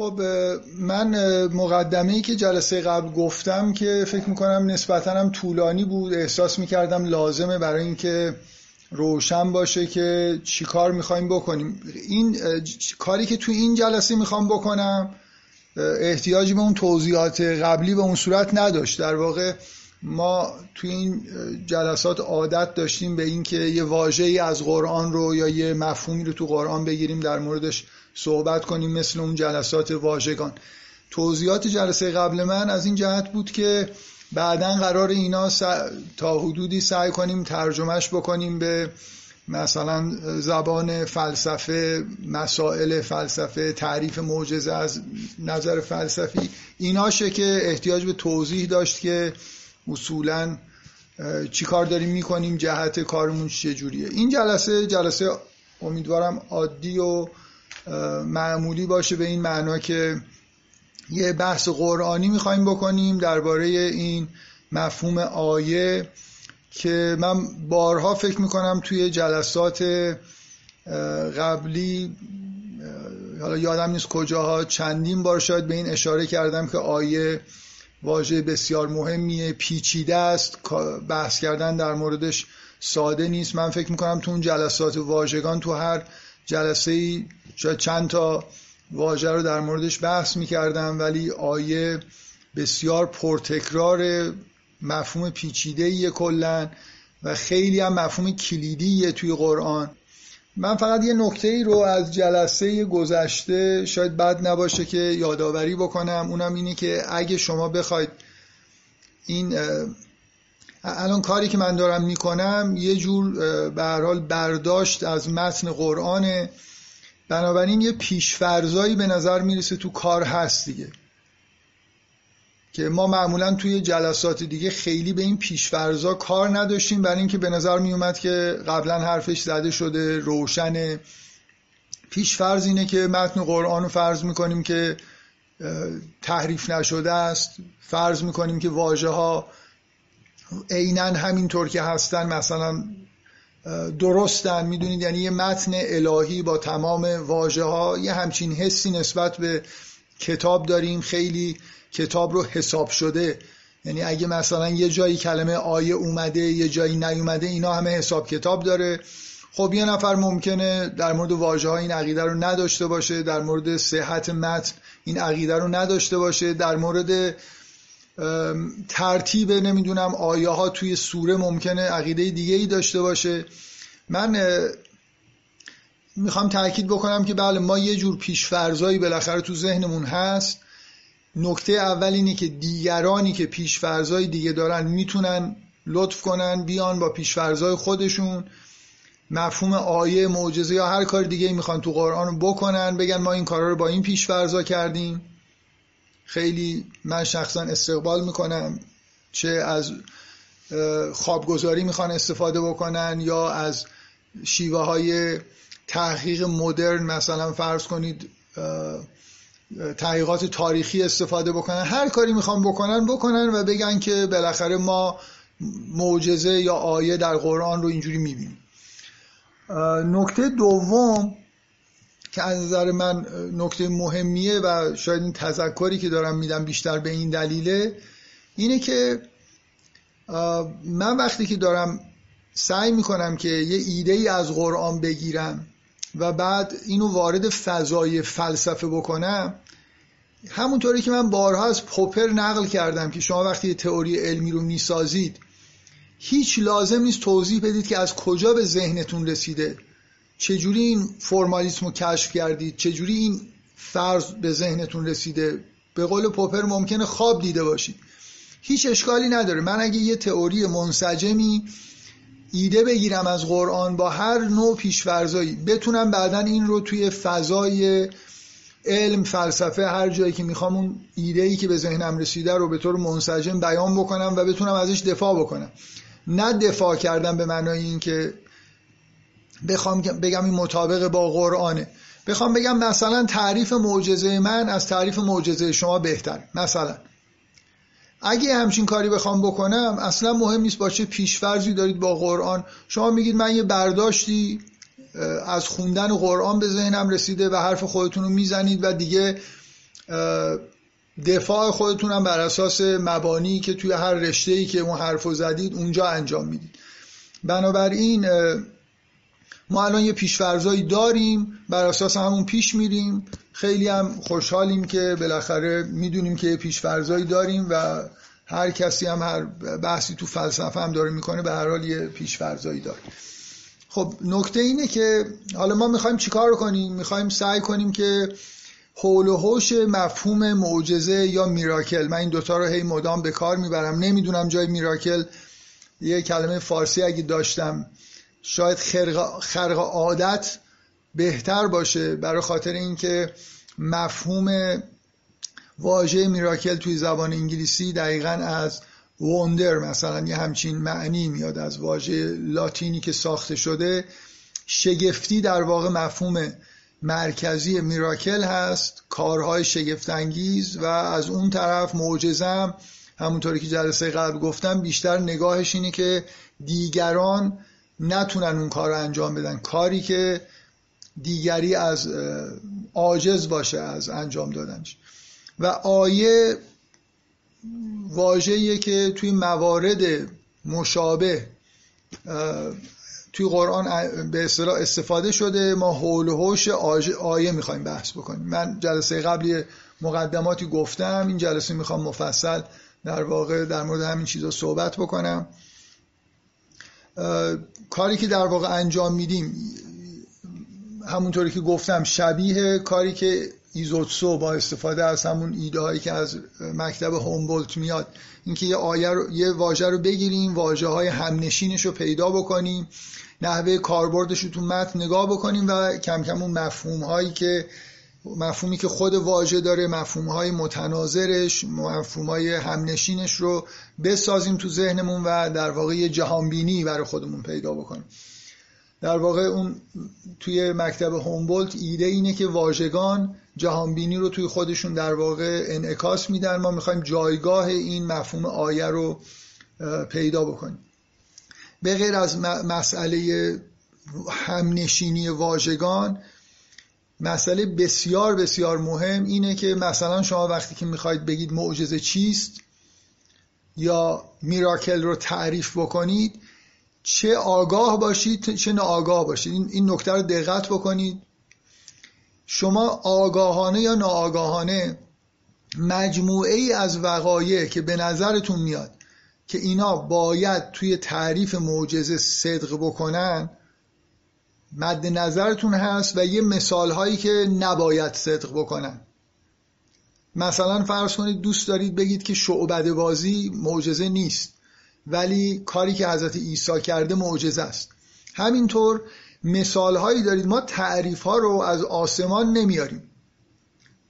خب من مقدمه ای که جلسه قبل گفتم که فکر می‌کنم نسبتا هم طولانی بود احساس می‌کردم لازمه برای اینکه روشن باشه که چی کار می‌خوایم بکنیم. این کاری که تو این جلسه می‌خوام بکنم احتیاجی به اون توضیحات قبلی به اون صورت نداشت. در واقع ما تو این جلسات عادت داشتیم به اینکه یه واژه ای از قرآن رو یا یه مفهومی رو تو قرآن بگیریم در موردش صحبت کنیم مثل اون جلسات واژگان. توضیحات جلسه قبل من از این جهت بود که بعدا قرار اینا تا حدودی سعی کنیم ترجمهش بکنیم به مثلا زبان فلسفه مسائل فلسفه تعریف معجزه از نظر فلسفی. ایناشه که احتیاج به توضیح داشت که اصولا چی کار داریم می‌کنیم جهت کارمون چجوریه. این جلسه جلسه امیدوارم عادی و معمولی باشه به این معنا که یه بحث قرآنی می‌خوایم بکنیم درباره این مفهوم آیه که من بارها فکر می‌کنم توی جلسات قبلی حالا یادم نیست کجاها چندین بار شاید به این اشاره کردم که آیه واژه بسیار مهمیه پیچیده است بحث کردن در موردش ساده نیست. من فکر می‌کنم تو اون جلسات واژگان تو هر جلسه ای شاید چند تا واژه رو در موردش بحث می‌کردم ولی آیه بسیار پرتکرار مفهوم پیچیده کلا و خیلی هم مفهوم کلیدیه توی قرآن. من فقط یه نکته ای رو از جلسه گذشته شاید بد نباشه که یادآوری بکنم. اونم اینه که اگه شما بخواید این الان کاری که من دارم می‌کنم یه جور به حال برداشت از متن قرآنه. بنابراین یه پیشفرزایی به نظر می‌رسه تو کار هست دیگه. که ما معمولا توی جلسات دیگه خیلی به این پیشفرزا کار نداشتیم برای اینکه به نظر میومد که قبلا حرفش زده شده روشن. پیشفرز اینه که متن قرآن رو فرض می‌کنیم که تحریف نشده است. فرض می‌کنیم که واژه ها عینا همینطور که هستن مثلا درستن می‌دونید؟ یعنی یه متن الهی با تمام واژه ها یه همچین حسی نسبت به کتاب داریم. خیلی کتاب رو حساب شده. یعنی اگه مثلا یه جایی کلمه آیه اومده یه جایی نیومده اینا همه حساب کتاب داره. خب یه نفر ممکنه در مورد واژه ها این عقیده رو نداشته باشه در مورد صحت متن این عقیده رو نداشته باشه در مورد ترتیب نمی‌دونم آیه ها توی سوره ممکنه عقیده دیگه ای داشته باشه. من می‌خوام تاکید بکنم که بله ما یه جور پیشفرزایی بالاخره تو ذهنمون هست. نکته اول اینه که دیگرانی که پیشفرزای دیگه دارن می‌تونن لطف کنن بیان با پیشفرزای خودشون. مفهوم آیه معجزه یا هر کار دیگه می‌خوان تو قرآن رو بکنن بگن ما این کارا رو با این پیشفرزا کردیم. خیلی من شخصا استقبال می‌کنم چه از خوابگذاری می‌خوان استفاده بکنن یا از شیوه های تحقیق مدرن مثلا فرض کنید تحقیقات تاریخی استفاده بکنن. هر کاری می‌خوان بکنن بکنن و بگن که بالاخره ما معجزه یا آیه در قرآن رو اینجوری می‌بینیم. نکته دوم که از نظر من نکته مهمیه و شاید این تذکری که دارم میدم بیشتر به این دلیله اینه که من وقتی که دارم سعی می‌کنم که یه ایده ای از قرآن بگیرم و بعد اینو وارد فضای فلسفه بکنم همونطوری که من بارها از پوپر نقل کردم که شما وقتی تئوری علمی رو می‌سازید هیچ لازم نیست توضیح بدید که از کجا به ذهنتون رسیده. چجوری این فرمالیسم رو کشف کردید چجوری این فرض به ذهنتون رسیده؟ به قول پوپر ممکنه خواب دیده باشید هیچ اشکالی نداره. من اگه یه تئوری منسجمی ایده بگیرم از قرآن با هر نوع پیشفرزایی بتونم بعدا این رو توی فضای علم فلسفه هر جایی که می‌خوام اون ایده ای که به ذهنم رسیده رو به طور منسجم بیان بکنم و بتونم ازش دفاع بکنم. نه دفاع کردم به معنای اینکه بخوام بگم این مطابق با قرآنه بخوام بگم مثلا تعریف معجزه من از تعریف معجزه شما بهتر مثلا اگه همچین کاری بخوام بکنم اصلا مهم نیست با چه پیشفرزی دارید با قرآن. شما میگید من یه برداشتی از خوندن قرآن به ذهنم رسیده و حرف خودتون رو می‌زنید و دیگه دفاع خودتون هم بر اساس مبانی که توی هر رشته ای که اون حرف زدید اونجا انجام می‌دید. بنابراین ما الان یه پیشفرزایی داریم بر اساس همون پیش میریم. خیلی هم خوشحالیم که بالاخره می‌دونیم که یه پیشفرزایی داریم و هر کسی هم هر بحثی تو فلسفه هم داره می‌کنه به هر حال یه پیشفرزایی داره. خب نکته اینه که حالا ما می‌خوایم چیکار کنیم؟ می‌خوایم سعی کنیم که حول و حوش مفهوم معجزه یا میراکل. من این دوتا رو هی مدام به کار می‌برم. نمی‌دونم جای میراکل. یه کلمه فارسی اگه داشتم. شاید خرق, عادت بهتر باشه برای خاطر اینکه مفهوم واژه میراکل توی زبان انگلیسی دقیقا از وندر مثلا یه همچین معنی میاد از واژه لاتینی که ساخته شده شگفتی در واقع مفهوم مرکزی میراکل هست کارهای شگفتانگیز و از اون طرف معجزم همونطوری که جلسه قبل گفتم بیشتر نگاهش اینه که دیگران نتونن اون کار رو انجام بدن. کاری که دیگری از عاجز باشه از انجام دادنش. و آیه واژه‌ایه که توی موارد مشابه توی قرآن به اصطلاح استفاده شده ما حول و حوش آیه می‌خوایم بحث بکنیم. من جلسه قبلی مقدماتی گفتم این جلسه می‌خوام مفصل در واقع در مورد همین چیزا صحبت بکنم. کاری که در واقع انجام میدیم همونطوری که گفتم شبیه کاری که ایزوتسو با استفاده از همون ایده هایی که از مکتب هومبولت میاد اینکه یه آیه رو یه واژه رو بگیریم واژه های همنشینش رو پیدا بکنیم نحوه کاربردش رو تو متن نگاه بکنیم و کم کم اون مفهوم هایی که مفهومی که خود واژه داره مفهوم های متناظرش مفهوم های همنشینش رو بسازیم تو ذهنمون و در واقع یه جهانبینی برای خودمون پیدا بکنیم. در واقع اون توی مکتب هومبولت ایده اینه که واژگان جهانبینی رو توی خودشون در واقع انعکاس میدن. ما می‌خوایم جایگاه این مفهوم آیه رو پیدا بکنیم. به غیر از مسئله همنشینی واژگان مسئله بسیار بسیار مهم اینه که مثلا شما وقتی که می‌خواید بگید معجزه چیست یا میراکل رو تعریف بکنید چه آگاه باشید چه ناآگاه باشید. این, نکته رو دقت بکنید. شما آگاهانه یا ناآگاهانه مجموعه ای از وقایع که به نظرتون میاد که اینا باید توی تعریف معجزه صدق بکنن مد نظرتون هست و یه مثال هایی که نباید صدق بکنن. مثلا فرض کنید دوست دارید بگید که شعبد بازی معجزه نیست ولی کاری که حضرت عیسی کرده معجزه است. همینطور مثال هایی دارید ما تعریف ها رو از آسمان نمیاریم.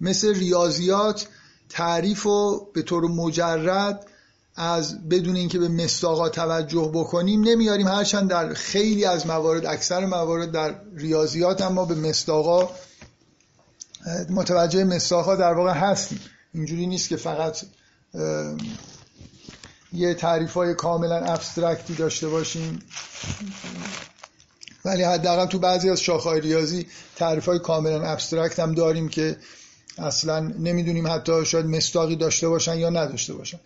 مثل ریاضیات تعریف رو به طور مجرد از بدون اینکه به مستاقا توجه بکنیم نمیاریم. هرچند در خیلی از موارد اکثر موارد در ریاضیات هم ما به مستاقا متوجه مستاقا در واقع هستیم. اینجوری نیست که فقط یه تعریف های کاملا ابسترکتی داشته باشیم. ولی حداقل تو بعضی از شاخهای ریاضی تعریف های کاملا ابسترکت هم داریم که اصلا نمی‌دونیم حتی شاید مستاقی داشته باشن یا نداشته باشن.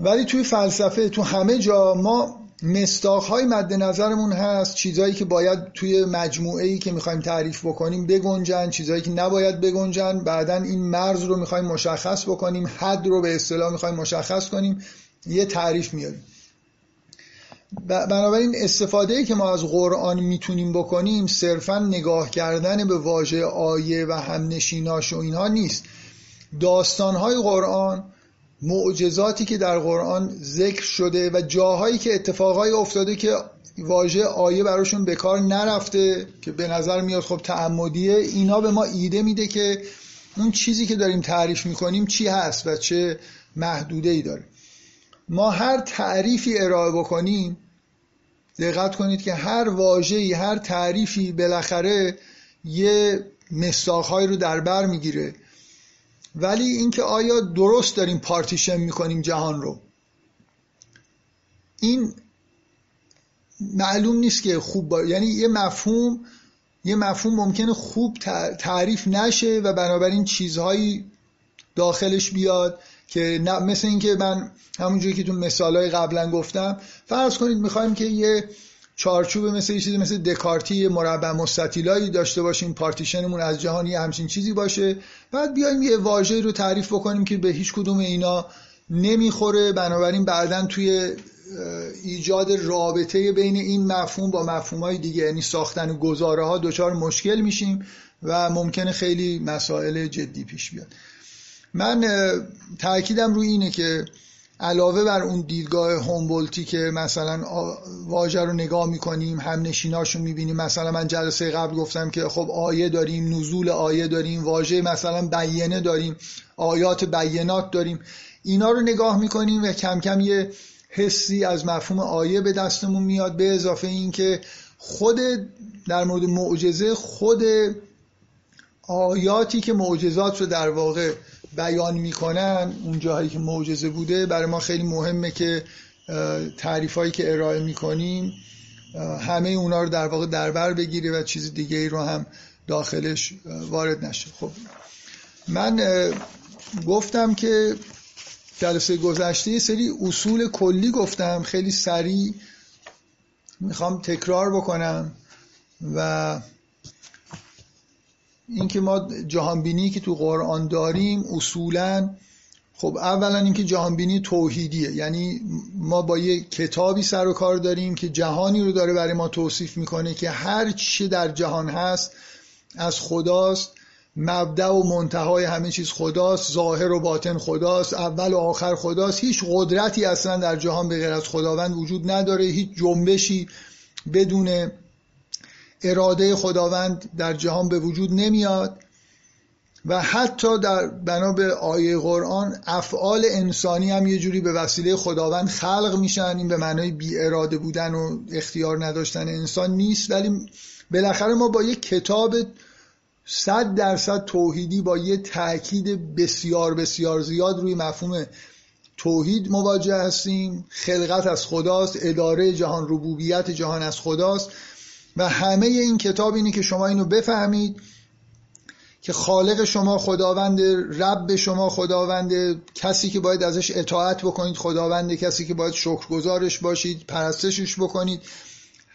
ولی توی فلسفه تو همه جا ما مستاخ مد نظرمون هست چیزهایی که باید توی مجموعه ای که می‌خوایم تعریف بکنیم بگنجن چیزهایی که نباید بگنجن. بعدا این مرز رو می‌خوایم مشخص بکنیم حد رو به اصطلاح می‌خوایم مشخص کنیم. یه تعریف میاریم بنابراین استفاده ای که ما از قرآن می‌تونیم بکنیم صرفا نگاه کردن به واژه آیه و همنشیناش و اینها نیست. داستانهای قرآن معجزاتی که در قرآن ذکر شده و جاهایی که اتفاقایی افتاده که واژه آیه براشون به کار نرفته که به نظر میاد خب تعمدیه اینا به ما ایده میده که اون چیزی که داریم تعریف می‌کنیم چی هست و چه محدوده ای داره. ما هر تعریفی ارائه بکنیم دقت کنید که هر واژه‌ای هر تعریفی بالاخره یه مساقهایی رو در بر می‌گیره. ولی اینکه آیا درست داریم پارتیشن می‌کنیم جهان رو؟ این معلوم نیست که خوب با... یعنی یه مفهوم یه مفهوم ممکنه خوب تعریف نشه و بنابراین چیزهایی داخلش بیاد که مثل اینکه من همونجوری که تو مثالهای قبلا گفتم فرض کنید می‌خوایم که یه چارچوب مثل یه چیزی مثل دکارتی مربع مستطیلایی داشته باشیم پارتیشنمون از جهانی همچین چیزی باشه. بعد بیایم یه واژه‌ای رو تعریف بکنیم که به هیچ کدوم اینا نمی‌خوره. بنابراین بعدا توی ایجاد رابطه بین این مفهوم با مفهوم دیگه یعنی ساختن گزاره ها دچار مشکل میشیم و ممکنه خیلی مسائل جدی پیش بیاد. من تاکیدم روی اینه که علاوه بر اون دیدگاه هومبولتی که مثلا واژه رو نگاه می‌کنیم هم نشیناشون می‌بینیم. مثلا من جلسه قبل گفتم که خب آیه داریم نزول آیه داریم واژه مثلا بیینه داریم آیات بینات داریم. اینا رو نگاه می‌کنیم و کم کم یه حسی از مفهوم آیه به دستمون میاد. به اضافه اینکه خود در مورد معجزه خود آیاتی که معجزات رو در واقع بیان می‌کنن اون جاهایی که معجزه بوده برای ما خیلی مهمه که تعریف هایی که ارائه می‌کنیم همه اونا رو در واقع دربر بگیره و چیز دیگه رو هم داخلش وارد نشه. خب من گفتم که جلسه گذشته یه سری اصول کلی گفتم خیلی سریع می‌خوام تکرار بکنم و اینکه ما جهانبینی که تو قرآن داریم اصولا خب اولا اینکه جهانبینی توحیدیه. یعنی ما با یه کتابی سر و کار داریم که جهانی رو داره برای ما توصیف می‌کنه که هر چی در جهان هست از خداست مبدع و منتهای همه چیز خداست ظاهر و باطن خداست اول و آخر خداست. هیچ قدرتی اصلا در جهان به غیر از خداوند وجود نداره. هیچ جنبشی بدون اراده خداوند در جهان به وجود نمیاد و حتی در بنا به آیه قرآن افعال انسانی هم یه جوری به وسیله خداوند خلق میشن. این به معنای بی اراده بودن و اختیار نداشتن انسان نیست. ولی بالاخره ما با یک کتاب صد درصد توحیدی با یه تاکید بسیار بسیار زیاد روی مفهوم توحید مواجه هستیم. خلقت از خداست اداره جهان ربوبیت جهان از خداست. و همه این کتاب اینه که شما اینو بفهمید که خالق شما خداوند رب شما خداوند کسی که باید ازش اطاعت بکنید خداوند کسی که باید شکرگزارش باشید پرستشش بکنید.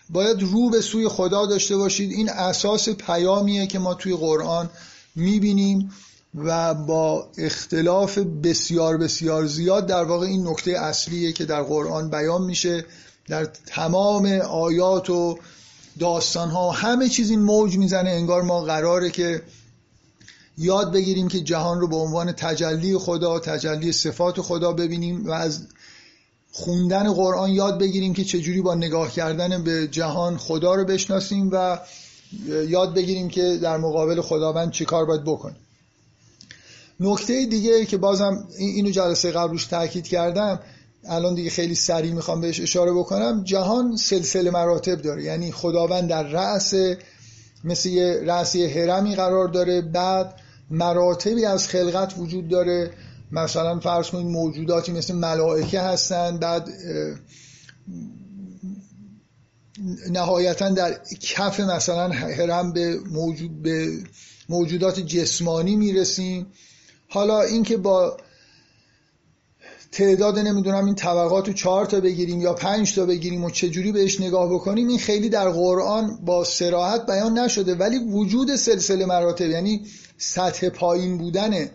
باید رو به سوی خدا داشته باشید. این اساس پیامیه که ما توی قرآن می‌بینیم و با اختلاف بسیار بسیار زیاد در واقع این نکته اصلیه که در قرآن بیان میشه. در تمام آیات و داستان ها همه چیز این موج می‌زنه. انگار ما قراره که یاد بگیریم که جهان رو به عنوان تجلی خدا تجلی صفات خدا ببینیم و از خوندن قرآن یاد بگیریم که چجوری با نگاه کردن به جهان خدا رو بشناسیم و یاد بگیریم که در مقابل خداوند چی کار باید بکنیم نکته دیگه که بازم اینو جلسه قبل روش تاکید کردم الان دیگه خیلی سریع می‌خوام بهش اشاره بکنم. جهان سلسله مراتب داره. یعنی خداوند در رأس مثل یه رأس هرمی قرار داره. بعد مراتبی از خلقت وجود داره. مثلا فرض کنید موجوداتی مثل ملائکه هستن. بعد نهایتا در کف مثلا هرم به, موجود به موجودات جسمانی می‌رسیم. حالا اینکه با تعداد نمی‌دونم این طبقات رو چهار تا بگیریم یا پنج تا بگیریم و چجوری بهش نگاه بکنیم این خیلی در قرآن با سراحت بیان نشده. ولی وجود سلسله مراتب یعنی سطح پایین بودن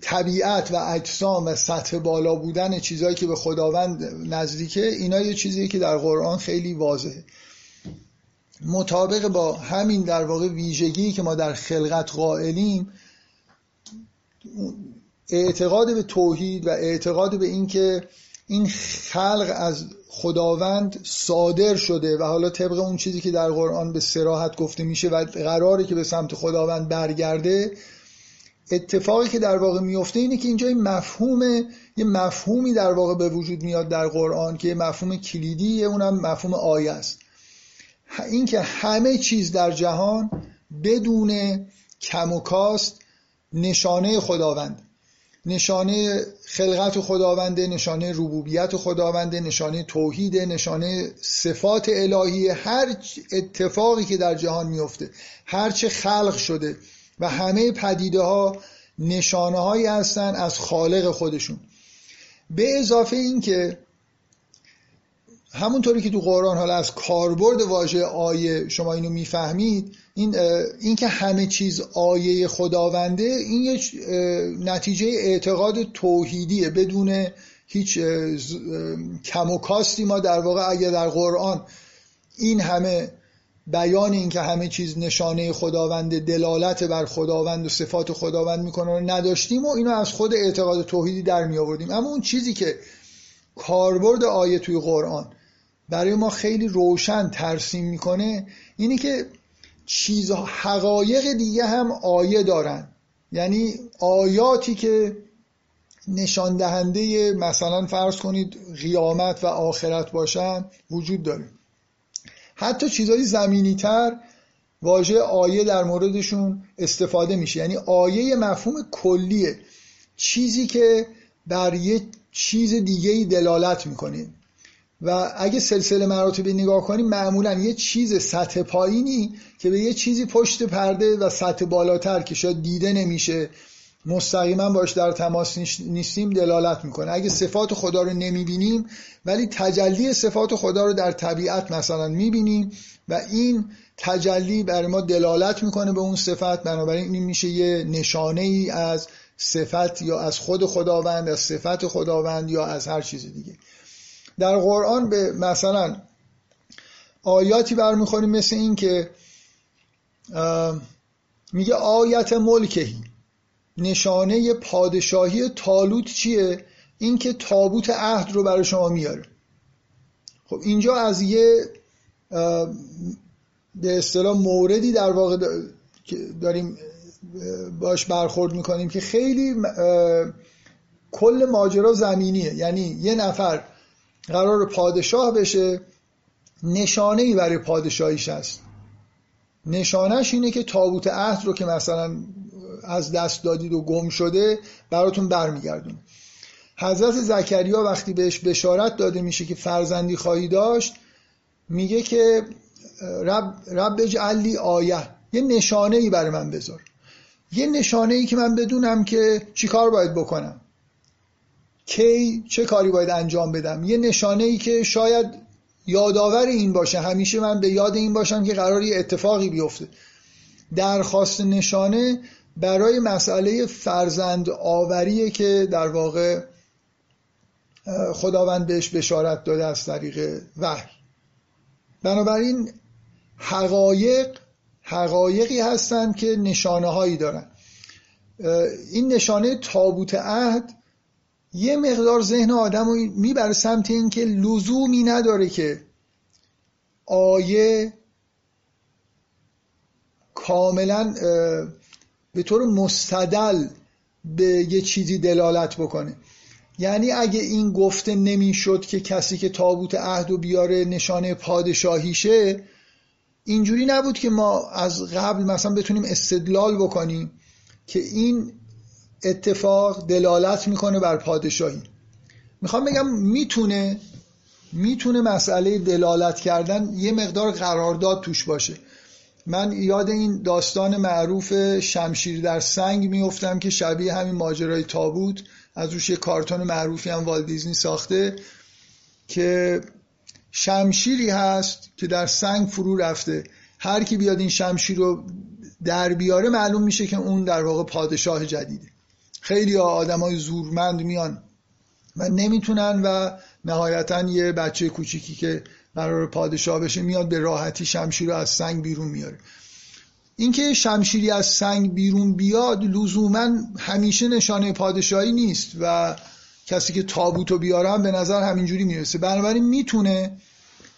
طبیعت و اجسام و سطح بالا بودن چیزهایی که به خداوند نزدیکه اینا یه چیزی که در قرآن خیلی واضحه. مطابق با همین در واقع ویژگی که ما در خلقت قائلیم اعتقاد به توحید و اعتقاد به اینکه این خلق از خداوند صادر شده و حالا طبق اون چیزی که در قرآن به سراحت گفته میشه و قراره که به سمت خداوند برگرده اتفاقی که در واقع میفته اینه که اینجا این مفهوم یه مفهومی در واقع به وجود میاد در قرآن که مفهوم کلیدی اونم مفهوم آیه است. اینکه همه چیز در جهان بدون کم و کاست نشانه خداوند. نشانه خلقت خداونده نشانه ربوبیت خداونده نشانه توحید نشانه صفات الهی هر اتفاقی که در جهان میفته هر چه خلق شده و همه پدیده ها نشانه هایی هستن از خالق خودشون. به اضافه این که همونطوری که تو قرآن حالا از کاربرد واژه آیه شما اینو می‌فهمید این این که همه چیز آیه خداونده این یه نتیجه اعتقاد توحیدیه. بدون هیچ کم و کاستی ما در واقع اگر در قرآن این همه بیان این که همه چیز نشانه خداوند دلالت بر خداوند و صفات خداوند می‌کنه رو نداشتیم و اینو از خود اعتقاد توحیدی در می آوردیم اما اون چیزی که کاربرد آیه توی قرآن برای ما خیلی روشن ترسیم می‌کنه اینه که چیز حقایق دیگه هم آیه دارن. یعنی آیاتی که نشان دهنده مثلا فرض کنید قیامت و آخرت باشن وجود داره. حتی چیزهای زمینی تر واژه آیه در موردشون استفاده میشه. یعنی آیه مفهوم کلیه. چیزی که بر یه چیز دیگه ای دلالت می‌کنه. و اگه سلسله مراتب نگاه کنیم معمولا یه چیز سطح پایینی که به یه چیزی پشت پرده و سطح بالاتر که شاید دیده نمیشه مستقیما باش در تماس نیستیم دلالت می‌کنه. اگه صفات خدا رو نمی‌بینیم ولی تجلی صفات خدا رو در طبیعت مثلا می‌بینیم و این تجلی برای ما دلالت می‌کنه به اون صفت. بنابراین این میشه یه نشانه ای از صفت یا از خود خداوند از صفت خداوند یا از هر چیز دیگه. در قرآن به مثلا آیاتی برمیخوریم مثل این که میگه آیت ملکهی نشانه پادشاهی تالوت چیه؟ اینکه تابوت عهد رو برای شما میاره. خب اینجا از یه به اصطلاح موردی در واقع داریم باش برخورد می‌کنیم که خیلی کل ماجرا زمینیه. یعنی یه نفر قرار پادشاه بشه نشانه ای برای پادشاهیش هست. نشانهش اینه که تابوت عهد رو که مثلا از دست دادید و گم شده براتون برمیگردون حضرت زکریا وقتی بهش بشارت داده میشه که فرزندی خواهی داشت میگه که رب, رب اجعلی آیه. یه نشانه ای برای من بذار. یه نشانه ای که من بدونم که چیکار باید بکنم. کی چه کاری باید انجام بدم؟ یه نشانه ای که شاید یادآور این باشه. همیشه من به یاد این باشم که قرار یه اتفاقی بیفته. درخواست نشانه برای مسئله فرزند آوریه که در واقع خداوند بهش بشارت داده از طریق وحی. بنابراین حقایق حقایقی هستند که نشانه هایی دارن این نشانه تابوت عهد یه مقدار ذهن آدم رو می‌بره سمت این که لزومی نداره که آیه کاملا به طور مستدل به یه چیزی دلالت بکنه. یعنی اگه این گفته نمی‌شد که کسی که تابوت عهد و بیاره نشانه پادشاهیشه اینجوری نبود که ما از قبل مثلا بتونیم استدلال بکنیم که این اتفاق دلالت می‌کنه بر پادشاهی. می‌خوام بگم می‌تونه می‌تونه مسئله دلالت کردن یه مقدار قرارداد توش باشه. من یاد این داستان معروف شمشیر در سنگ میفتم که شبیه همین ماجرای تابوت. از روش یه کارتون معروفی هم والدیزنی ساخته که شمشیری هست که در سنگ فرو رفته. هر کی بیاد این شمشیر رو در بیاره معلوم میشه که اون در واقع پادشاه جدیده. خیلی های زورمند میان و نمی‌تونن و نهایتا یه بچه کوچیکی که قرار پادشاه بشه میاد به راحتی شمشیر از سنگ بیرون میاره. اینکه شمشیری از سنگ بیرون بیاد لزوما همیشه نشانه پادشاهی نیست و کسی که تابوتو بیارم به نظر همینجوری می‌رسه. بنابراین می‌تونه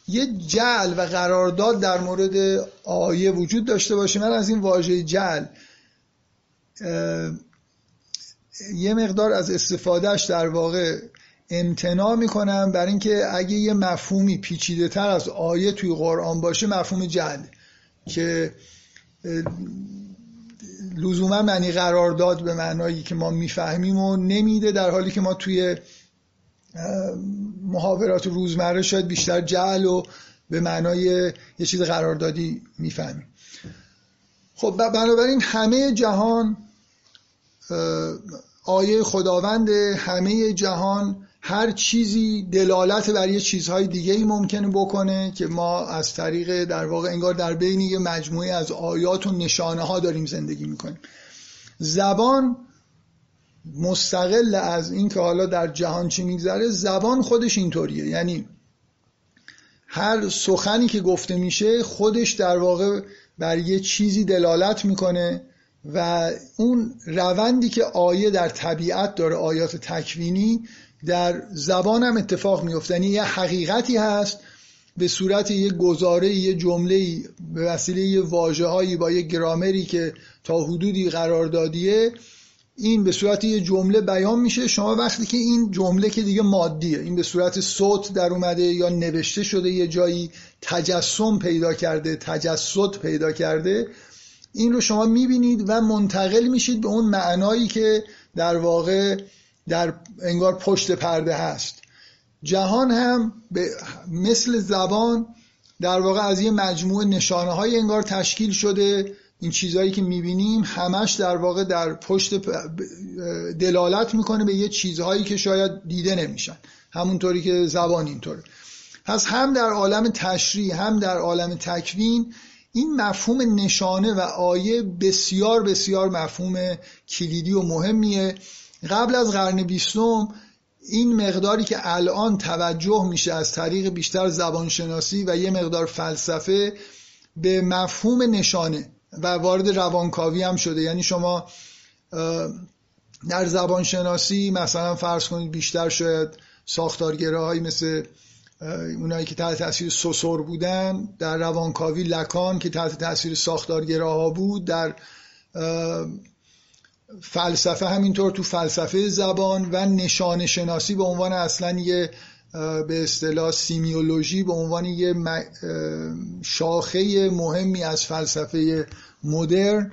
یه جل و قرارداد در مورد آیه وجود داشته باشه. من از این واژه جل یه مقدار از استفادهش در واقع امتناع می‌کنم برای اینکه اگه یه مفهومی پیچیده تر از آیه توی قرآن باشه مفهوم جل که لزوما معنی قرارداد به معنایی که ما می‌فهمیم و نمیده در حالی که ما توی محاورات روزمره شاید بیشتر جعل و به معنای یه چیز قراردادی می‌فهمیم. خب بنابراین همه جهان آیه خداوند همه جهان هر چیزی دلالت بر یه چیزهای دیگه ای ممکنه بکنه که ما از طریق در واقع انگار در بین یه مجموعه از آیات و نشانه ها داریم زندگی می‌کنیم. زبان مستقل از این که حالا در جهان چی میگذره زبان خودش اینطوریه. یعنی هر سخنی که گفته میشه خودش در واقع بر یه چیزی دلالت می‌کنه و اون روندی که آیه در طبیعت داره آیات تکوینی در زبان هم اتفاق میفته یعنی یه حقیقتی هست به صورت یه گزاره یه جمله به وسیله یه واژه با یه گرامری که تا حدودی قرار دادیه این به صورت یه جمله بیان میشه. شما وقتی که این جمله که دیگه مادیه این به صورت صوت در اومده یا نوشته شده یه جایی تجسم پیدا کرده تجسد پیدا کرده این رو شما می‌بینید و منتقل میشید به اون معنایی که در واقع در انگار پشت پرده هست. جهان هم به مثل زبان در واقع از یه مجموعه نشانه های انگار تشکیل شده. این چیزهایی که می‌بینیم همش در واقع در پشت دلالت می‌کنه به یه چیزهایی که شاید دیده نمیشن. همونطوری که زبان اینطوره. پس هم در عالم تشریح هم در عالم تکوین این مفهوم نشانه و آیه بسیار بسیار مفهوم کلیدی و مهمیه. قبل از قرن بیستم این مقداری که الان توجه میشه از طریق بیشتر زبانشناسی و یه مقدار فلسفه به مفهوم نشانه و وارد روانکاوی هم شده. یعنی شما در زبانشناسی مثلا فرض کنید بیشتر شاید ساختارگراهایی مثل اونایی که تحت تاثیر سوسور بودن در روانکاوی لکان که تحت تاثیر ساختارگراها بود در فلسفه همینطور تو فلسفه زبان و نشان شناسی به عنوان اصلا یه به اصطلاح سیمیولوژی به عنوان یه شاخه مهمی از فلسفه مدرن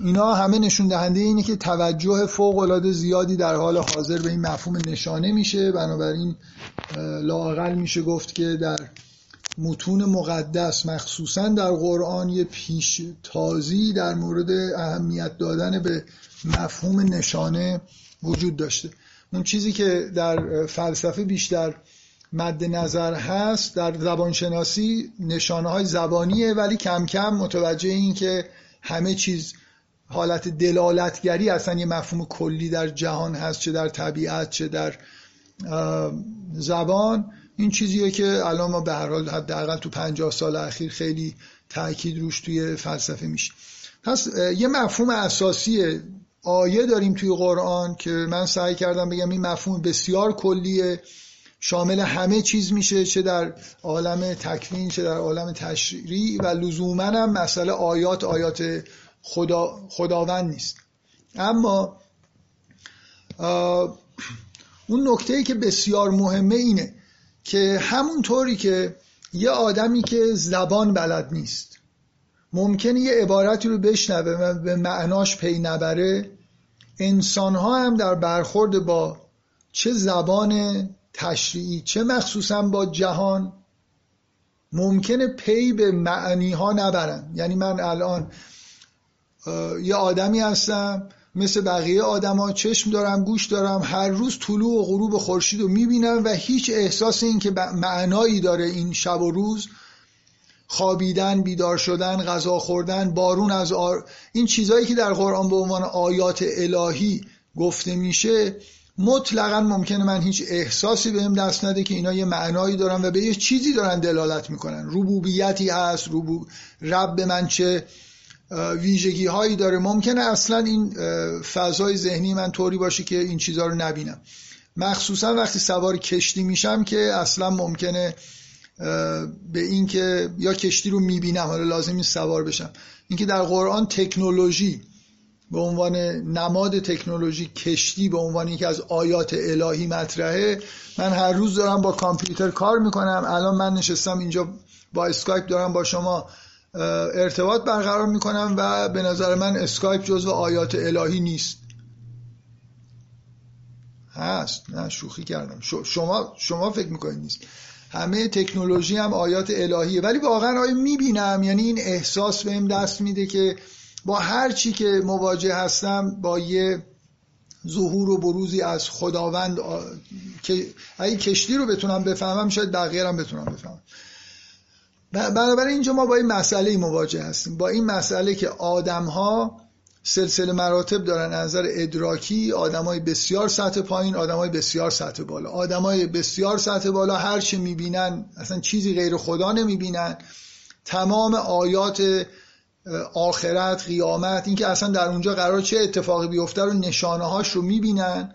اینا همه نشون دهنده اینه که توجه فوق العاده زیادی در حال حاضر به این مفهوم نشانه میشه. بنابراین لاقل میشه گفت که در متون مقدس مخصوصا در قرآن یه پیش تازی در مورد اهمیت دادن به مفهوم نشانه وجود داشته. اون چیزی که در فلسفه بیشتر مد نظر هست در زبانشناسی نشانه های زبانیه ولی کم کم متوجه این که همه چیز حالت دلالتگری اصلا یه مفهوم کلی در جهان هست چه در طبیعت چه در زبان. این چیزیه که الان ما به هر حال حداقل تو 50 سال اخیر خیلی تاکید روش توی فلسفه میشه. پس یه مفهوم اساسی آیه داریم توی قرآن که من سعی کردم بگم این مفهوم بسیار کلیه. شامل همه چیز میشه چه در عالم تکوین چه در عالم تشریع و لزوما هم مسئله آیات آیات خدا خداوند نیست. اما اون نکته ای که بسیار مهمه اینه که همونطوری که یه آدمی که زبان بلد نیست ممکنه یه عبارتی رو بشنوه و به معناش پی نبره انسان ها هم در برخورد با چه زبان تشریعی چه مخصوصا با جهان ممکنه پی به معنی ها نبرن. یعنی من الان یه آدمی هستم مثل بقیه آدما چشم دارم گوش دارم هر روز طلوع و غروب خورشید رو می‌بینم و هیچ احساس این که معنایی داره این شب و روز. خوابیدن بیدار شدن غذا خوردن بارون از آر... این چیزهایی که در قرآن به عنوان آیات الهی گفته میشه مطلقا ممکنه من هیچ احساسی بهم دست نده که اینا یه معنایی دارن و به یه چیزی دارن دلالت می‌کنن. ربوبیتی هست ربو... رب من چه ویژگی هایی داره. ممکنه اصلا این فضای ذهنی من طوری باشه که این چیزها رو نبینم. مخصوصا وقتی سوار کشتی میشم که اصلا ممکنه به اینکه یا کشتی رو می‌بینم حالا لازم نیست سوار بشم. اینکه در قرآن تکنولوژی به عنوان نماد تکنولوژی کشتی به عنوان اینکه از آیات الهی مطرحه من هر روز دارم با کامپیوتر کار می‌کنم. الان من نشستم اینجا با اسکایپ دارم با شما ارتباط برقرار می‌کنم و به نظر من اسکایپ جزو آیات الهی نیست. هست. نه شوخی کردم. شما شما فکر می‌کنید نیست. همه تکنولوژی هم آیات الهیه. ولی واقعا آیا می‌بینم. یعنی این احساس بهم دست میده که با هر چی که مواجه هستم با یه ظهور و بروزی از خداوند که اگه کشتی رو بتونم بفهمم شاید بقیه هم بتونم بفهمم. بنابراین اینجا ما با این مسئله مواجه هستیم. با این مسئله که آدم ها سلسله مراتب دارن نظر ادراکی آدمای بسیار سطح پایین آدمای بسیار سطح بالا. آدمای بسیار سطح بالا هر چه می‌بینن اصلا چیزی غیر خدا نمی‌بینن. تمام آیات آخرت قیامت اینکه اصلا در اونجا قرار چه اتفاقی بیفته رو نشانه هاش رو می‌بینن.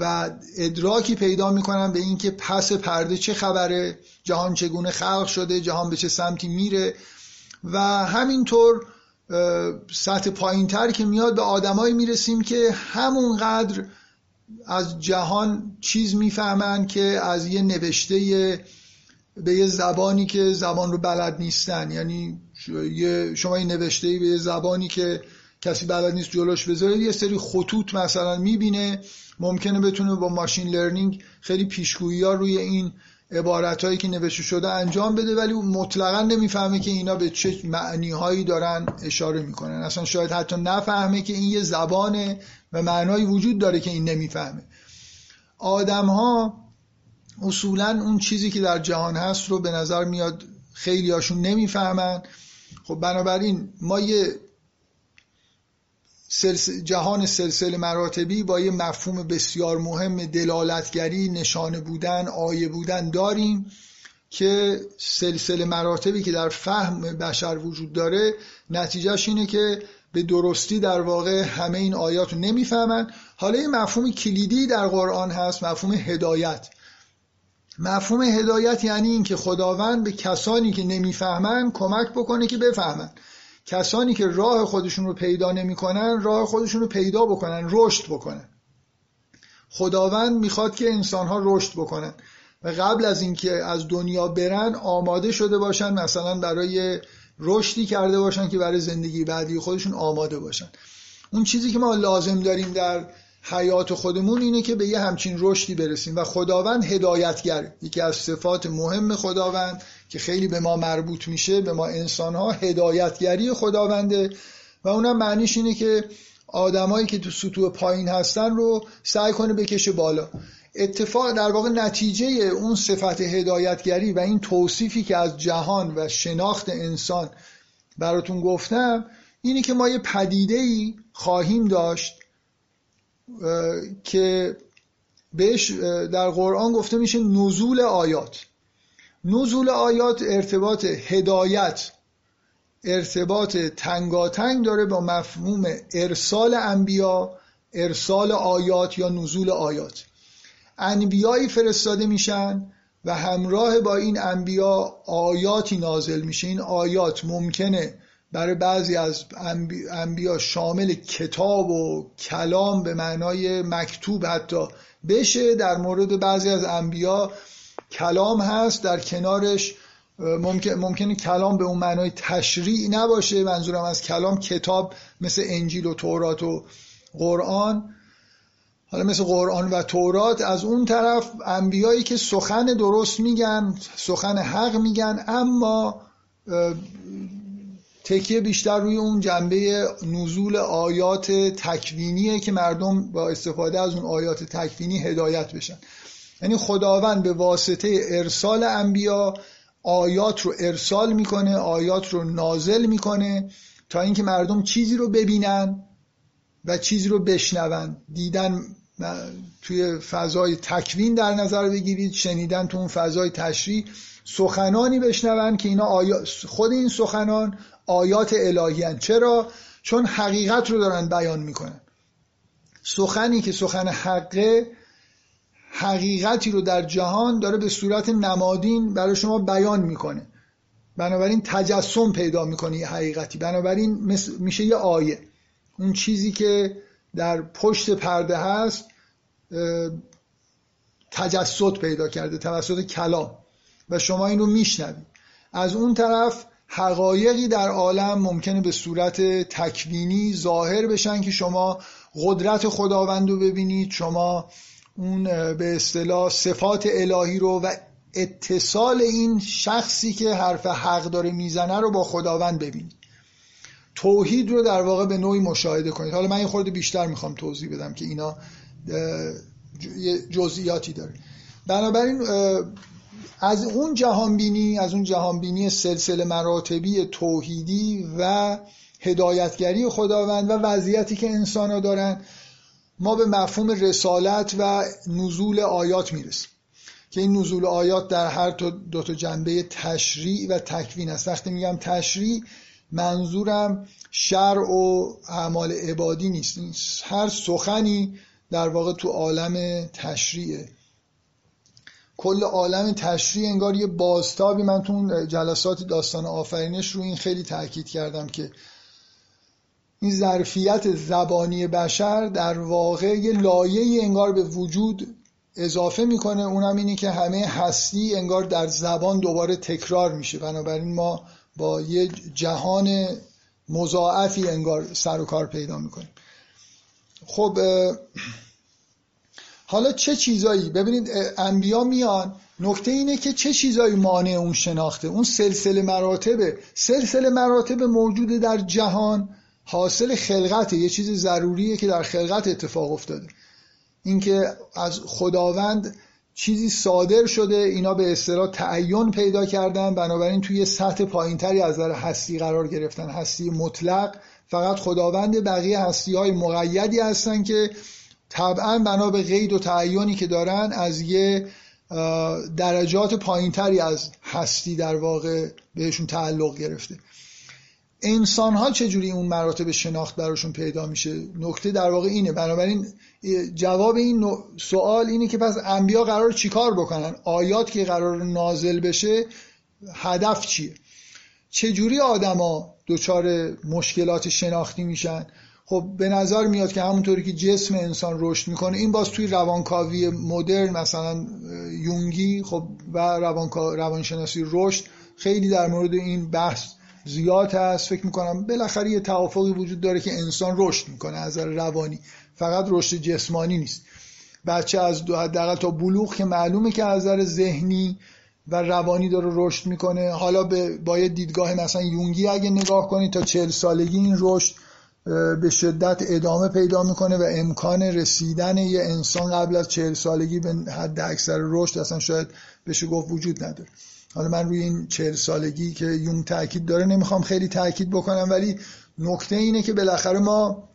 و ادراکی پیدا می‌کنن به اینکه پس پرده چه خبره جهان چگونه خلق شده جهان به چه سمتی میره و همینطور سطح پایین تر که میاد به آدمایی می‌رسیم که همونقدر از جهان چیز می‌فهمن که از یه نوشته به یه زبانی که زبان رو بلد نیستن. یعنی شما این نوشته به یه زبانی که کسی بلد نیست جلوش بذاره یه سری خطوط مثلا می‌بینه. ممکنه بتونه با ماشین لرنینگ خیلی پیشگویی ها روی این عبارت هایی که نوشته شده انجام بده ولی مطلقا نمی‌فهمه که اینا به چه معنی هایی دارن اشاره می‌کنن. اصلا شاید حتی نفهمه که این یه زبانه و معنایی وجود داره که این نمی‌فهمه. آدم ها اصولا اون چیزی که در جهان هست رو به نظر میاد خیلی هاشون نمی‌فهمن. خب بنابراین ما یه جهان سلسله مراتبی با یه مفهوم بسیار مهم دلالتگری نشانه بودن آیه بودن داریم که سلسله مراتبی که در فهم بشر وجود داره نتیجهش اینه که به درستی در واقع همه این آیات رو نمی‌فهمن. حالا یه مفهوم کلیدی در قرآن هست مفهوم هدایت. مفهوم هدایت یعنی اینکه خداوند به کسانی که نمی‌فهمن کمک بکنه که بفهمن. کسانی که راه خودشون رو پیدا نمی‌کنن راه خودشون رو پیدا بکنن رشد بکنن. خداوند می‌خواد که انسانها رشد بکنن. و قبل از اینکه از دنیا برن آماده شده باشن مثلا برای رشدی کرده باشن که برای زندگی بعدی خودشون آماده باشن. اون چیزی که ما لازم داریم در حیات خودمون اینه که به یه همچین رشدی برسیم. و خداوند هدایتگر یکی از صفات مهم خداوند که خیلی به ما مربوط میشه به ما انسان ها هدایتگری خداونده. و اونم معنیش اینه که آدمایی که تو سطوح پایین هستن رو سعی کنه بکشه بالا. اتفاق در واقع نتیجه اون صفت هدایتگری و این توصیفی که از جهان و شناخت انسان براتون گفتم اینه که ما یه پدیده ای خواهیم داشت که بهش در قرآن گفته میشه نزول آیات. نزول آیات ارتباط هدایت ارتباط تنگاتنگ داره با مفهوم ارسال انبیا ارسال آیات یا نزول آیات. انبیایی فرستاده میشن و همراه با این انبیا آیاتی نازل میشه. این آیات ممکنه برای بعضی از انبیا شامل کتاب و کلام به معنای مکتوب حتی بشه. در مورد بعضی از انبیا کلام هست در کنارش ممکن ممکنه کلام به اون معنای تشریع نباشه. منظورم از کلام کتاب مثل انجیل و تورات و قرآن. حالا مثل قرآن و تورات از اون طرف انبیایی که سخن درست میگن سخن حق میگن اما تکیه بیشتر روی اون جنبه نزول آیات تکوینیه که مردم با استفاده از اون آیات تکوینی هدایت بشن. یعنی خداوند به واسطه ارسال انبیا آیات رو ارسال می‌کنه آیات رو نازل می‌کنه تا اینکه مردم چیزی رو ببینن و چیزی رو بشنون. دیدن توی فضای تکوین در نظر بگیرید شنیدن تو اون فضای تشریح سخنانی بشنون که اینا آیا... خود این سخنان آیات الهی چرا؟ چون حقیقت رو دارن بیان می‌کنن. سخنی که سخن حقه حقیقتی رو در جهان داره به صورت نمادین برای شما بیان می‌کنه. بنابراین تجسم پیدا می‌کنه یه حقیقتی. بنابراین میشه یه آیه. اون چیزی که در پشت پرده هست تجسد پیدا کرده توسط کلام. و شما این رو میشنوید. از اون طرف حقایقی در عالم ممکنه به صورت تکوینی ظاهر بشن که شما قدرت خداوند رو ببینید شما اون به اصطلاح صفات الهی رو و اتصال این شخصی که حرف حق داره می‌زنه رو با خداوند ببینید توحید رو در واقع به نوعی مشاهده کنید. حالا من یه خورده بیشتر می‌خوام توضیح بدم که اینا جزئیاتی داره. بنابراین از اون جهانبینی از اون جهانبینی سلسله مراتبی توحیدی و هدایتگری خداوند و وضعیتی که انسان ها دارن ما به مفهوم رسالت و نزول آیات می‌رسیم. که این نزول آیات در هر دو تا جنبه تشریع و تکوین است. وقتی میگم تشریع منظورم شرع و اعمال عبادی نیست. هر سخنی در واقع تو عالم تشریعه. کل عالم تشریع انگار یه بازتابی. من تو جلسات داستان آفرینش رو این خیلی تاکید کردم که این ظرفیت زبانی بشر در واقع یه لایه انگار به وجود اضافه می‌کنه. اونم اینه که همه هستی انگار در زبان دوباره تکرار میشه. بنابراین ما با یه جهان مضاعفی انگار سر و کار پیدا می‌کنیم. خب حالا چه چیزایی؟ ببینید انبیا میان. نکته اینه که چه چیزایی مانع اون شناخته؟ اون سلسله مراتبه سلسله مراتب موجود در جهان حاصل خلقته یه چیز ضروریه که در خلقت اتفاق افتاده. اینکه از خداوند چیزی صادر شده اینا به اصطلاح تعین پیدا کردن بنابراین توی سطح پایینتری از نظر هستی قرار گرفتن. هستی مطلق فقط خداوند بقیه هستی های مقیدی هستن که طبعا بنا به قید و تعینی که دارن از یه درجات پایینتری از هستی در واقع بهشون تعلق گرفته. انسان ها چجوری اون مراتب شناخت براشون پیدا میشه؟ نکته در واقع اینه. بنابراین جواب این سوال اینه که پس انبیا قرار چیکار بکنن؟ آیات که قرار نازل بشه هدف چیه؟ چجوری آدما دچار مشکلات شناختی میشن؟ خب به نظر میاد که همونطوری که جسم انسان رشد می‌کنه این باز توی روانکاوی مدرن مثلا یونگی خب و روانشناسی رشد خیلی در مورد این بحث زیاد هست فکر می‌کنم بالاخره یه توافقی وجود داره که انسان رشد می‌کنه از نظر روانی. فقط رشد جسمانی نیست. بچه از حداقل تا بلوغ که معلومه که از نظر ذهنی و روانی داره رشد می‌کنه. حالا به با یه دیدگاه مثلا یونگی اگه نگاه کنید تا چهل سالگی این رشد به شدت ادامه پیدا می‌کنه و امکان رسیدن یه انسان قبل از چهل سالگی به حد اکثر رشد اصلا شاید بشه گفت وجود نداره. حالا من روی این چهل سالگی که یون تاکید داره نمی‌خوام خیلی تاکید بکنم ولی نکته اینه که بالاخره ما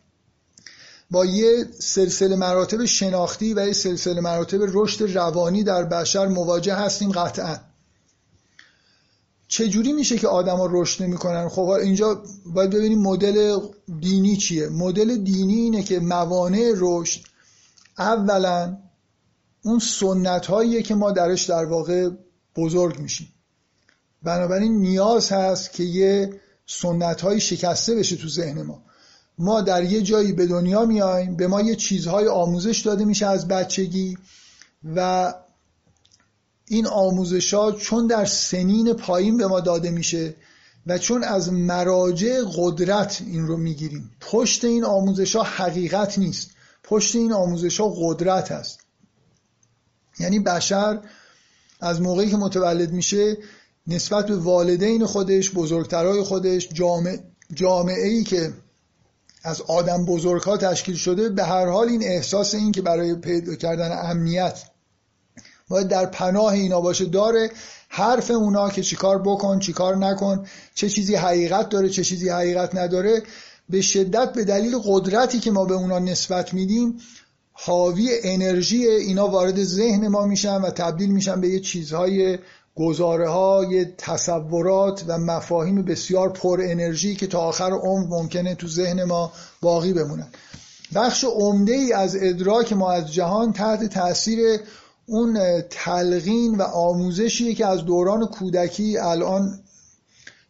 با یه سلسله مراتب شناختی و یه سلسله مراتب رشد روانی در بشر مواجه هستیم قطعا. چجوری میشه که آدما رشد نمی‌کنن؟ خب اینجا باید ببینیم مدل دینی چیه. مدل دینی اینه که موانع رشد اولا اون سنت هاییه که ما درش در واقع بزرگ میشیم. بنابراین نیاز هست که یه سنت های شکسته بشه تو ذهن ما. ما در یه جایی به دنیا میایم به ما یه چیزهای آموزش داده میشه از بچگی و این آموزش ها چون در سنین پایین به ما داده میشه و چون از مراجع قدرت این رو می‌گیریم. پشت این آموزش ها حقیقت نیست. پشت این آموزش ها قدرت هست. یعنی بشر از موقعی که متولد میشه نسبت به والدین خودش بزرگترای خودش جامعه, ای که از آدم بزرگ ها تشکیل شده به هر حال این احساس این که برای پیدا کردن امنیت باید در پناه اینا باشه داره حرف اونا که چیکار بکن چیکار نکن چه چیزی حقیقت داره چه چیزی حقیقت نداره به شدت به دلیل قدرتی که ما به اونا نسبت میدیم حاوی انرژی اینا وارد ذهن ما میشن و تبدیل میشن به یه چیزهای گزاره های تصورات و مفاهیم بسیار پر انرژی که تا آخر عمر ممکنه تو ذهن ما باقی بمونن. بخش عمده ای از ادراک ما از جهان تحت تاثیر اون تلقین و آموزشیه که از دوران کودکی الان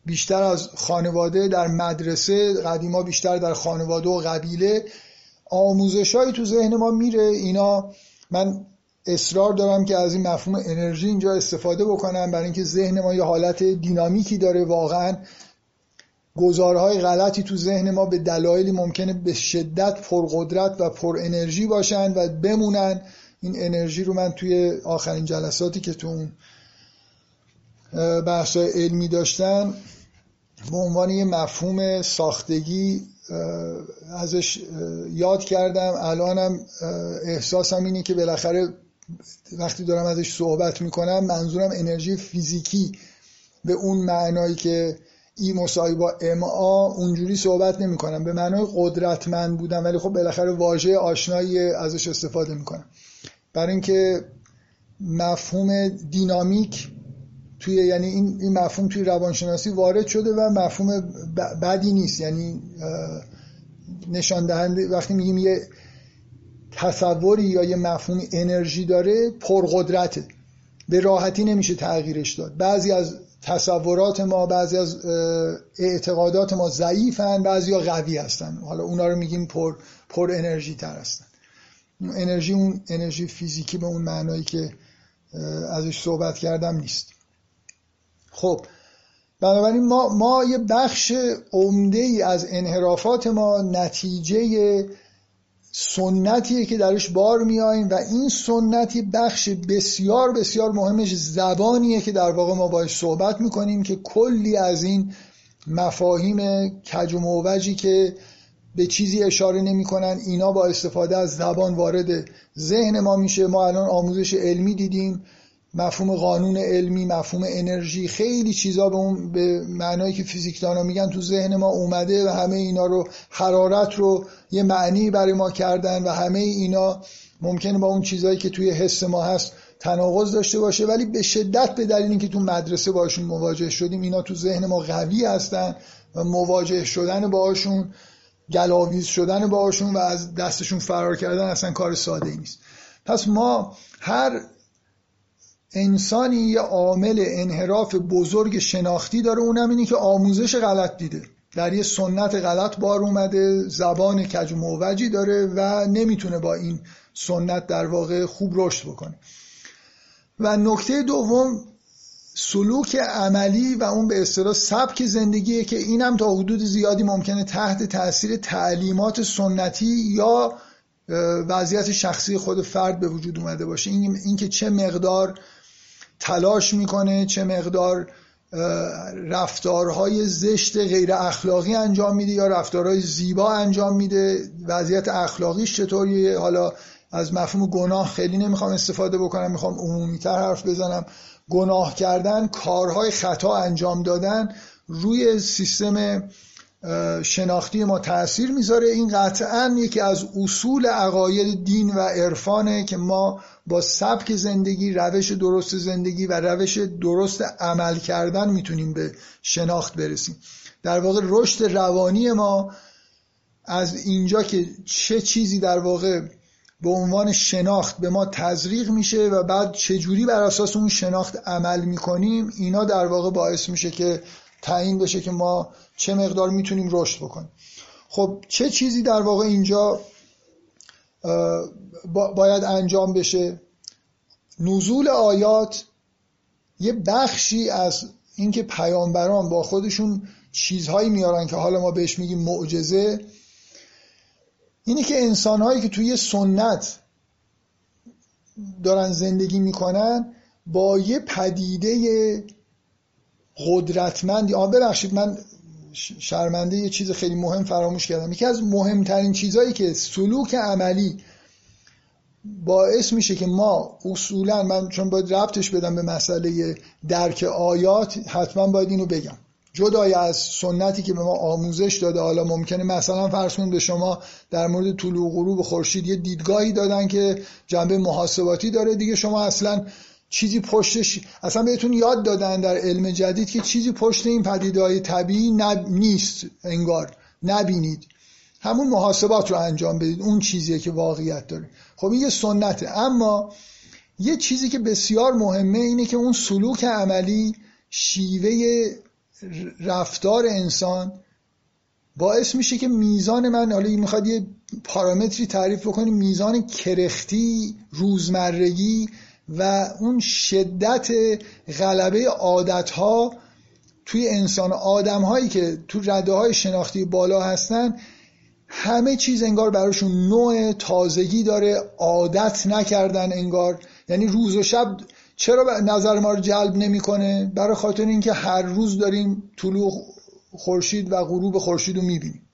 بیشتر از خانواده در مدرسه قدیما بیشتر در خانواده و قبیله آموزشهایی تو ذهن ما میره. اینا من اصرار دارم که از این مفهوم انرژی اینجا استفاده بکنم برای اینکه ذهن ما یه حالت دینامیکی داره. واقعا گزارهای غلطی تو ذهن ما به دلایلی ممکنه به شدت پرقدرت و پر انرژی باشن و بمونن. این انرژی رو من توی آخرین جلساتی که تو اون بحثای علمی داشتم به عنوان یه مفهوم ساختگی ازش یاد کردم. الانم احساسم اینه که بالاخره وقتی دارم ازش صحبت می‌کنم منظورم انرژی فیزیکی به اون معنایی که ای مساوی با ام آ اونجوری صحبت نمی کنم به معنای قدرتمند بودم ولی خب بالاخره واژه آشنایی ازش استفاده می‌کنم. برای اینکه مفهوم دینامیک توی یعنی این, این مفهوم توی روانشناسی وارد شده و مفهوم بدی نیست. یعنی نشان دهنده وقتی میگیم یه تصوری یا یه مفهوم انرژی داره پرقدرته. به راحتی نمیشه تغییرش داد. بعضی از تصورات ما بعضی از اعتقادات ما ضعیفن بعضی ها قوی هستن. حالا اونا رو میگیم پر, پر انرژی تر هستن. انرژی اون انرژی فیزیکی به اون معنایی که ازش صحبت کردم نیست. خب بنابراین ما, ما یه بخش عمده ای از انحرافات ما نتیجه سنتیه که درش بار میاییم و این سنتی بخش بسیار بسیار مهمش زبانیه که در واقع ما باش صحبت می‌کنیم که کلی از این مفاهیم کج و موجی که به چیزی اشاره نمی‌کنن اینا با استفاده از زبان وارد ذهن ما میشه. ما الان آموزش علمی دیدیم. مفهوم قانون علمی مفهوم انرژی خیلی چیزا به اون به معنایی که فیزیکدانا میگن تو ذهن ما اومده و همه اینا رو حرارت رو یه معنی برای ما کردن و همه اینا ممکنه با اون چیزهایی که توی حس ما هست تناقض داشته باشه. ولی به شدت به دلیل اینکه تو مدرسه باشون مواجه شدیم اینا تو ذهن ما قوی هستن و مواجه شدن باشون گلاویز شدن باشون و از دستشون فرار کردن اصلا کار ساده ای نیست. پس ما هر انسانی یه عامل انحراف بزرگ شناختی داره اونم اینی که آموزش غلط دیده. در یه سنت غلط بار اومده زبان کج و داره و نمی‌تونه با این سنت در واقع خوب رشد بکنه. و نکته دوم سلوک عملی و اون به اصطلاح سبک زندگیه که اینم تا حدود زیادی ممکنه تحت تاثیر تعلیمات سنتی یا وضعیت شخصی خود فرد به وجود اومده باشه. این اینکه چه مقدار تلاش می‌کنه چه مقدار رفتارهای زشت غیر اخلاقی انجام میده یا رفتارهای زیبا انجام میده. وضعیت اخلاقیش چطوریه؟ حالا از مفهوم گناه خیلی نمی‌خوام استفاده بکنم می‌خوام عمومیتر حرف بزنم. گناه کردن کارهای خطا انجام دادن روی سیستم شناختی ما تاثیر می‌ذاره. این قطعا یکی از اصول عقاید دین و عرفانه که ما با سبک زندگی روش درست زندگی و روش درست عمل کردن می‌تونیم به شناخت برسیم. در واقع رشد روانی ما از اینجا که چه چیزی در واقع به عنوان شناخت به ما تزریق میشه و بعد چجوری بر اساس اون شناخت عمل می‌کنیم اینا در واقع باعث میشه که تعیین بشه که ما چه مقدار می‌تونیم رشد بکنیم. خب چه چیزی در واقع اینجا باید انجام بشه. نزول آیات یه بخشی از اینکه پیامبران با خودشون چیزهایی میارن که حالا ما بهش میگیم معجزه اینه که انسانهایی که توی سنت دارن زندگی می‌کنن با یه پدیده قدرتمندی آن ببخشید من شرمنده یه چیز خیلی مهم فراموش کردم. یکی از مهمترین چیزهایی که سلوک عملی باعث میشه که ما اصولا من چون باید ربطش بدم به مسئله درک آیات حتما باید اینو بگم. جدای از سنتی که به ما آموزش داده حالا ممکنه مثلا فرض کنید به شما در مورد طلوع غروب خورشید یه دیدگاهی دادن که جنبه محاسباتی داره. دیگه شما اصلا چیزی پشتش اصلا بهتون یاد دادن در علم جدید که چیزی پشت این پدیده های طبیعی نب... نیست انگار. نبینید. همون محاسبات رو انجام بدید. اون چیزیه که واقعیت داره. خب این یه سنته. اما یه چیزی که بسیار مهمه اینه که اون سلوک عملی شیوه رفتار انسان باعث میشه که میزان من حالا می‌خواد یه پارامتری تعریف بکنیم میزان کرختی روزمرگی و اون شدت غلبه عادت ها توی انسان آدم هایی که تو رده های شناختی بالا هستن همه چیز انگار براشون نوع تازگی داره عادت نکردن انگار. یعنی روز و شب چرا نظر ما رو جلب نمی‌کنه؟ برای خاطر اینکه هر روز داریم طلوع خورشید و غروب خورشید رو می‌بینیم.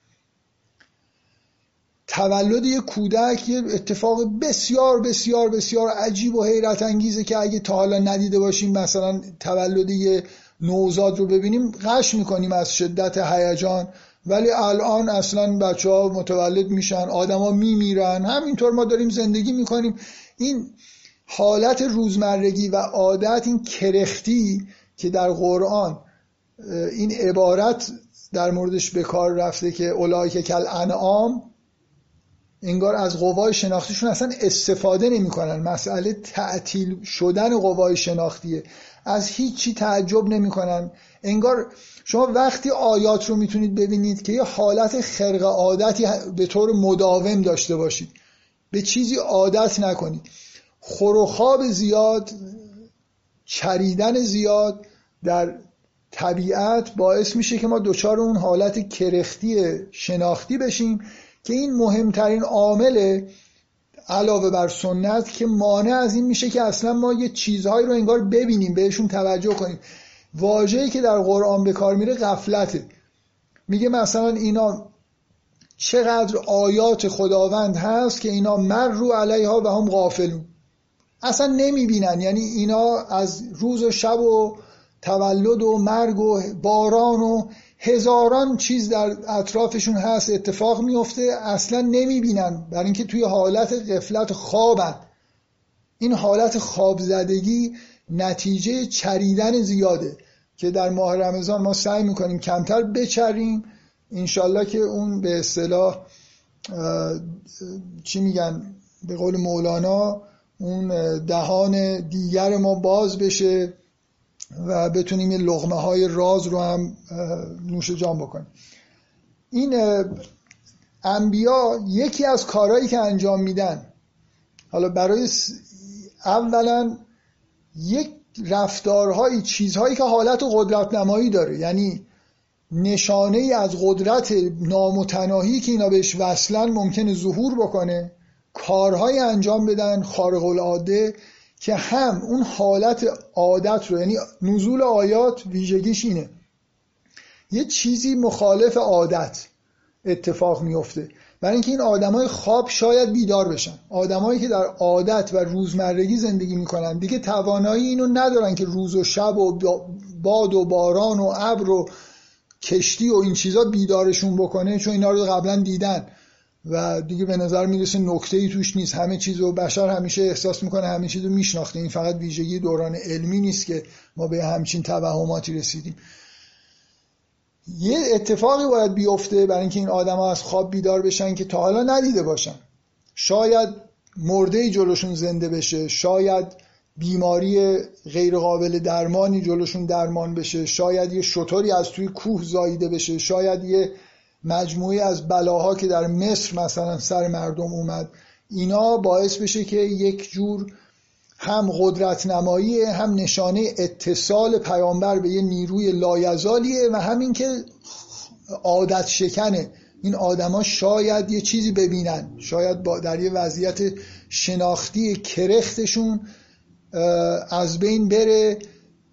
تولد یک کودک یه اتفاق بسیار بسیار بسیار عجیب و حیرت انگیزه که اگه تا حالا ندیده باشیم مثلا تولد یه نوزاد رو ببینیم قش می‌کنیم از شدت هیجان. ولی الان اصلا بچه ها متولد میشن آدما میمیرن. همینطور ما داریم زندگی می‌کنیم. این حالت روزمرگی و عادت این کرختی که در قرآن این عبارت در موردش به کار رفته که اولای کل انعام انگار از قوای شناختیشون اصلا استفاده نمی‌کنن. مسئله تعطیل شدن قوای شناختیه. از هیچی تعجب نمی‌کنن. انگار شما وقتی آیات رو می‌تونید ببینید که یه حالت خرق عادتی به طور مداوم داشته باشید. به چیزی عادت نکنید. خور زیاد چریدن زیاد در طبیعت باعث میشه که ما دچار اون حالت کرختی شناختی بشیم که این مهمترین عامل علاوه بر سنت که مانع از این میشه که اصلا ما یه چیزهایی رو انگار ببینیم بهشون توجه کنیم. واژه‌ای که در قرآن به کار میره غفلته. میگه مثلا اینا چقدر آیات خداوند هست که اینا مر رو علیها و هم غافلون. اصلا نمی‌بینن. یعنی اینا از روز و شب و تولد و مرگ و باران و هزاران چیز در اطرافشون هست اتفاق میفته اصلا نمی‌بینن. برای اینکه توی حالت قفلت خوابن. این حالت خواب زدگی نتیجه چریدن زیاده که در ماه رمضان ما سعی می‌کنیم کمتر بچریم. انشالله که اون به اصطلاح چی میگن؟ به قول مولانا اون دهان دیگر ما باز بشه. و بتونیم این لغمه های راز رو هم نوش جان بکنیم. این انبیا یکی از کارهایی که انجام میدن حالا برای اولا یک رفتارهایی چیزهایی که حالت قدرت نمایی داره. یعنی نشانه ای از قدرت نامتناهی که اینا بهش وصلن ممکنه ظهور بکنه کارهای انجام بدن خارق العاده که هم اون حالت عادت رو یعنی نزول آیات ویژگیش اینه. یه چیزی مخالف عادت اتفاق میفته. برای اینکه این آدمای خواب شاید بیدار بشن. آدمایی که در عادت و روزمرگی زندگی می‌کنن دیگه توانایی اینو ندارن که روز و شب و باد و باران و ابر و کشتی و این چیزا بیدارشون بکنه چون اینا رو قبلا دیدن. و دیگه به نظر می‌رسه نکته ای توش نیست. همه چیز رو بشر همیشه احساس می‌کنه همه چیز رو میشناخته. این فقط ویژگی دوران علمی نیست که ما به همچین توهماتی رسیدیم. یه اتفاقی باید بیفته برای اینکه این آدما از خواب بیدار بشن که تا حالا ندیده باشن. شاید مرده جلوشون زنده بشه شاید بیماری غیر قابل درمانی جلوشون درمان بشه شاید یه شطوری از توی کوه زاییده بشه شاید یه مجموعی از بلاها که در مصر مثلا سر مردم اومد اینا باعث بشه که یک جور هم قدرت نمایی هم نشانه اتصال پیامبر به یه نیروی لایزالیه و همین که عادت شکنه. این آدما شاید یه چیزی ببینن شاید با در یه وضعیت شناختی کرختشون از بین بره.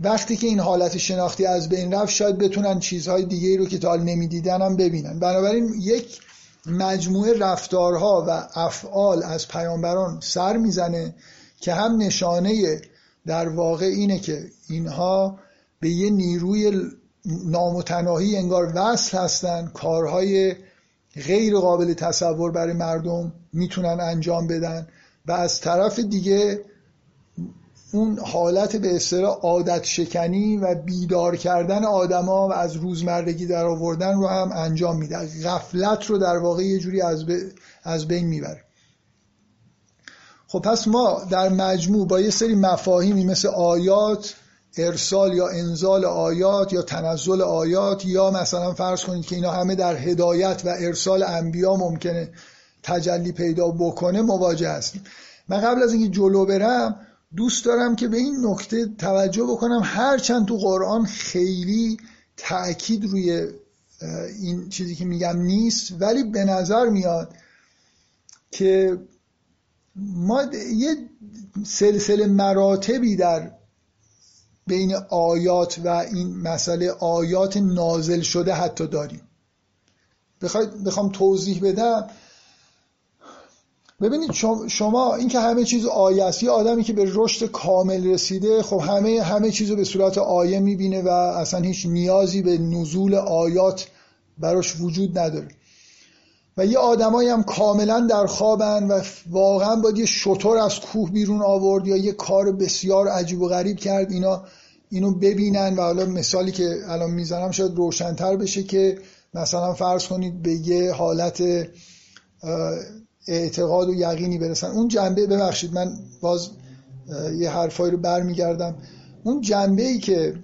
وقتی که این حالت شناختی از بین رفت شاید بتونن چیزهای دیگه رو که تا حال نمی‌دیدن هم ببینن. بنابراین یک مجموعه رفتارها و افعال از پیامبران سر می‌زنه که هم نشانه در واقع اینه که اینها به یه نیروی نامتناهی انگار وصل هستن کارهای غیر قابل تصور برای مردم می‌تونن انجام بدن و از طرف دیگه اون حالت به اصطلاح عادت شکنی و بیدار کردن آدما و از روزمرگی در آوردن رو هم انجام میده. غفلت رو در واقع یه جوری از, از بین می‌بره. خب پس ما در مجموع با یه سری مفاهیمی مثل آیات ارسال یا انزال آیات یا تنزل آیات یا مثلا فرض کنید که اینا همه در هدایت و ارسال انبیا ممکنه تجلی پیدا بکنه مواجه هستیم. من قبل از اینکه جلو برم دوست دارم که به این نکته توجه بکنم. هرچند تو قرآن خیلی تأکید روی این چیزی که میگم نیست ولی به نظر میاد که ما یه سلسله مراتبی در بین آیات و این مسئله آیات نازل شده حتی داریم. بخوام توضیح بدم. ببینید شما این که همه چیز آیه است یه آدمی که به رشد کامل رسیده خب همه همه چیز رو به صورت آیه می‌بینه و اصلا هیچ نیازی به نزول آیات براش وجود نداره. و یه آدمایی هم کاملا در خوابن و واقعا باید یه شطور از کوه بیرون آورد یا یه کار بسیار عجیب و غریب کرد. اینا اینو ببینن و حالا مثالی که الان می‌زنم شاید روشنتر بشه که مثلا فرض کنید به یه حالت اعتقاد و یقینی برسن. اون جنبه ببخشید من باز یه حرفایی رو برمیگردم. اون جنبه ای که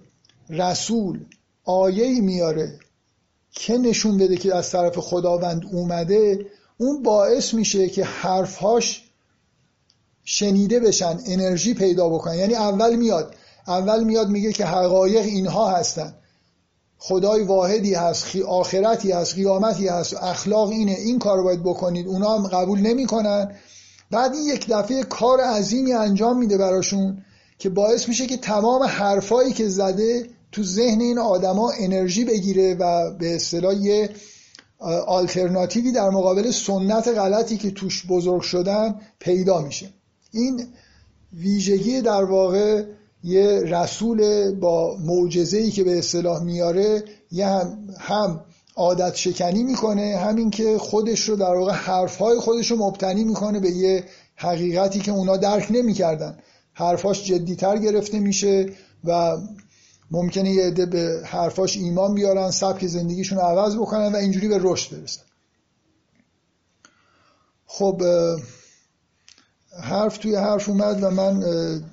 رسول آیه میاره که نشون بده که از طرف خداوند اومده اون باعث میشه که حرفهاش شنیده بشن انرژی پیدا بکنن. یعنی اول میاد اول میاد میگه که حقایق اینها هستن. خدای واحدی هست آخرتی هست قیامتی هست. اخلاق اینه این کار رو باید بکنید. اونا هم قبول نمی‌کنن. بعد این یک دفعه کار عظیمی انجام میده براشون که باعث میشه که تمام حرفایی که زده تو ذهن این آدما انرژی بگیره و به اصطلاح یه آلترناتیوی در مقابل سنت غلطی که توش بزرگ شدن پیدا میشه. این ویژگی در واقع یه رسول با معجزه‌ای که به اصطلاح میاره یه هم, هم عادت شکنی می‌کنه همین که خودش رو در واقع حرفهای خودش رو مبتنی می‌کنه به یه حقیقتی که اونا درک نمی‌کردن. حرفاش جدیتر گرفته میشه و ممکنه یه عده به حرفاش ایمان بیارن سبک زندگیشون عوض بکنن و اینجوری به رشد برسن. خب حرف توی حرف اومد و من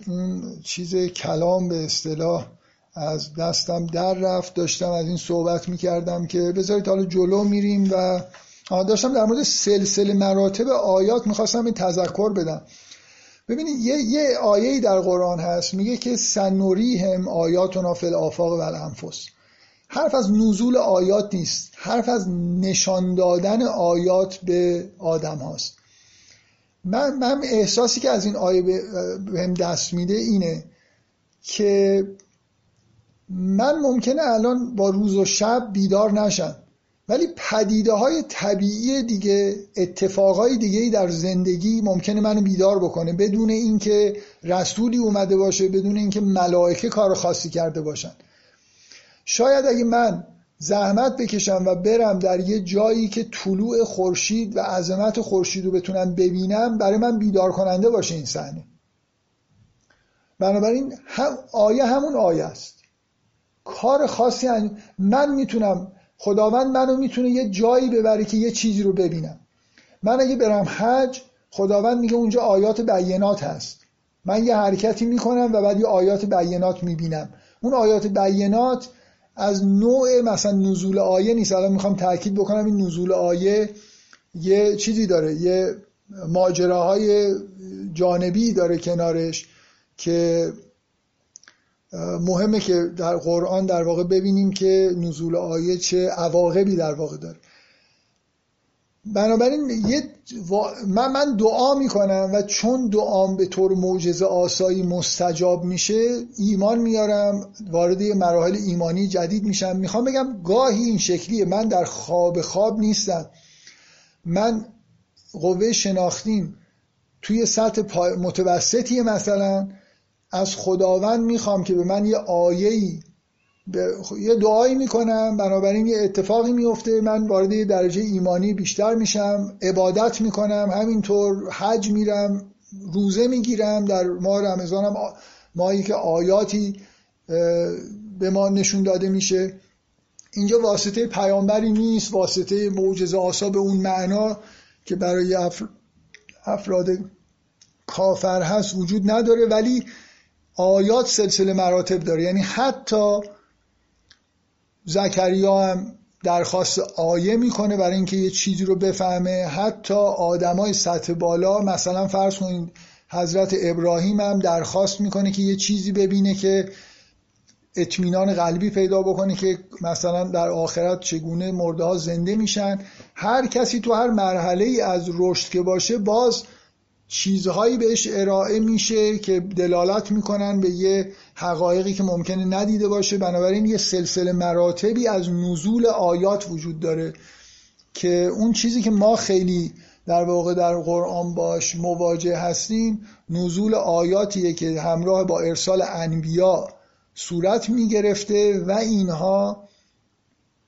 اون چیز کلام به اصطلاح از دستم در رفت. داشتم از این صحبت می‌کردم که بذارید حالا جلو میریم و داشتم در مورد سلسله مراتب آیات می‌خواستم این تذکر بدم. ببینید یه, یه آیه در قرآن هست میگه که سنوری هم آیاتنا فی الافاق و الانفس. حرف از نزول آیات نیست حرف از نشان دادن آیات به آدم هاست. من, من احساسی که از این آیه بهم دست میده اینه که من ممکنه الان با روز و شب بیدار نشم ولی پدیده های طبیعی دیگه اتفاقای دیگه در زندگی ممکنه منو بیدار بکنه بدون اینکه رسولی اومده باشه بدون اینکه ملائکه کار خاصی کرده باشن. شاید اگه من زحمت بکشم و برم در یه جایی که طلوع خورشید و عظمت خورشید رو بتونم ببینم برای من بیدار کننده باشه این صحنه. بنابراین هم آیه همون آیه است. کار خاصی من می‌تونم خداوند منو می‌تونه یه جایی ببره که یه چیزی رو ببینم. من اگه برم حج خداوند میگه اونجا آیات بینات هست. من یه حرکتی می‌کنم و بعد یه آیات بینات می‌بینم. اون آیات بینات از نوع مثلا نزول آیه نیست. الان می‌خوام تاکید بکنم این نزول آیه یه چیزی داره. یه ماجراهای جانبی داره کنارش که مهمه که در قرآن در واقع ببینیم که نزول آیه چه عواقبی در واقع داره. بنابراین یه من, من دعا می‌کنم و چون دعام به طور معجزه آسایی مستجاب میشه ایمان میارم وارد یه مراحل ایمانی جدید میشم. می‌خوام بگم گاهی این شکلیه. من در خواب خواب نیستم. من قوه شناختیم. توی سطح متوسطی مثلا. از خداوند می‌خوام که به من یه آیه‌ای یه دعایی می‌کنم. بنابراین یه اتفاقی میفته من وارد یه درجه ایمانی بیشتر میشم. عبادت می‌کنم. همینطور حج میرم. روزه می‌گیرم. در ماه رمضانم ماهی که آیاتی به ما نشون داده میشه. اینجا واسطه پیامبری نیست. واسطه معجزه آسا به اون معنا که برای افراد کافر هست وجود نداره. ولی آیات سلسله مراتب داره. یعنی حتی زکریا هم درخواست آیه می‌کنه برای اینکه یه چیزی رو بفهمه. حتی آدمای سطح بالا مثلا فرض کنید حضرت ابراهیم هم درخواست می‌کنه که یه چیزی ببینه که اطمینان قلبی پیدا بکنه که مثلا در آخرت چگونه مرده ها زنده میشن. هر کسی تو هر مرحله ای از رشد که باشه باز چیزهایی بهش ارائه میشه که دلالت می‌کنن به یه حقایقی که ممکنه ندیده باشه. بنابراین یه سلسله مراتبی از نزول آیات وجود داره که اون چیزی که ما خیلی در واقع در قرآن باش مواجه هستیم نزول آیاتیه که همراه با ارسال انبیا صورت می‌گرفته و اینها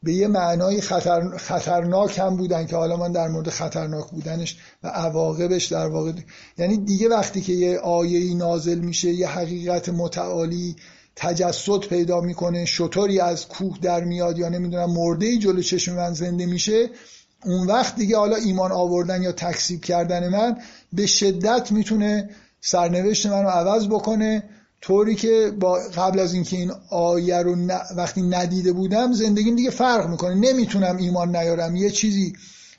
به یه معنای خطر، خطرناک هم بودن که حالا من در مورد خطرناک بودنش و عواقبش در واقع یعنی دیگه وقتی که یه آیه نازل میشه یه حقیقت متعالی تجسد پیدا می‌کنه شطوری از کوه در میاد یا نمی‌دونم مرده جلو چشم من زنده میشه اون وقت دیگه حالا ایمان آوردن یا تکسیب کردن من به شدت می‌تونه سرنوشت من رو عوض بکنه. طوری که با قبل از اینکه این آیه رو وقتی ندیده بودم زندگیم دیگه فرق می‌کنه. نمی‌تونم ایمان نیارم. یه چیزی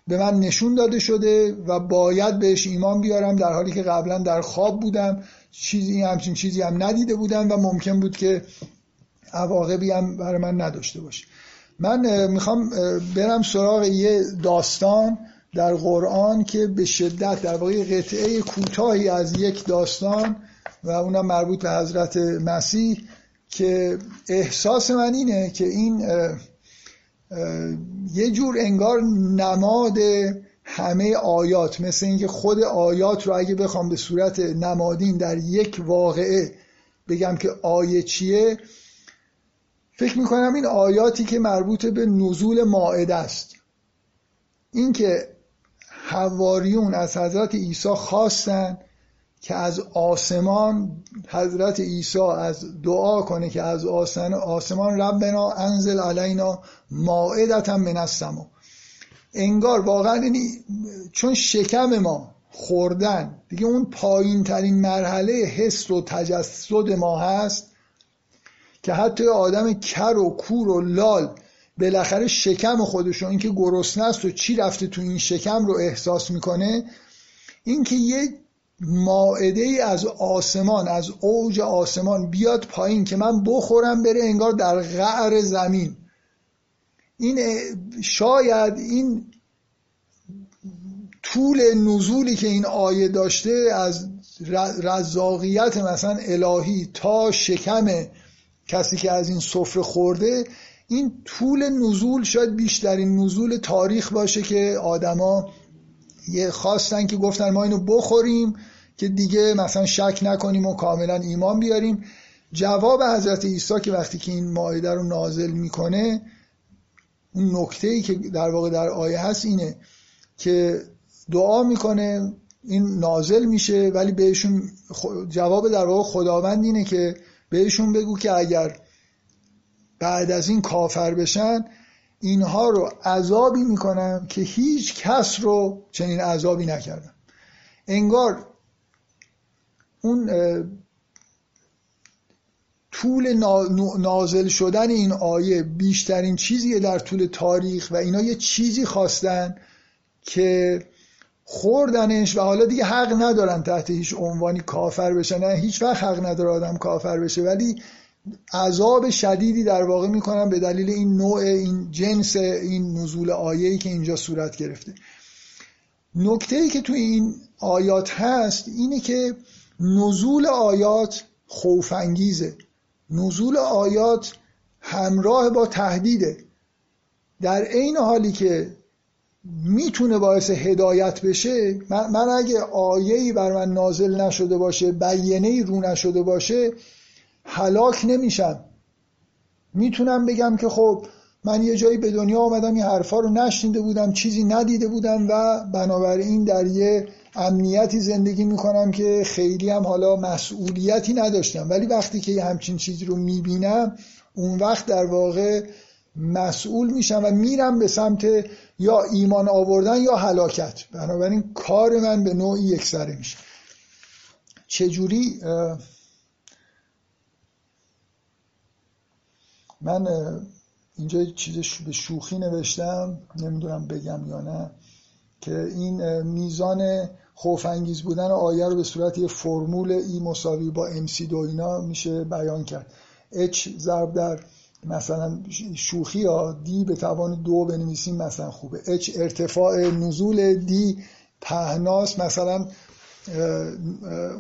به من نشون داده شده و باید بهش ایمان بیارم در حالی که قبلا در خواب بودم. چیزی همچین چیزی هم ندیده بودم و ممکن بود که عواقبی هم برای من نداشته باشه. من می‌خوام برم سراغ یه داستان در قرآن که به شدت در واقع قطعه کوتاهی از یک داستان و اونم مربوط به حضرت مسیح که احساس من اینه که این یه جور انگار نماد همه آیات مثل اینکه خود آیات رو اگه بخوام به صورت نمادین در یک واقعه بگم که آیه چیه فکر می‌کنم این آیاتی که مربوط به نزول ماعده است. اینکه حواریون از حضرت عیسی خواستن که از آسمان حضرت عیسی از دعا کنه که از آسمان, آسمان ربنا انزل علینا مائدتا من السما. انگار واقعا یعنی چون شکم ما خوردن دیگه اون پایین ترین مرحله حس و تجسد ما هست که حتی آدم کر و کور و لال بالاخره شکم خودشو اینکه گرسنه است و چی رفته تو این شکم رو احساس می‌کنه اینکه یه ماعده ای از آسمان از اوج آسمان بیاد پایین که من بخورم بره انگار در غعر زمین. این شاید این طول نزولی که این آیه داشته از رزاقیت مثلا الهی تا شکم کسی که از این سفره خورده این طول نزول شاید بیشترین نزول تاریخ باشه که آدما یه خواستن که گفتن ما اینو بخوریم. که دیگه مثلا شک نکنیم و کاملا ایمان بیاریم. جواب حضرت عیسی که وقتی که این مایده رو نازل می‌کنه اون نکته ای که در واقع در آیه هست اینه که دعا می‌کنه این نازل میشه ولی بهشون جواب در واقع خداوند اینه که بهشون بگو که اگر بعد از این کافر بشن اینها رو عذابی می‌کنم که هیچ کس رو چنین عذابی نکردم. انگار اون طول نازل شدن این آیه بیشترین چیزیه در طول تاریخ و اینا یه چیزی خواستن که خوردنش و حالا دیگه حق ندارن تحت هیچ عنوانی کافر بشن. نه هیچ وقت حق نداره آدم کافر بشه ولی عذاب شدیدی در واقع می‌کنن به دلیل این نوع این جنس این نزول آیه‌ای که اینجا صورت گرفته. نکته ای که توی این آیات هست اینه که نزول آیات خوفانگیزه. نزول آیات همراه با تهدیده. در عین حالی که می‌تونه باعث هدایت بشه من, اگه آیه‌ای بر من نازل نشده باشه بیانه رو نشده باشه هلاک نمیشم. می‌تونم بگم که خب من یه جایی به دنیا آمدم این حرفا رو نشنیده بودم چیزی ندیده بودم و بنابراین در یه امنیتی زندگی می‌کنم که خیلی هم حالا مسئولیتی نداشتم. ولی وقتی که همچین چیزی رو می‌بینم اون وقت در واقع مسئول میشم و میرم به سمت یا ایمان آوردن یا هلاکت. بنابراین کار من به نوعی یکسره میشه. چجوری؟ من اینجا چیز به شوخی نوشتم نمی‌دونم بگم یا نه که این میزان خوفانگیز بودن آیه رو به صورت یه فرمول ای مساوی با سی دو اینا میشه بیان کرد. H ضرب در مثلا شوخی ها دی به توان دو بنویسیم مثلا خوبه. H ارتفاع نزول دی پهناس مثلا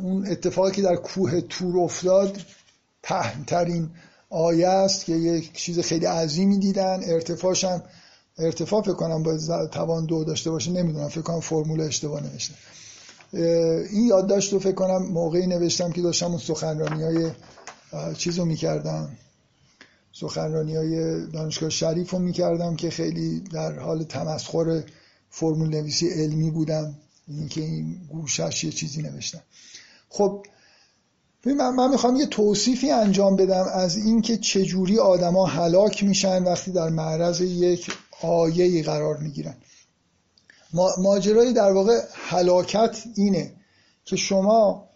اون اتفاقی که در کوه تور افتاد پهنترین آیه است که یک چیز خیلی عظیمی دیدن. ارتفاعش هم ارتفاع فکر کنم باید توان دو داشته باشه نمی‌دونم فکر کنم فرمول اشتباه نوشتم این یادداشت رو فکر کنم موقعی نوشتم که داشتم اون سخنرانی های چیز رو می‌کردم. سخنرانی های دانشگاه شریف رو می‌کردم که خیلی در حال تمسخر فرمول نویسی علمی بودم. اینکه این گوشش یه چیزی نوشتم. خب من, من می‌خوام یه توصیفی انجام بدم از اینکه چجوری آدما هلاک میشن وقتی در معرض یک آیه قرار می‌گیرن. ماجرای در واقع هلاکت اینه که شما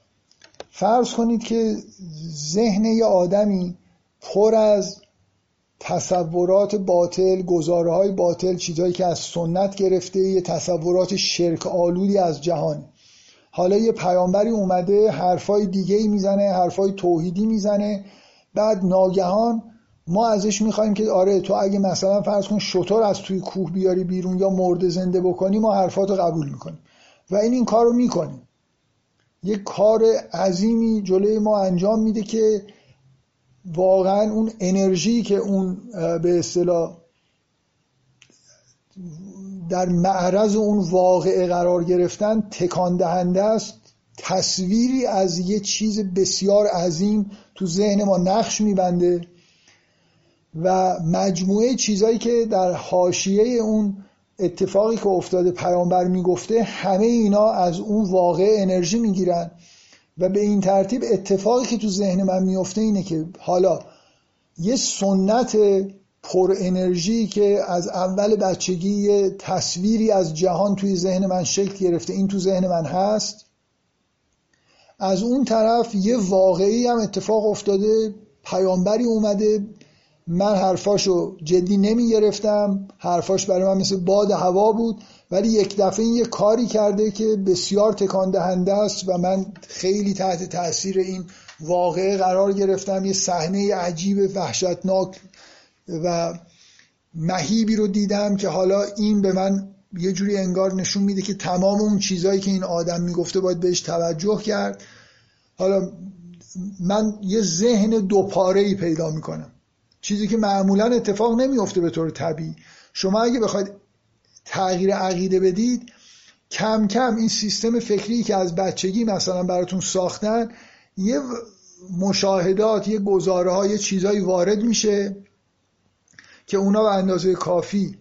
فرض کنید که ذهن یه آدمی پر از تصورات باطل گزاره های باطل چیزهایی که از سنت گرفته یه تصورات شرک آلودی از جهان. حالا یه پیامبری اومده حرفای دیگه می‌زنه حرفای توحیدی می‌زنه بعد ناگهان ما ازش می‌خوایم که آره تو اگه مثلا فرض کن شطور از توی کوه بیاری بیرون یا مرده زنده بکنی ما حرفات رو قبول می‌کنیم و این این کار رو می‌کنیم. یک کار عظیمی جلوی ما انجام میده که واقعا اون انرژی که اون به اصطلاح در معرض اون واقعه قرار گرفتن تکان دهنده است. تصویری از یه چیز بسیار عظیم تو ذهن ما نقش میبنده. و مجموعه چیزایی که در حاشیه اون اتفاقی که افتاده پیامبر می‌گفته همه اینا از اون واقع انرژی می‌گیرن. و به این ترتیب اتفاقی که تو ذهن من میفته اینه که حالا یه سنت پر انرژی که از اول بچگی یه تصویری از جهان توی ذهن من شکل گرفته این تو ذهن من هست. از اون طرف یه واقعی هم اتفاق افتاده پیامبری اومده من حرفاشو جدی نمی گرفتم حرفاش برای من مثل باد هوا بود. ولی یک دفعه این یه کاری کرده که بسیار تکان دهنده است و من خیلی تحت تاثیر این واقعه قرار گرفتم. یه صحنه عجیب وحشتناک و مهیبی رو دیدم که حالا این به من یه جوری انگار نشون میده که تمام اون چیزهایی که این آدم می‌گفته باید بهش توجه کرد. حالا من یه ذهن دوپاره ای پیدا می‌کنم. چیزی که معمولا اتفاق نمیفته به طور طبیعی. شما اگه بخواید تغییر عقیده بدید کم کم این سیستم فکری که از بچگی مثلا براتون ساختن یه مشاهدات یه گزاره های یه چیزایی وارد میشه که اونا به اندازه کافی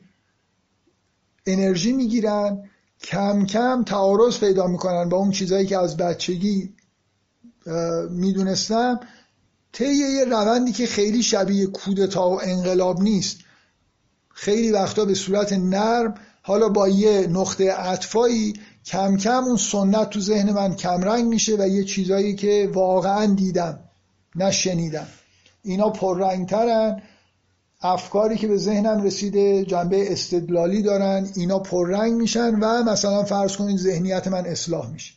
انرژی می‌گیرن کم کم تعارض پیدا می‌کنن با اون چیزایی که از بچگی می‌دونستم. طی یه روندی که خیلی شبیه کودتا و انقلاب نیست خیلی وقتا به صورت نرم حالا با یه نقطه عطفایی کم کم اون سنت تو ذهن من کمرنگ میشه و یه چیزایی که واقعا دیدم نشنیدم. اینا پررنگترن افکاری که به ذهنم رسیده جنبه استدلالی دارن اینا پررنگ میشن و مثلا فرض کنید ذهنیت من اصلاح میشه.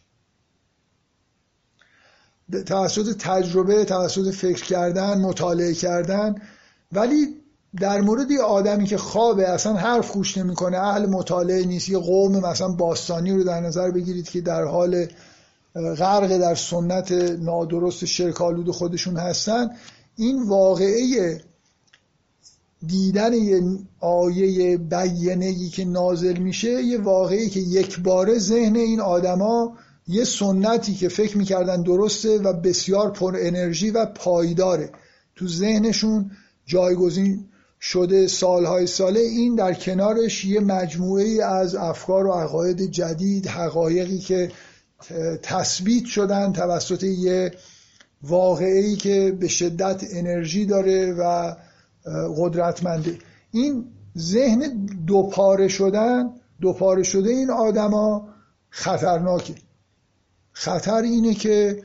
توسط تجربه توسط فکر کردن مطالعه کردن. ولی در مورد یه آدمی که خوابه اصلا حرف گوش نمی‌کنه اهل مطالعه نیست یه قوم مثلا باستانی رو در نظر بگیرید که در حال غرق در سنت نادرست شرکالود خودشون هستن این واقعه دیدن یه آیه بیینه که نازل میشه یه واقعی که یک باره ذهن این آدما یه سنتی که فکر می‌کردن درسته و بسیار پر انرژی و پایداره. تو ذهنشون جایگزین شده سالهای ساله. این در کنارش یه مجموعه از افکار و عقاید جدید حقایقی که تثبیت شدن توسط یه واقعی که به شدت انرژی داره و قدرتمنده. این ذهن دوپاره شدن دوپاره شده این آدما خطرناکه. خطر اینه که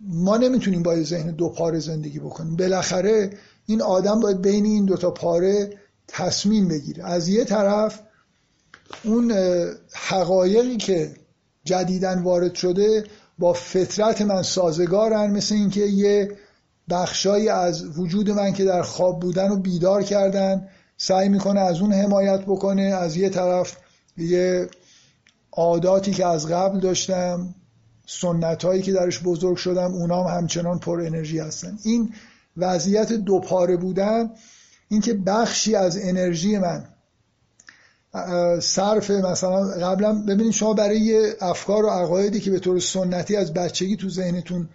ما نمی‌تونیم با ذهن دو پاره زندگی بکنیم. بالاخره این آدم باید بین این دوتا پاره تصمیم بگیره. از یه طرف اون حقایقی که جدیدن وارد شده با فطرت من سازگارن مثل اینکه یه بخشایی از وجود من که در خواب بودن و بیدار کردن سعی می‌کنه از اون حمایت بکنه. از یه طرف یه عاداتی که از قبل داشتم. سنت هایی که درش بزرگ شدم اونام همچنان پر انرژی هستن. این وضعیت دوپاره بودن اینکه بخشی از انرژی من صرف مثلا قبلا ببینید شما برای افکار و عقایدی که به طور سنتی از بچگی تو ذهنتون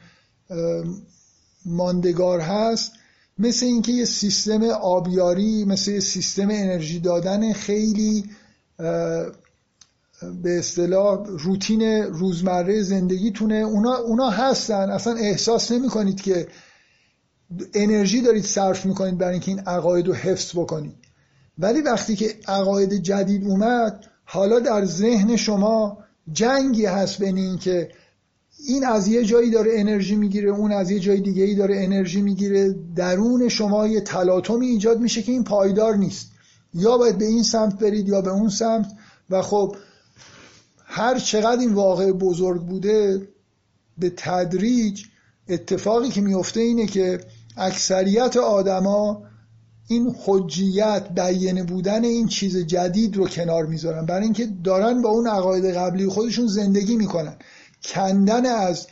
ماندگار هست مثل اینکه یه سیستم آبیاری مثل یه سیستم انرژی دادن خیلی به اصطلاح روتین روزمره زندگیتونه. اونا, اونا هستن. اصلا احساس نمی کنید که انرژی دارید صرف می‌کنید برای اینکه این عقاید رو حفظ بکنید. ولی وقتی که عقاید جدید اومد حالا در ذهن شما جنگی هست بین این که این از یه جایی داره انرژی می‌گیره اون از یه جای دیگه ای داره انرژی می‌گیره. درون شما یه تلاطمی ایجاد میشه که این پایدار نیست. یا باید به این سمت برید یا به اون سمت. و خب هر چقدر این واقع بزرگ بوده به تدریج اتفاقی که میفته اینه که اکثریت آدما این حجیت بیانه بودن این چیز جدید رو کنار می‌ذارن. برای اینکه دارن با اون عقاید قبلی خودشون زندگی می‌کنن. کندن از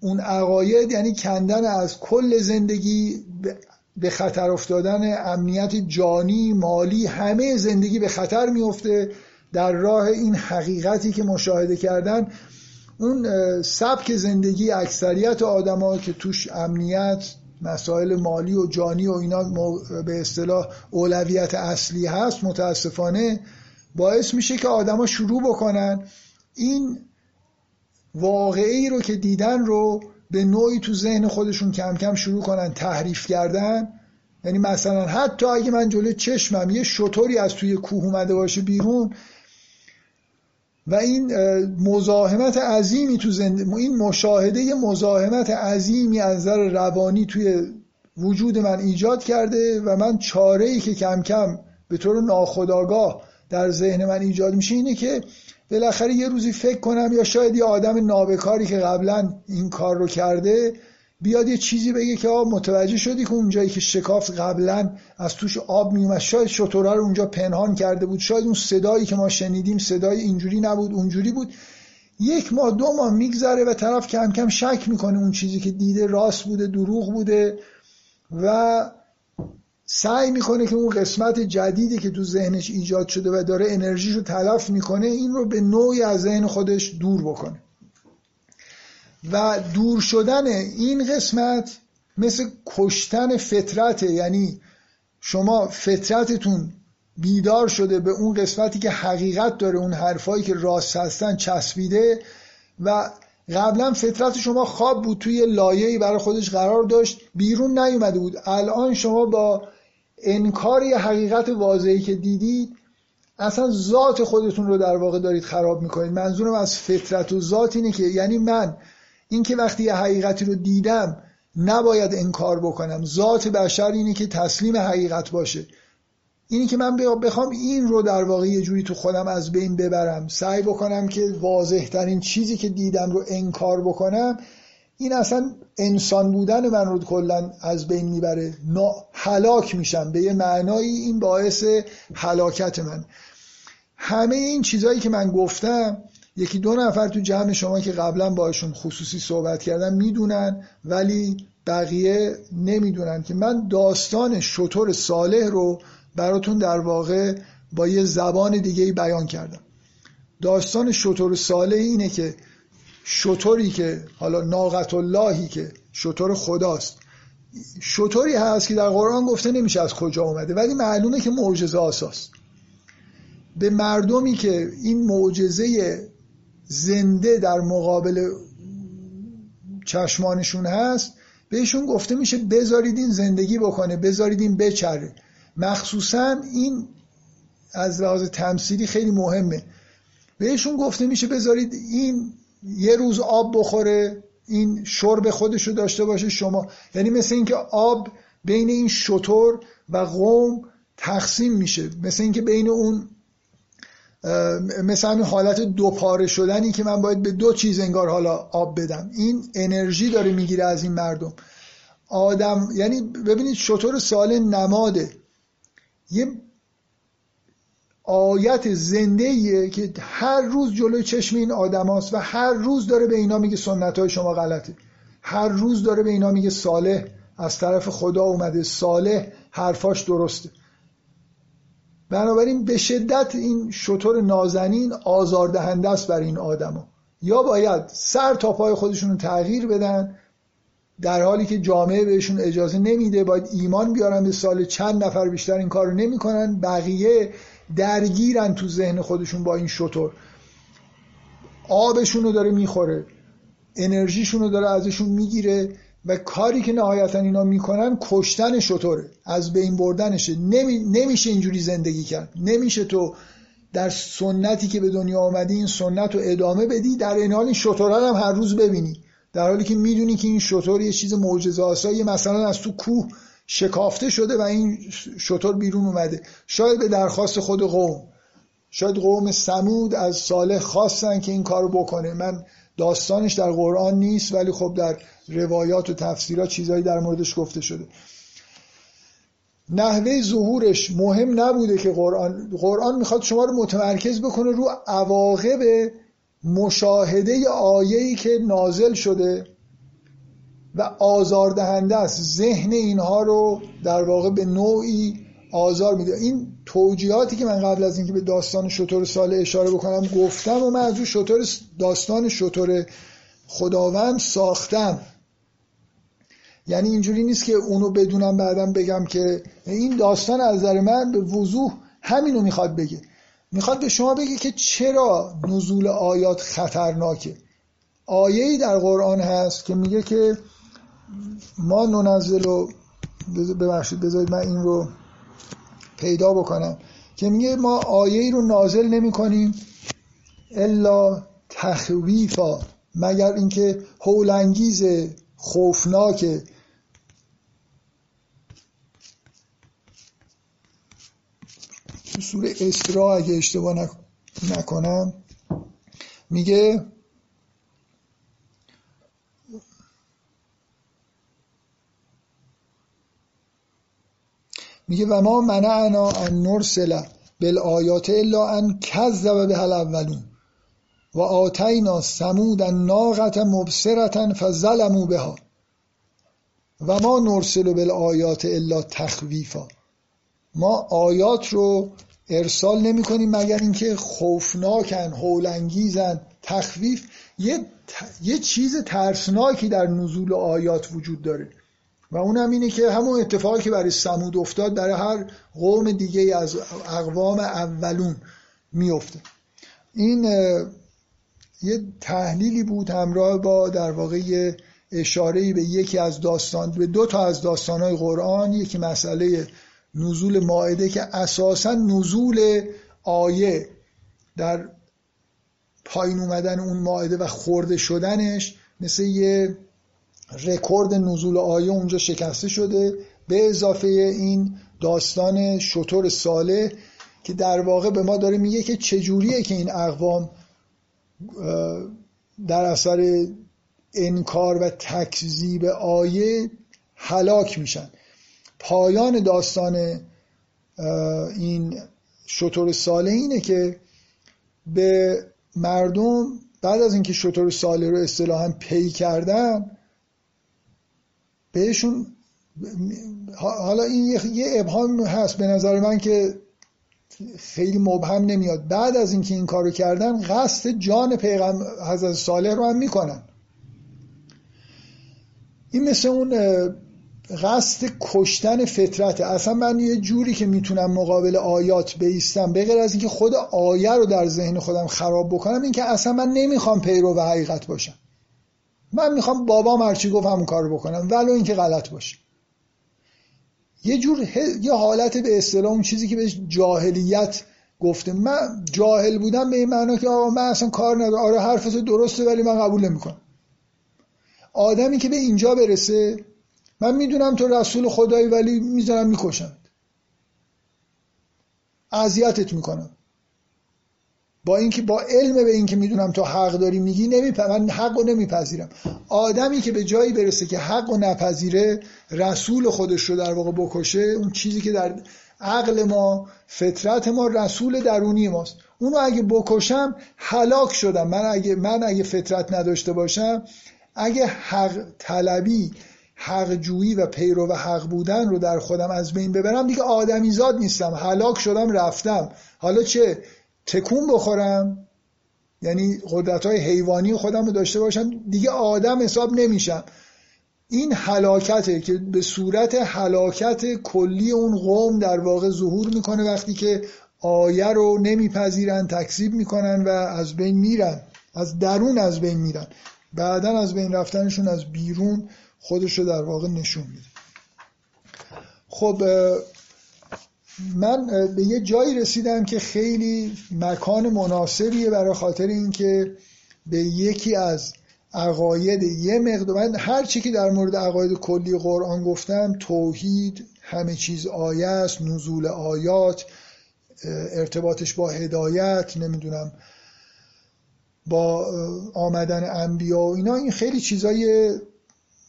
اون عقاید یعنی کندن از کل زندگی به خطر افتادن امنیت جانی مالی همه زندگی به خطر میفته در راه این حقیقتی که مشاهده کردن اون سبک زندگی اکثریت آدما که توش امنیت مسائل مالی و جانی و اینا به اصطلاح اولویت اصلی هست متاسفانه باعث میشه که آدما شروع بکنن این واقعی رو که دیدن رو به نوعی تو ذهن خودشون کم کم شروع کنن تحریف کردن. یعنی مثلا حتی اگه من جلوی چشمم یه شطوری از توی کوه اومده باشه بیرون و این مزاحمت عظیمی تو زند... این مشاهده مزاحمت عظیمی از نظر روانی توی وجود من ایجاد کرده و من چاره ای که کم کم به طور ناخودآگاه در ذهن من ایجاد میشه اینه که بالاخره یه روزی فکر کنم یا شاید یه آدم نابکاری که قبلا این کار رو کرده بیاد یه چیزی بگه که آب متوجه شدی که اونجایی که شکافت قبلا از توش آب میومد شاید شطوره رو اونجا پنهان کرده بود شاید اون صدایی که ما شنیدیم صدای اینجوری نبود اونجوری بود. یک ماه دو ماه میگذره و طرف کم کم شک می‌کنه اون چیزی که دیده راست بوده دروغ بوده و سعی می‌کنه که اون قسمت جدیدی که تو ذهنش ایجاد شده و داره انرژیش رو تلف می‌کنه این رو به نوعی از ذهن خودش دور بکنه. و دور شدن این قسمت مثل کشتن فطرته. یعنی شما فطرتتون بیدار شده به اون قسمتی که حقیقت داره اون حرفایی که راست هستن چسبیده و قبلا فطرت شما خواب بود توی لایه‌ای برای خودش قرار داشت بیرون نیومده بود. الان شما با انکاری حقیقت واضحی که دیدید اصلا ذات خودتون رو در واقع دارید خراب می‌کنید. منظورم از فطرت و ذات اینه که یعنی من اینکه وقتی یه حقیقتی رو دیدم نباید انکار بکنم. ذات بشر اینه که تسلیم حقیقت باشه. اینی که من بخوام این رو در واقع یه جوری تو خودم از بین ببرم. سعی بکنم که واضح ترین چیزی که دیدم رو انکار بکنم این اصلا انسان بودن من رو کلا از بین می‌بره. هلاک میشم. به یه معنایی این باعث هلاکت من. همه این چیزهایی که من گفتم یکی دو نفر تو جمع شما که قبلا باشون خصوصی صحبت کردم می‌دونن ولی بقیه نمی‌دونن که من داستان شطور صالح رو براتون در واقع با یه زبان دیگه بیان کردم. داستان شطور صالح اینه که شطوری که حالا ناقت اللهی که شطور خداست. شطوری هست که در قرآن گفته نمیشه از کجا اومده ولی معلومه که معجزه آساست. به مردمی که این معجزه زنده در مقابل چشمانشون هست بهشون گفته میشه بذارید این زندگی بکنه بذارید این بچره. مخصوصا این از لحاظ تمثیلی خیلی مهمه. بهشون گفته میشه بذارید این یه روز آب بخوره این شرب خودش رو داشته باشه شما. یعنی مثل اینکه آب بین این شطور و قوم تقسیم میشه. مثل اینکه بین اون مثل همین حالت دو پاره شدنی که من باید به دو چیز انگار حالا آب بدم. این انرژی داره می‌گیره از این مردم. آدم یعنی ببینید شطور سال نماده. یه آیت زنده که هر روز جلوی چشم این آدم هاست و هر روز داره به اینا میگه سنت های شما غلطه. هر روز داره به اینا میگه صالح. از طرف خدا اومده. صالح حرفاش درسته. بنابراین به شدت این شطور نازنین آزاردهنده است بر این آدما یا باید سر تا پای خودشون رو تغییر بدن در حالی که جامعه بهشون اجازه نمیده باید ایمان بیارن به سال چند نفر بیشتر این کار رو نمی‌کنن بقیه درگیرن تو ذهن خودشون با این شطور. آبشون رو داره می‌خوره انرژیشون رو داره ازشون می‌گیره. و کاری که نهایتا اینا می‌کنن کشتن شطوره. از بین بردنشه. نمی... نمیشه اینجوری زندگی کرد. نمیشه تو در سنتی که به دنیا آمدی این سنت رو ادامه بدی. در این حال این شطوره هم هر روز ببینی. در حالی که می‌دونی که این شطور یه چیز معجزه آسایی مثلا از تو کوه شکافته شده و این شطور بیرون اومده. شاید به درخواست خود قوم. شاید قوم سمود از صالح خواستن که این کارو بکنه. من داستانش در قرآن نیست ولی خب در روایات و تفسیرات چیزهایی در موردش گفته شده. نحوه ظهورش مهم نبوده که قرآن قرآن می‌خواد شما رو متمرکز بکنه رو عواقب مشاهده آیه‌ای که نازل شده و آزاردهنده است. ذهن اینها رو در واقع به نوعی آزار میده. این توجیهاتی که من قبل از اینکه به داستان شطور سال اشاره بکنم گفتم و من از شطور داستان شطور خداوند ساختم. یعنی اینجوری نیست که اونو بدونم بعدم بگم که این داستان از نظر من به وضوح همینو می‌خواد بگه. می‌خواد به شما بگه که چرا نزول آیات خطرناکه. آیه‌ای در قرآن هست که میگه که ما ننزل و ببخشید بذارید من این رو پیدا بکنم که میگه ما آیه رو نازل نمی کنیم الا تخویفا مگر اینکه هولانگیز خوفناک. سوره اسراء اگه اشتباه نکنم میگه میگه و ما منعنا ان نرسل بالآیات الا ان کذب به الاولون و آتینا سمود ناقت مبصرتا فظلموا بها و ما نرسل بالآیات الا تخویفا. ما آیات رو ارسال نمی کنیم مگر اینکه خوفناکن هولانگیزن تخویف. یه, یه چیز ترسناکی در نزول آیات وجود داره. و اونم اینه که همون اتفاقی که برای سمود افتاد در هر قوم دیگه از اقوام اولون میفته. این یه تحلیلی بود همراه با در واقع اشاره به یکی از داستان به دو تا از داستانهای قرآن یکی مسئله نزول ماعده که اساسا نزول آیه در پایین اومدن اون ماعده و خورده شدنش مثل یه رکورد نزول آیه اونجا شکسته شده به اضافه این داستان شطور ساله که در واقع به ما داره میگه که چجوریه که این اقوام در اثر انکار و تکذیب آیه هلاک میشن. پایان داستان این شطور ساله اینه که به مردم بعد از اینکه شطور ساله رو اصطلاحا پی کردن بهشون حالا این یه ابهام هست به نظر من که خیلی مبهم نمیاد. بعد از اینکه این کارو کردن قصد جان پیغمبر حضرت صالح رو هم می‌کنن. این مثل اون قصد کشتن فطرته. اصلا من یه جوری که می‌تونم مقابل آیات بیستم به غیر از اینکه خود آیه رو در ذهن خودم خراب بکنم این که اصلا من نمی‌خوام پیرو و حقیقت باشم. من می‌خوام بابام هرچی گفت همون کار بکنم ولو اینکه غلط باشه. یه جور یه حالت به اصطلاح اون چیزی که بهش جاهلیت گفته. من جاهل بودم به این معنا که آقا من اصلا کار ندارم. آره حرفت درسته ولی من قبول نمی‌کنم. آدمی که به اینجا برسه من می‌دونم تو رسول خدایی ولی می‌زنم می‌کشم اذیتت می‌کنم. با اینکه با علم به اینکه می‌دونم تو حق داری میگی نمیپ... من حق رو نمیپذیرم. آدمی که به جایی برسه که حق و نپذیره رسول خودش رو در واقع بکشه اون چیزی که در عقل ما فطرت ما رسول درونی ماست. اونو اگه بکشم هلاک شدم. من اگه من اگه فطرت نداشته باشم اگه حق طلبی حق جویی و پیرو و حق بودن رو در خودم از بین ببرم دیگه آدمیزاد نیستم. هلاک شدم رفتم. حالا چه؟ تکون بخورم. یعنی قدرت های حیوانی خودم رو داشته باشم دیگه آدم حساب نمیشم. این حلاکته که به صورت حلاکت کلی اون قوم در واقع ظهور می‌کنه وقتی که آیه رو نمیپذیرن تکذیب می‌کنن و از بین میرن. از درون از بین میرن. بعدا از بین رفتنشون از بیرون خودش رو در واقع نشون میده. خب من به یه جایی رسیدم که خیلی مکان مناسبیه برای خاطر اینکه به یکی از عقاید یه مقدار من هر چی که در مورد عقاید کلی قرآن گفتم توحید همه چیز آیه است نزول آیات ارتباطش با هدایت نمی‌دونم با آمدن انبیا و اینا این خیلی چیزای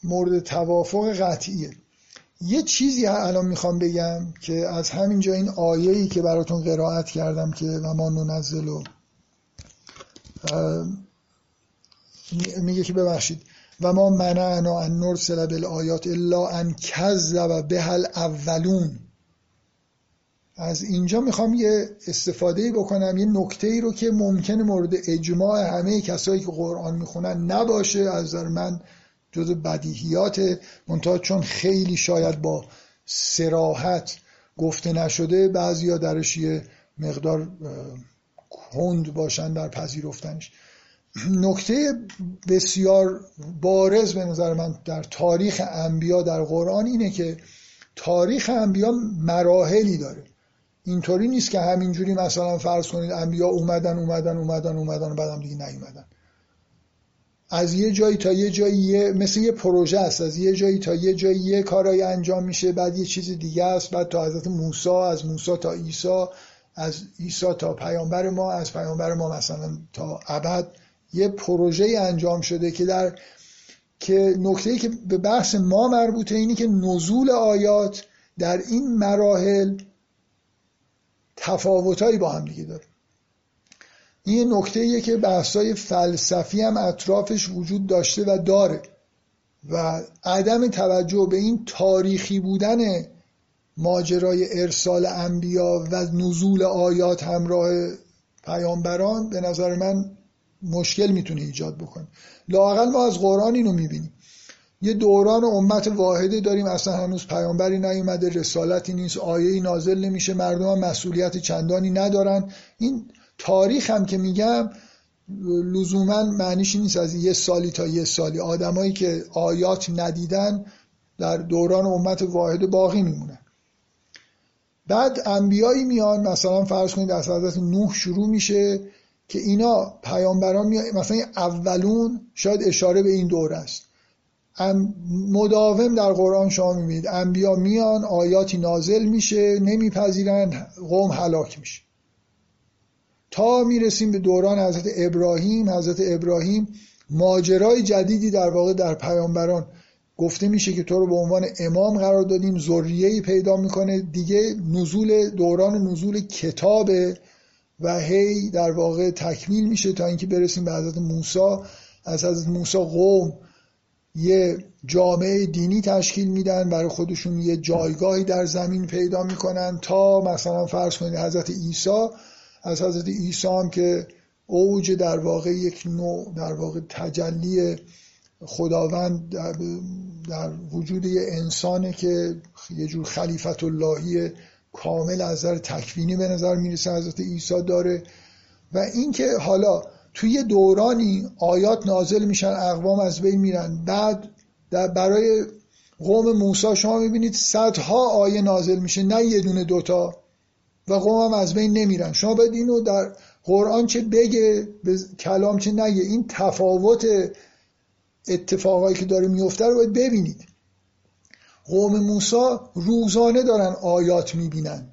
مورد توافق قطعیه. یه چیزی الان می‌خوام بگم که از همینجا این آیه‌ای که براتون قرائت کردم که و ما ننزل و میگه که ببخشید. و ما منعنا ان نرسل بالآیات الا ان کذب بهل اولون از اینجا می‌خوام یه استفاده بکنم یه نکته ای رو که ممکن مورد اجماع همه کسایی که قرآن می‌خونن نباشه از نظر من جز بدیهیات منتها چون خیلی شاید با سراحت گفته نشده بعضیا درش یه مقدار کند باشن در پذیرفتنش. نکته بسیار بارز به نظر من در تاریخ انبیا در قرآن اینه که تاریخ انبیا مراحلی داره. اینطوری نیست که همینجوری مثلا فرض کنید انبیا اومدن اومدن اومدن اومدن و بعدم دیگه نیومدن. از یه جایی تا یه جایی مثل یه پروژه است. از یه جایی تا یه جایی یه کارایی انجام میشه بعد یه چیز دیگه است. بعد تا حضرت موسی از موسی تا عیسی از عیسی تا پیامبر ما از پیامبر ما مثلا تا ابد یه پروژه انجام شده که در که نکته که به بحث ما مربوطه اینی که نزول آیات در این مراحل تفاوتایی با هم دیگه داره. این نکته که بحثای فلسفی هم اطرافش وجود داشته و داره و عدم توجه به این تاریخی بودن ماجرای ارسال انبیا و نزول آیات همراه پیامبران به نظر من مشکل می‌تونه ایجاد بکنه. لاقل ما از قرآن اینو می‌بینیم. یه دوران امت واحده داریم اصلا هنوز پیامبری نیومده رسالتی نیست آیه نازل نمیشه مردم هم مسئولیت چندانی ندارن. این تاریخ هم که میگم لزوما معنیش نیست. از یه سالی تا یه سالی آدمایی که آیات ندیدن در دوران امت واحد باقی میمونن. بعد انبیایی میان مثلا فرض کنید از حضرت نوح شروع میشه که اینا پیامبران میان مثلا اولون شاید اشاره به این دوره است. مداوم در قرآن شما می‌بینید. انبیا میان آیاتی نازل میشه نمیپذیرن قوم هلاک میشه. تا می‌رسیم به دوران حضرت ابراهیم حضرت ابراهیم ماجرای جدیدی در واقع در پیامبران گفته میشه که تو رو به عنوان امام قرار دادیم ذریه‌ای پیدا می‌کنه. دیگه نزول دوران نزول کتاب و هی در واقع تکمیل میشه تا اینکه برسیم به حضرت موسی. از حضرت موسی قوم یه جامعه دینی تشکیل میدن برای خودشون یه جایگاهی در زمین پیدا می‌کنن تا مثلا فرض کنید حضرت عیسی از حضرت عیسی هم که اوج در واقع یک نوع در واقع تجلی خداوند در, در وجود یه انسانه که یه جور خلیفت اللهی کامل از نظر تکوینی به نظر می‌رسه حضرت عیسی داره. و اینکه حالا توی دورانی آیات نازل میشن اقوام از بین میرن بعد در برای قوم موسی شما می‌بینید صدها آیه نازل میشه نه یه دونه دوتا. و قوم هم از بین نمیرن. شما باید اینو در قرآن چه بگه به کلام چه نگه. این تفاوت اتفاقایی که داره میفته رو باید ببینید. قوم موسی روزانه دارن آیات می‌بینن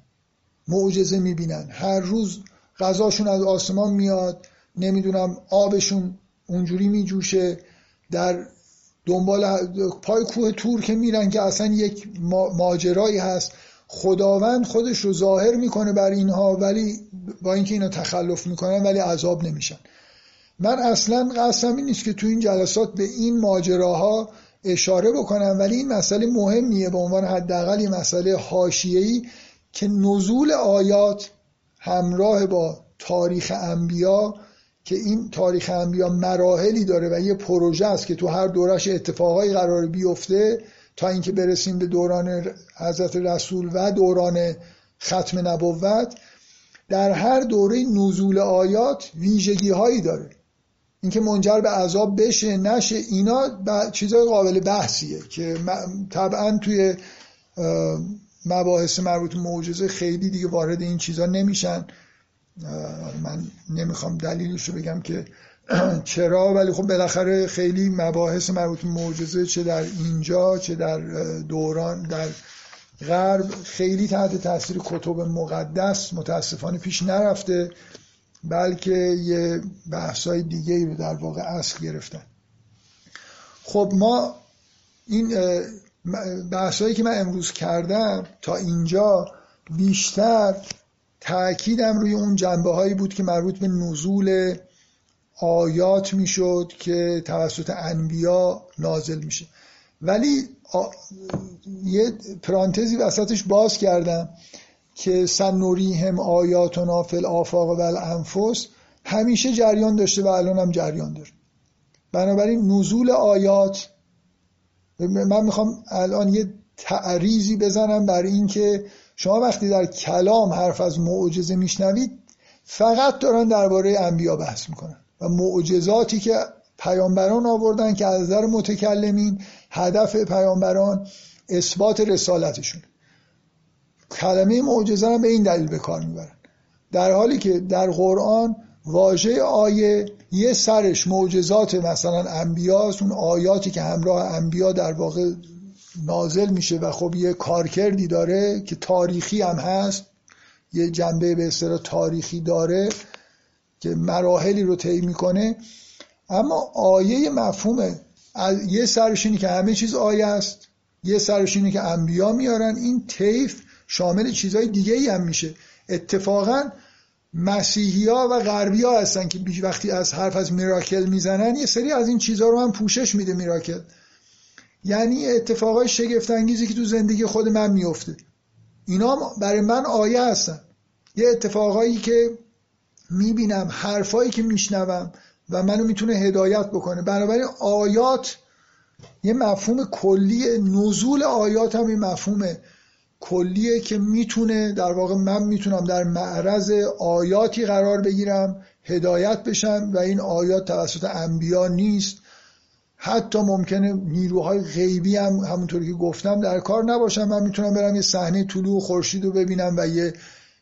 معجزه می‌بینن. هر روز غذاشون از آسمان میاد نمی‌دونم آبشون اونجوری میجوشه در دنبال پای کوه تور که میرن که اصلا یک ماجرایی هست. خداوند خودش رو ظاهر می‌کنه بر اینها ولی با اینکه اینا تخلف می‌کنن ولی عذاب نمیشن. من اصلا قصدم این نیست که تو این جلسات به این ماجراها اشاره بکنم ولی این مسئله مهمیه به عنوان حداقل یه مسئله حاشیه‌ای که نزول آیات همراه با تاریخ انبیا که این تاریخ انبیا مراحلی داره و یه پروژه است که تو هر دورش اتفاقایی قرار بیفته تا اینکه برسیم به دوران حضرت رسول و دوران ختم نبوت در هر دوره نزول آیات ویژگی هایی داره. اینکه منجر به عذاب بشه نشه اینا چیزای قابل بحثیه که طبعا توی مباحث مربوط به معجزه خیلی دیگه وارد این چیزا نمیشن. من نمی‌خوام دلیلش رو بگم که چرا؟ ولی خب بالاخره خیلی مباحث مربوط به معجزه چه در اینجا چه در دوران در غرب خیلی تحت تاثیر کتب مقدس متاسفانه پیش نرفته بلکه یه بحثای دیگه رو در واقع اصل گرفتن. خب ما این بحثایی که من امروز کردم تا اینجا بیشتر تأکیدم روی اون جنبه هایی بود که مربوط به نزول آیات می‌شد که توسط انبیا نازل میشه. ولی یه پرانتزی وسطش باز کردم که سنوریهم آیاتنا فی الافاق و الانفس همیشه جریان داشته و الان هم جریان داره. بنابراین نزول آیات من می‌خوام الان یه تعریزی بزنم بر این که شما وقتی در کلام حرف از معجزه میشنوید فقط دارن درباره انبیا بحث می‌کنن. معجزاتی که پیامبران آوردن که از نظر متکلمین هدف پیامبران اثبات رسالتشون. کلمه معجزه هم به این دلیل به کار می‌برن. در حالی که در قرآن واژه آیه یه سرش معجزات مثلا انبیاست اون آیاتی که همراه انبیا در واقع نازل میشه و خب یه کارکردی داره که تاریخی هم هست یه جنبه به اصطلاح تاریخی داره. که مراحلی رو طی می‌کنه. اما آیه مفهومه. یه سرش اینه که همه چیز آیه است. یه سرش اینه که انبیا میارن. این طیف شامل چیزهای دیگه ای هم میشه. اتفاقا مسیحی ها و غربی ها هستن که وقتی از حرف از میراکل می‌زنن یه سری از این چیزها رو هم پوشش میده میراکل. یعنی اتفاقای شگفت انگیزی که تو زندگی خود من میفته اینا برای من آیه هستن. یه اتفاقایی که می‌بینم حرفایی که میشنوم و منو می‌تونه هدایت بکنه. بنابراین آیات یه مفهوم کلی نزول آیات هم یه مفهوم کلیه که می‌تونه در واقع من می‌تونم در معرض آیاتی قرار بگیرم هدایت بشم و این آیات توسط انبیا نیست. حتی ممکنه نیروهای غیبی هم همونطوری که گفتم در کار نباشم من می‌تونم برم یه صحنه طلوع خورشید رو ببینم و یه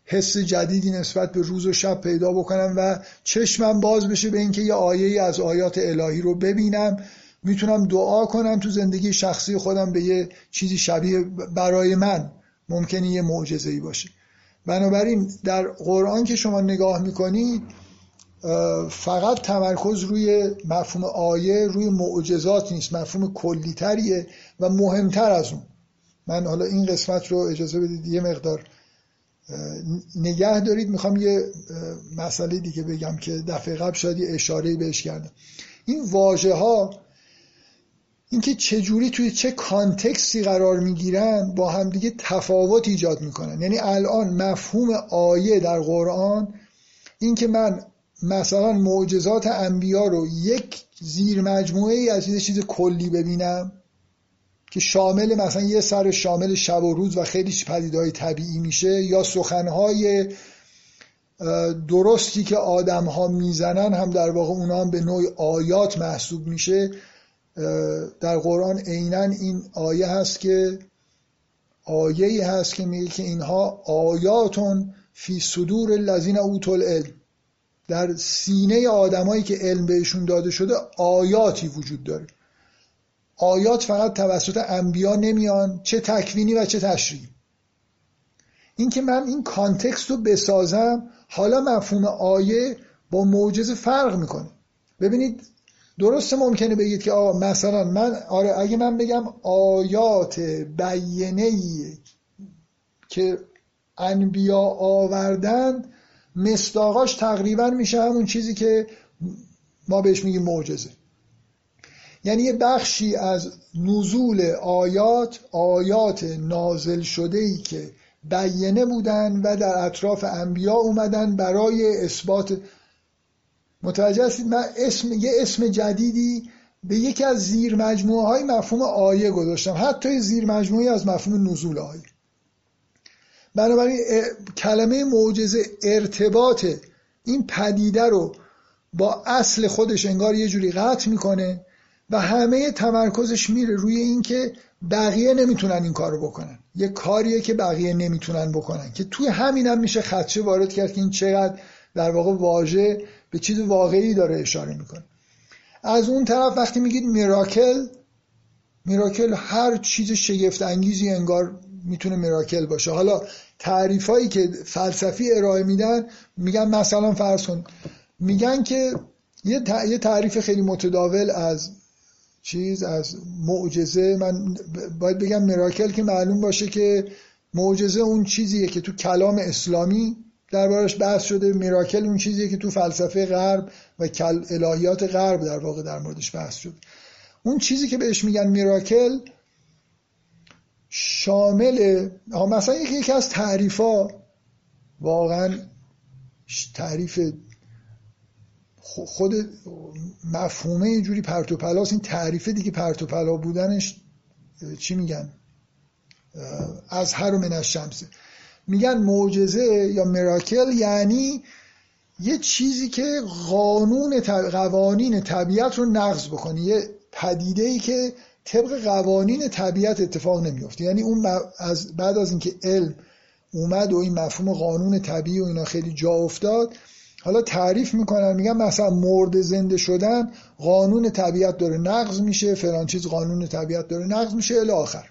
حس جدیدی نسبت به روز و شب پیدا بکنم و چشمم باز بشه به اینکه یه آیه از آیات الهی رو ببینم. می‌تونم دعا کنم تو زندگی شخصی خودم به یه چیزی شبیه برای من ممکنه یه معجزه ای باشه. بنابراین در قرآن که شما نگاه می‌کنید فقط تمرکز روی مفهوم آیه روی معجزات نیست مفهوم کلیتریه و مهمتر از اون. من حالا این قسمت رو اجازه بدید یه مقدار نگه دارید می‌خوام یه مسئله دیگه بگم که دفعه قبل شاید اشاره بهش کردم. این واژه ها اینکه چجوری توی چه کانتکسی قرار می‌گیرن با همدیگه تفاوت ایجاد می‌کنن. یعنی الان مفهوم آیه در قرآن اینکه من مثلا معجزات انبیا رو یک زیر مجموعه ای از چیز کلی ببینم که شامل مثلا یه سر شامل شب و روز و خیلی پدیدهای طبیعی میشه یا سخنهای درستی که آدم ها می‌زنن هم در واقع اونا هم به نوع آیات محسوب میشه. در قرآن عینا این آیه هست که آیه هست که میگه که اینها آیاتون فی صدور الذین اوتل العلم. در سینه آدمایی که علم بهشون داده شده آیاتی وجود داره. آیات فقط توسط انبیا نمیان چه تکوینی و چه تشریعی اینکه من این کانتکست رو بسازم حالا مفهوم آیه با معجزه فرق می‌کنه. ببینید درسته ممکنه بگید که آقا مثلا من آره اگه من بگم آیات بیینه که انبیا آوردن مستاقاش تقریبا میشه همون چیزی که ما بهش میگیم معجزه. یعنی یه بخشی از نزول آیات آیات نازل شده ای که بیینه بودن و در اطراف انبیا اومدن برای اثبات. متوجه هستید؟ من اسم یه اسم جدیدی به یکی از زیر مجموعه های مفهوم آیه گذاشتم. حتی زیر مجموعه از مفهوم نزول آیه. بنابراین کلمه معجزه ارتباط این پدیده رو با اصل خودش انگار یه جوری قطع می‌کنه. و همه تمرکزش میره روی اینکه بقیه نمی‌تونن این کارو بکنن. یه کاریه که بقیه نمی‌تونن بکنن. که توی همین هم میشه خدشه وارد کرد که این چقدر در واقع واژه به چیز واقعی داره اشاره می‌کنه. از اون طرف وقتی میگید میراکل میراکل هر چیز شگفت انگیزی انگار می‌تونه میراکل باشه. حالا تعریف هایی که فلسفی ارائه میدن میگن مثلا فرض میگن که یه تعریف خیلی متداول از چیز از معجزه من باید بگم مراکل که معلوم باشه که معجزه اون چیزیه که تو کلام اسلامی دربارش بحث شده. میراکل اون چیزیه که تو فلسفه غرب و الهیات غرب در واقع در موردش بحث شد. اون چیزی که بهش میگن میراکل شامل مثلا یکی از تعریفا واقعا تعریف خود مفهومه یه جوری پرتوپلاس این تعریفه دیگه پرتوپلا بودنش چی میگن؟ از هر من از شمسه میگن معجزه یا مراکل یعنی یه چیزی که قانون قوانین طبیعت رو نقض بکنه. یه پدیده ای که طبق قوانین طبیعت اتفاق نمیفته یعنی اون از بعد از اینکه علم اومد و این مفهوم قانون طبیعی و اینا خیلی جا افتاد حالا تعریف می‌کنن میگن مثلا مرد زنده شدن قانون طبیعت داره نقض میشه فلان چیز قانون طبیعت داره نقض میشه الی آخر.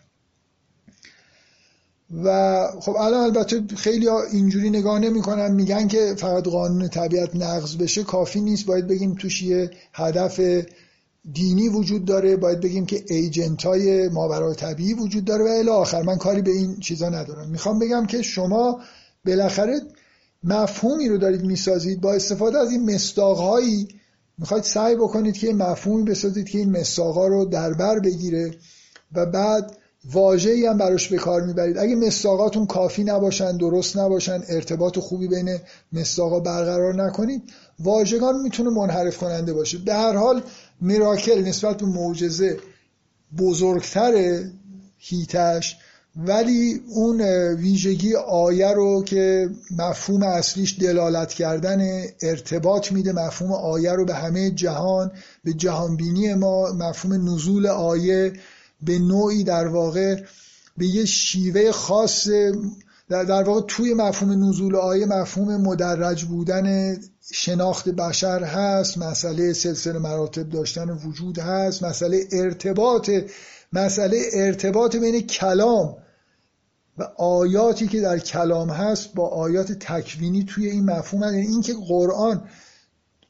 و خب الان البته خیلی ها اینجوری نگاه نمی‌کنن میگن که فقط قانون طبیعت نقض بشه کافی نیست. باید بگیم توش یه هدف دینی وجود داره باید بگیم که ایجنت های ماورای طبیعی وجود داره و الی آخر. من کاری به این چیزا ندارم. می‌خوام بگم که شما بالاخره مفهومی رو دارید می‌سازید با استفاده از این مستاقهایی می‌خواید سعی بکنید که مفهومی بسازید که این مستاقها رو در بر بگیره و بعد واژه‌ای هم براش به کار می‌برید. اگه مستاقاتون کافی نباشن درست نباشن ارتباط خوبی بین مستاقا برقرار نکنید واژگان می‌تونه منحرف کننده باشه. به هر حال میراکل نسبت به معجزه بزرگتر هیتش. ولی اون ویژگی آیه رو که مفهوم اصلیش دلالت کردن ارتباط میده مفهوم آیه رو به همه جهان به جهانبینی ما مفهوم نزول آیه به نوعی در واقع به یه شیوه خاص در, در واقع توی مفهوم نزول آیه مفهوم مدرج بودن شناخت بشر هست مسئله سلسله مراتب داشتن وجود هست مسئله ارتباط مسئله ارتباط بین کلام و آیاتی که در کلام هست با آیات تکوینی توی این مفهوم هست. یعنی اینکه قرآن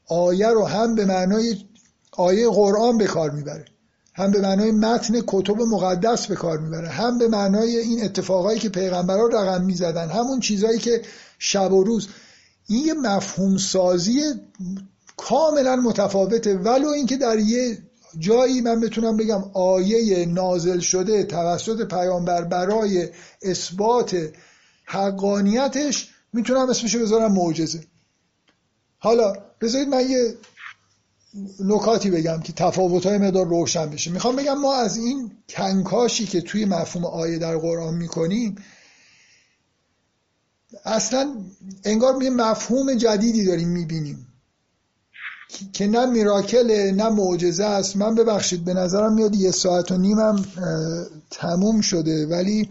آیه رو هم به معنای آیه قرآن به کار می‌بره هم به معنای متن کتب مقدس به کار می‌بره هم به معنای این اتفاقایی که پیغمبران رقم می‌زدن همون چیزهایی که شب و روز. این یه مفهوم سازی کاملا متفاوته ولو اینکه در یه جایی من بتونم بگم آیه نازل شده توسط پیامبر برای اثبات حقانیتش می‌تونم اسمشو بذارم معجزه. حالا بذارید من یه نکاتی بگم که تفاوت های مدار روشن بشه. می‌خوام بگم ما از این کنکاشی که توی مفهوم آیه در قرآن می‌کنیم اصلا انگار یه مفهوم جدیدی داریم می‌بینیم. که نه میراکل نه معجزه است. من ببخشید به نظرم میاد یه ساعت و نیمم تموم شده. ولی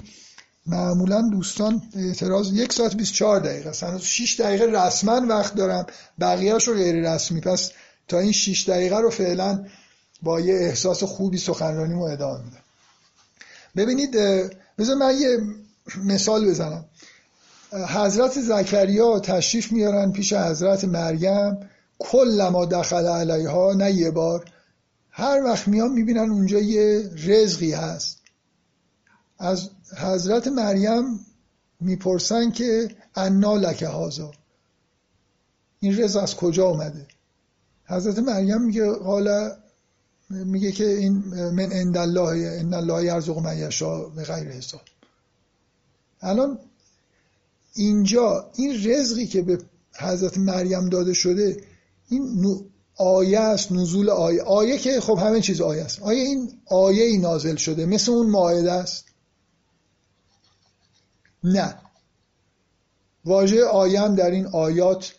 معمولا دوستان اعتراض یک ساعت 24 دقیقه است. 6 دقیقه رسما وقت دارم. بقیهش رو غیر رسمی. پس تا این 6 دقیقه رو فعلا با یه احساس خوبی سخنرانیمو ادامه میدم. ببینید بذار من یه مثال بزنم. حضرت زکریا تشریف میارن پیش حضرت مریم. کل ما دخل علیها نه یه بار. هر وقت میان می‌بینن اونجا یه رزقی هست. از حضرت مریم می‌پرسن که انا لکه هازا این رزق از کجا آمده حضرت مریم میگه قال میگه که این من عند الله ان الله یرزق من یشاء به غیر حساب. الان اینجا این رزقی که به حضرت مریم داده شده این آیه است نزول آیه. آیه که خب همه چیز آیه است. آیه این آیه ای نازل شده. مثل اون ماعده است. نه. واژه آیه هم در این آیات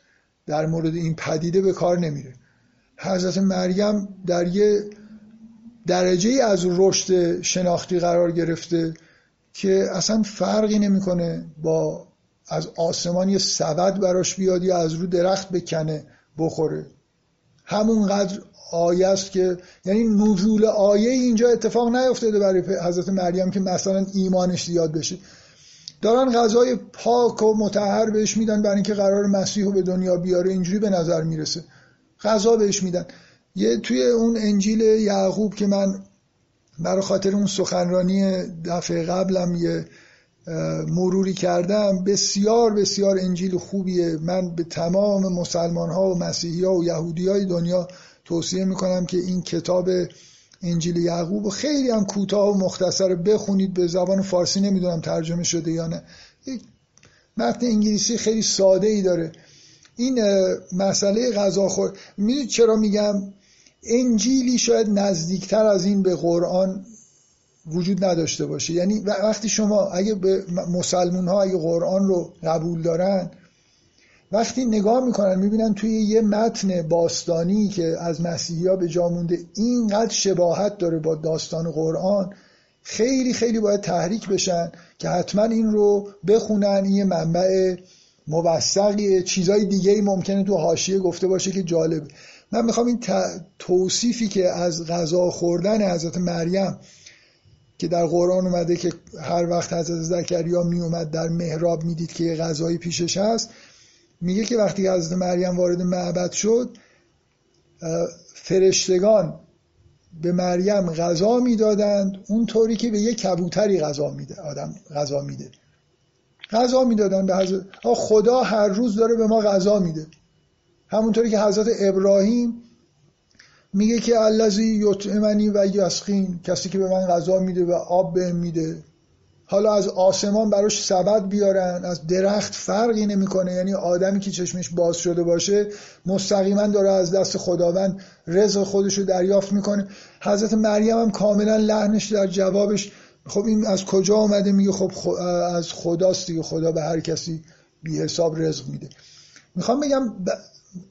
در مورد این پدیده به کار نمیره. حضرت مریم در یه درجه ای از رشد شناختی قرار گرفته که اصلا فرقی نمی‌کنه با از آسمان یه سبد براش بیاد یا از رو درخت بکنه. بخوره. همونقدر آیه است که یعنی نزول آیه اینجا اتفاق نیفتاده برای حضرت مریم که مثلا ایمانش زیاد بشه. دارن غذای پاک و متحر بهش میدن برای اینکه قرار مسیح رو به دنیا بیاره اینجوری به نظر می‌رسه. غذا بهش میدن. یه توی اون انجیل یعقوب که من برای خاطر اون سخنرانی دفعه قبلم یه مروری کردم بسیار بسیار انجیل خوبیه. من به تمام مسلمان ها و مسیحی ها و یهودی های دنیا توصیه می‌کنم که این کتاب انجیل یعقوب خیلی هم کوتاه و مختصر بخونید. به زبان فارسی نمی‌دونم ترجمه شده یا نه. متن انگلیسی خیلی ساده ای داره. این مسئله غذاخور می‌دونید چرا میگم؟ انجیلی شاید نزدیکتر از این به قرآن وجود نداشته باشه. یعنی وقتی شما اگه به مسلمون ها اگه قرآن رو قبول دارن وقتی نگاه می‌کنن می‌بینن توی یه متن باستانی که از مسیحی ها به جا مونده اینقدر شباهت داره با داستان قرآن. خیلی خیلی باید تحریک بشن که حتما این رو بخونن. این یه منبع موثقیه. چیزای دیگه ای ممکنه تو حاشیه گفته باشه که جالب. من می‌خوام این توصیفی که از غذا خوردن حضرت مریم که در قرآن اومده که هر وقت حضرت زکریا می اومد در محراب می‌دید که یه غذایی پیشش هست میگه که وقتی حضرت مریم وارد معبد شد فرشتگان به مریم غذا می‌دادند اونطوری که به یه کبوتری غذا میده آدم غذا میده. غذا می‌دادن به حضرت خدا هر روز داره به ما غذا میده. همونطوری که حضرت ابراهیم میگه که الذی یطعمنی و یسقین کسی که به من غذا میده و آب بهم میده. حالا از آسمان براش سبد بیارن از درخت فرقی نمی‌کنه. یعنی آدمی که چشمش باز شده باشه مستقیما داره از دست خداوند رزق خودش رو دریافت می‌کنه. حضرت مریم هم کاملا لحنش در جوابش خب این از کجا آمده میگه خب از خداست دیگه. خدا به هر کسی بی حساب رزق میده. می‌خوام بگم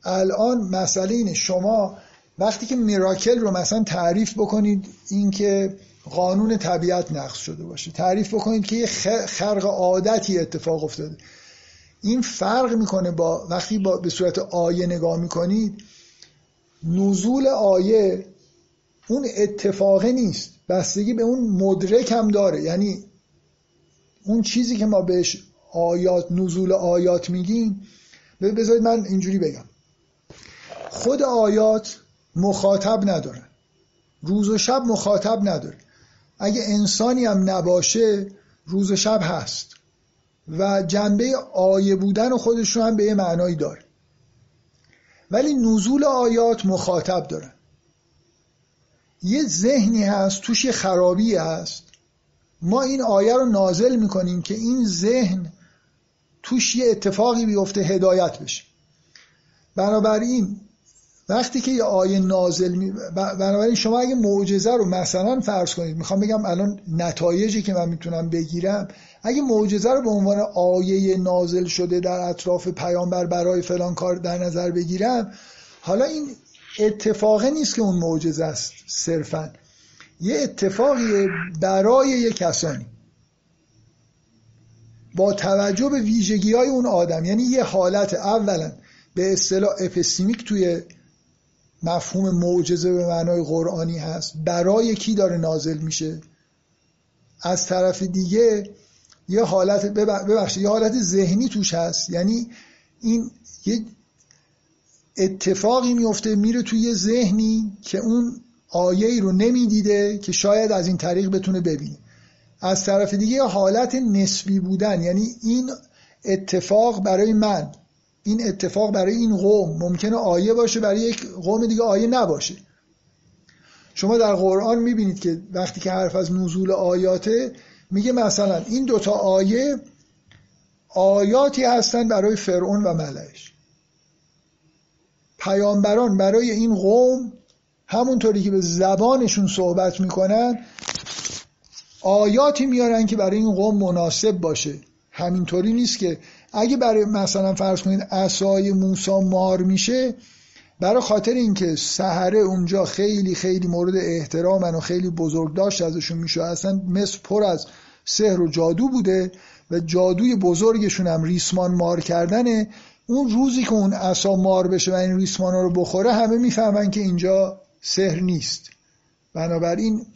الان مسئله اینه. شما وقتی که میراکل رو مثلا تعریف بکنید اینکه قانون طبیعت نقض شده باشه. تعریف بکنید که یه خرق عادتی اتفاق افتاده. این فرق می‌کنه با وقتی با به صورت آیه نگاه می‌کنید نزول آیه اون اتفاقه نیست. بستگی به اون مدرک هم داره. یعنی اون چیزی که ما بهش آیات نزول آیات میگیم بذارید من اینجوری بگم. خود آیات مخاطب ندارن. روز و شب مخاطب نداره اگه انسانی هم نباشه روز و شب هست. و جنبه آیه بودن خودش رو هم به یه معنایی داره ولی نزول آیات مخاطب دارن. یه ذهنی هست توش یه خرابی هست. ما این آیه رو نازل می‌کنیم که این ذهن توش یه اتفاقی بیفته هدایت بشه. بنابراین وقتی که یه آیه نازل می... بنابراین شما اگه معجزه رو مثلا فرض کنید می‌خوام بگم الان نتایجی که من می‌تونم بگیرم اگه معجزه رو به عنوان آیه نازل شده در اطراف پیامبر برای فلان کار در نظر بگیرم حالا این اتفاقه نیست که اون معجزه است صرفا. یه اتفاقی برای یه کسانی. با توجه به ویژگی های اون آدم. یعنی یه حالت اولا به اصطلاح اپستیمیک توی مفهوم معجزه به معنای قرآنی هست. برای کی داره نازل میشه؟ از طرف دیگه یه حالت ببخشید یه حالت ذهنی توش هست. یعنی این یه اتفاقی میفته میره توی یه ذهنی که اون آیه ای رو نمی‌دیده که شاید از این طریق بتونه ببینه. از طرف دیگه حالت نسبی بودن. یعنی این اتفاق برای من این اتفاق برای این قوم ممکنه آیه باشه برای یک قوم دیگه آیه نباشه. شما در قرآن می‌بینید که وقتی که حرف از نزول آیاته میگه مثلا این دوتا آیه آیاتی هستن برای فرعون و ملعش. پیامبران برای این قوم همونطوری که به زبانشون صحبت می‌کنن آیاتی میارن که برای این قوم مناسب باشه. همینطوری نیست که اگه برای مثلا فرض کنید عصای موسی مار میشه برای خاطر اینکه سحره اونجا خیلی خیلی مورد احترامن و خیلی بزرگ داشت ازشون میشه اصلا مثل پر از سحر و جادو بوده و جادوی بزرگشون هم ریسمان مار کردنه. اون روزی که اون عصا مار بشه و این ریسمان رو بخوره همه می‌فهمن که اینجا سحر نیست. بنابراین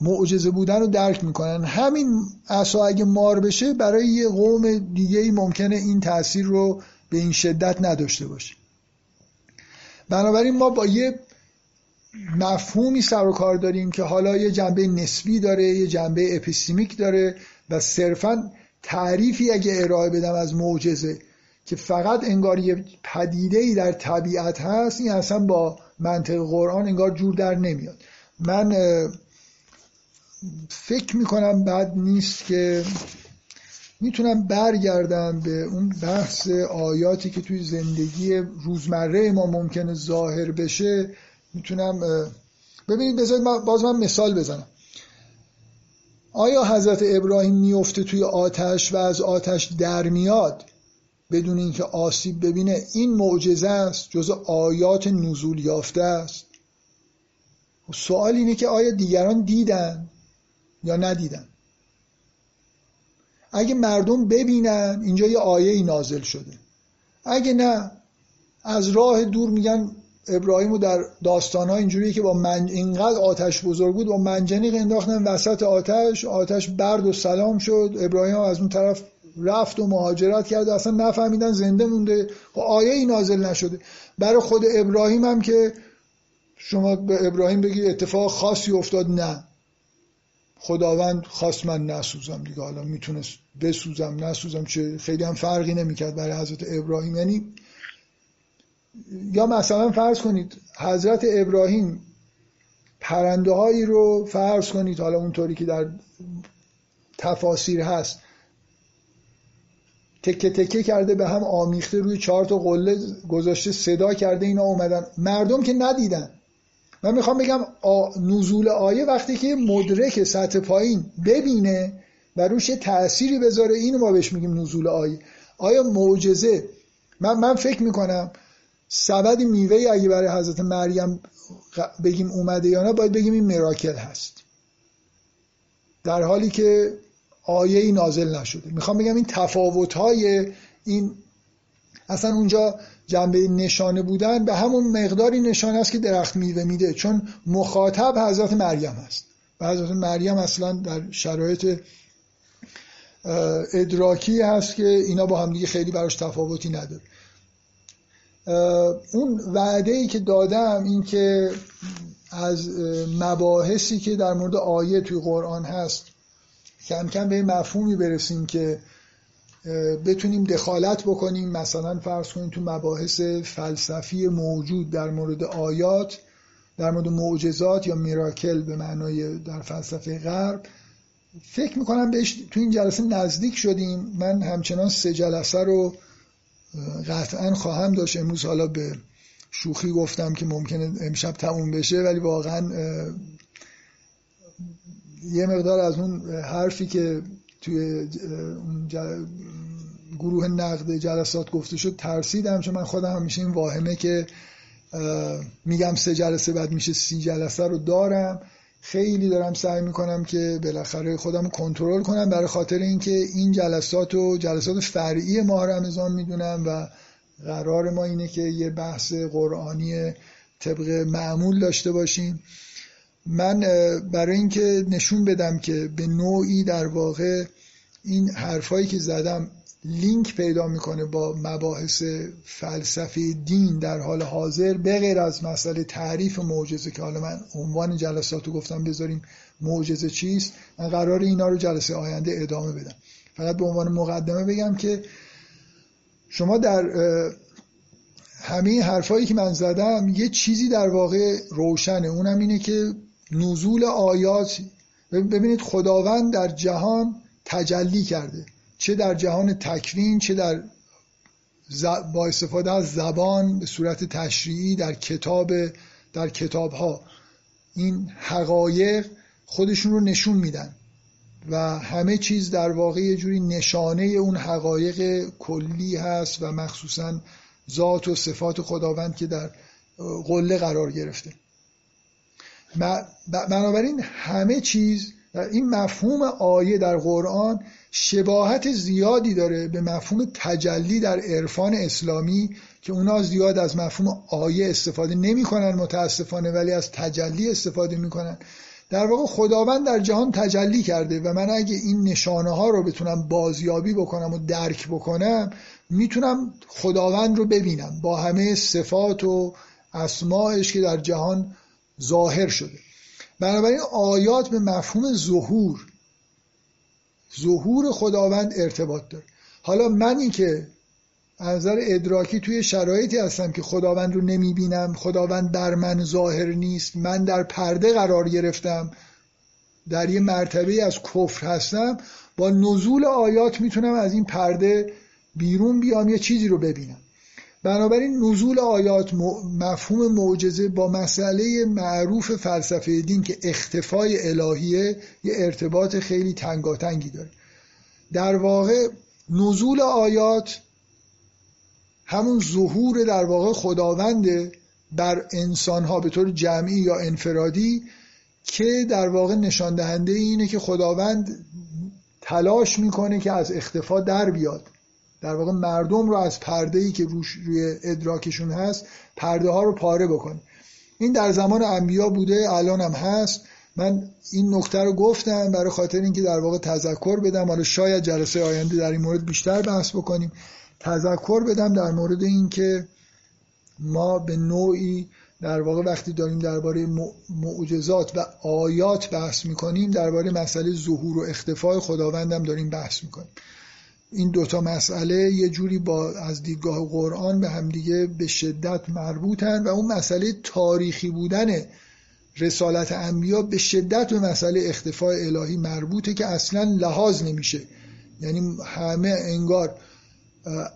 معجزه بودن رو درک می‌کنن. همین عصا اگه مار بشه برای یه قوم دیگه ای ممکنه این تاثیر رو به این شدت نداشته باشه. بنابراین ما با یه مفهومی سر و کار داریم که حالا یه جنبه نسبی داره یه جنبه epistemic داره و صرفا تعریفی اگه ارائه بدم از معجزه که فقط انگار یه پدیده ای در طبیعت هست این اصلا با منطق قرآن انگار جور در نمیاد. من فکر می‌کنم بد نیست که می‌تونم برگردم به اون بحث آیاتی که توی زندگی روزمره ما ممکنه ظاهر بشه. می‌تونم ببینید بذارید باز من مثال بزنم. آیا حضرت ابراهیم میفته توی آتش و از آتش در میاد بدون اینکه آسیب ببینه؟ این معجزه است جز آیات نزول یافته است. سوال اینه که آیا دیگران دیدن؟ یا ندیدن. اگه مردم ببینن اینجا یه آیه ای نازل شده. اگه نه از راه دور میگن ابراهیمو در داستان ها اینجوریه که با من اینقدر آتش بزرگ بود با منجنیق انداختن وسط آتش آتش برد و سلام شد. ابراهیم از اون طرف رفت و مهاجرت کرد و اصلا نفهمیدن زنده مونده. و خب آیه ای نازل نشده. برای خود ابراهیم هم که شما به ابراهیم بگی اتفاق خاصی افتاد نه. خداوند خواست من نسوزم دیگه. حالا می‌تونست بسوزم نسوزم چه خیلی هم فرقی نمی‌کرد برای حضرت ابراهیم. یعنی یا مثلا فرض کنید حضرت ابراهیم پرنده هایی رو فرض کنید حالا اونطوری که در تفاسیر هست تکه تکه کرده به هم آمیخته روی چهار تا قله گذاشته صدا کرده اینا اومدن. مردم که ندیدن. من می‌خوام بگم نزول آیه وقتی که مدرک سطح پایین ببینه و روش یه تأثیری بذاره اینو ما بهش میگیم نزول آیه. آیا معجزه؟ من, من فکر می‌کنم سبد میوه اگه برای حضرت مریم بگیم اومده یا نه باید بگیم این مراکل هست. در حالی که آیه ای نازل نشده. می‌خوام بگم این تفاوت های این اصلا اونجا جنبه نشانه بودن به همون مقداری نشانه است که درخت میوه میده چون مخاطب حضرت مریم هست. و حضرت مریم اصلا در شرایط ادراکی هست که اینا با هم دیگه خیلی براش تفاوتی نداره. اون وعده ای که دادم این که از مباحثی که در مورد آیه توی قرآن هست کم کم به مفهومی برسیم که بتونیم دخالت بکنیم. مثلا فرض کنیم تو مباحث فلسفی موجود در مورد آیات در مورد معجزات یا میراکل به معنای در فلسفه غرب. فکر می‌کنم بهش تو این جلسه نزدیک شدیم. من همچنان سه جلسه رو قطعا خواهم داشت. امروز حالا به شوخی گفتم که ممکنه امشب تموم بشه ولی واقعا یه مقدار از اون حرفی که توی گروه نقد جلسات گفته شد ترسیدم چون من خودم همیشه این واهمه که میگم سه جلسه بعد میشه سی جلسه رو دارم. خیلی دارم سعی می‌کنم که بالاخره خودم کنترل کنم برای خاطر اینکه این جلسات و جلسات فرعی ماه رمضان می‌دونم و قرار ما اینه که یه بحث قرآنی طبق معمول داشته باشیم. من برای اینکه نشون بدم که به نوعی در واقع این حرفایی که زدم لینک پیدا می‌کنه با مباحث فلسفه دین در حال حاضر به غیر از مسئله تعریف معجزه که حالا من عنوان جلسات رو گفتم بذاریم معجزه چیست من قرار اینا رو جلسه آینده ادامه بدم. فقط به عنوان مقدمه بگم که شما در همه حرفایی که من زدم یه چیزی در واقع روشنه. اونم اینه که نزول آیات. ببینید خداوند در جهان تجلی کرده. چه در جهان تکوین چه در با استفاده از زبان به صورت تشریعی در کتاب در کتاب ها این حقایق خودشون رو نشون میدن و همه چیز در واقع یه جوری نشانه اون حقایق کلی هست و مخصوصا ذات و صفات خداوند که در قله قرار گرفته. بنابراین همه چیز این مفهوم آیه در قرآن شباهت زیادی داره به مفهوم تجلی در عرفان اسلامی که اونا زیاد از مفهوم آیه استفاده نمی‌کنن متاسفانه ولی از تجلی استفاده می‌کنن. در واقع خداوند در جهان تجلی کرده و من اگه این نشانه ها رو بتونم بازیابی بکنم و درک بکنم می‌تونم خداوند رو ببینم با همه صفات و اسماعش که در جهان ظاهر شده. بنابراین آیات به مفهوم ظهور ظهور خداوند ارتباط داره. حالا منی که از نظر ادراکی توی شرایطی هستم که خداوند رو نمی‌بینم خداوند در من ظاهر نیست من در پرده قرار گرفتم در یه مرتبه از کفر هستم با نزول آیات می‌تونم از این پرده بیرون بیام یه چیزی رو ببینم. بنابراین نزول آیات مفهوم معجزه با مسئله معروف فلسفه دین که اختفای الهیه یه ارتباط خیلی تنگاتنگی داره. در واقع نزول آیات همون ظهور در واقع خداونده بر انسان ها به طور جمعی یا انفرادی که در واقع نشان دهنده اینه که خداوند تلاش می‌کنه که از اختفا در بیاد. در واقع مردم رو از پرده ای که روش روی ادراکشون هست پرده ها رو پاره بکنه این در زمان انبیا بوده الان هم هست. من این نکته رو گفتم برای خاطر اینکه در واقع تذکر بدم. حالا شاید جلسه آینده در این مورد بیشتر بحث بکنیم. تذکر بدم در مورد اینکه ما به نوعی در واقع وقتی داریم درباره معجزات و آیات بحث می‌کنیم درباره مسئله ظهور و اختفای خداوندم داریم بحث می‌کنیم. این دوتا مسئله یه جوری با از دیدگاه قرآن به همدیگه به شدت مربوطن و اون مسئله تاریخی بودن رسالت انبیا به شدت به مسئله اختفاء الهی مربوطه که اصلا لحاظ نمیشه. یعنی همه انگار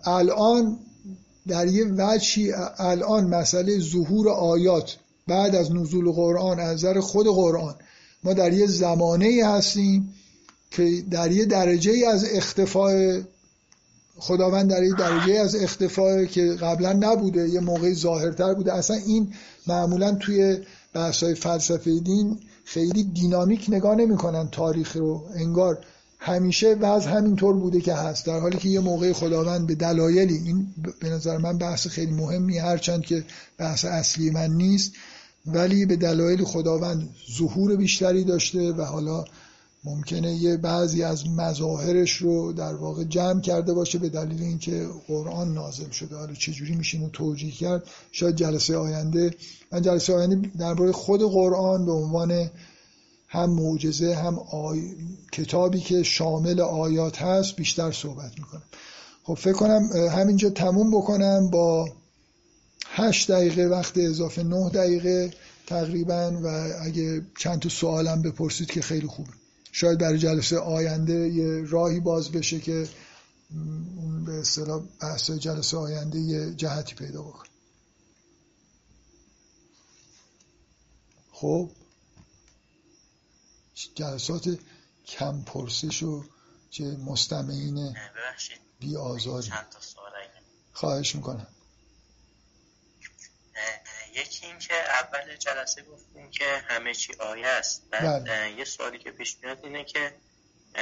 الان در یه وجهی الان مسئله ظهور آیات بعد از نزول قرآن از نظر خود قرآن. ما در یه زمانه هستیم که در یه درجه از اختفاء خداوند در یه درجه از اختفاء که قبلا نبوده یه موقعی ظاهرتر بوده. اصلا این معمولا توی بحثای فلسفه دین خیلی دینامیک نگاه نمی‌کنن تاریخ رو. انگار همیشه وضع همینطور بوده که هست در حالی که یه موقع خداوند به دلایلی این به نظر من بحث خیلی مهمی هرچند که بحث اصلی من نیست ولی به دلایل خداوند ظهور بیشتری داشته و حالا ممکنه یه بعضی از مظاهرش رو در واقع جمع کرده باشه به دلیل اینکه قرآن نازل شده. حالا چجوری میشه اینو توجیه کرد؟ شاید جلسه آینده. من جلسه آینده درباره خود قرآن به عنوان هم معجزه هم آی... کتابی که شامل آیات هست بیشتر صحبت می‌کنم. خب فکر کنم همینجا تموم بکنم با هشت دقیقه وقت اضافه نه دقیقه تقریبا و اگه چند تا سوالم بپرسید که خیلی خوبه. شاید برای جلسه آینده یه راهی باز بشه که اون به اصطلاح بحث جلسه آینده یه جهتی پیدا بکنه. خب. جلسات کم پرسش و چه مستمعین بی آزاری خواهش می‌کنم. یکی این که اول جلسه گفتیم که همه چی آیه است. بعد بله. یه سوالی که پیش میاد اینه که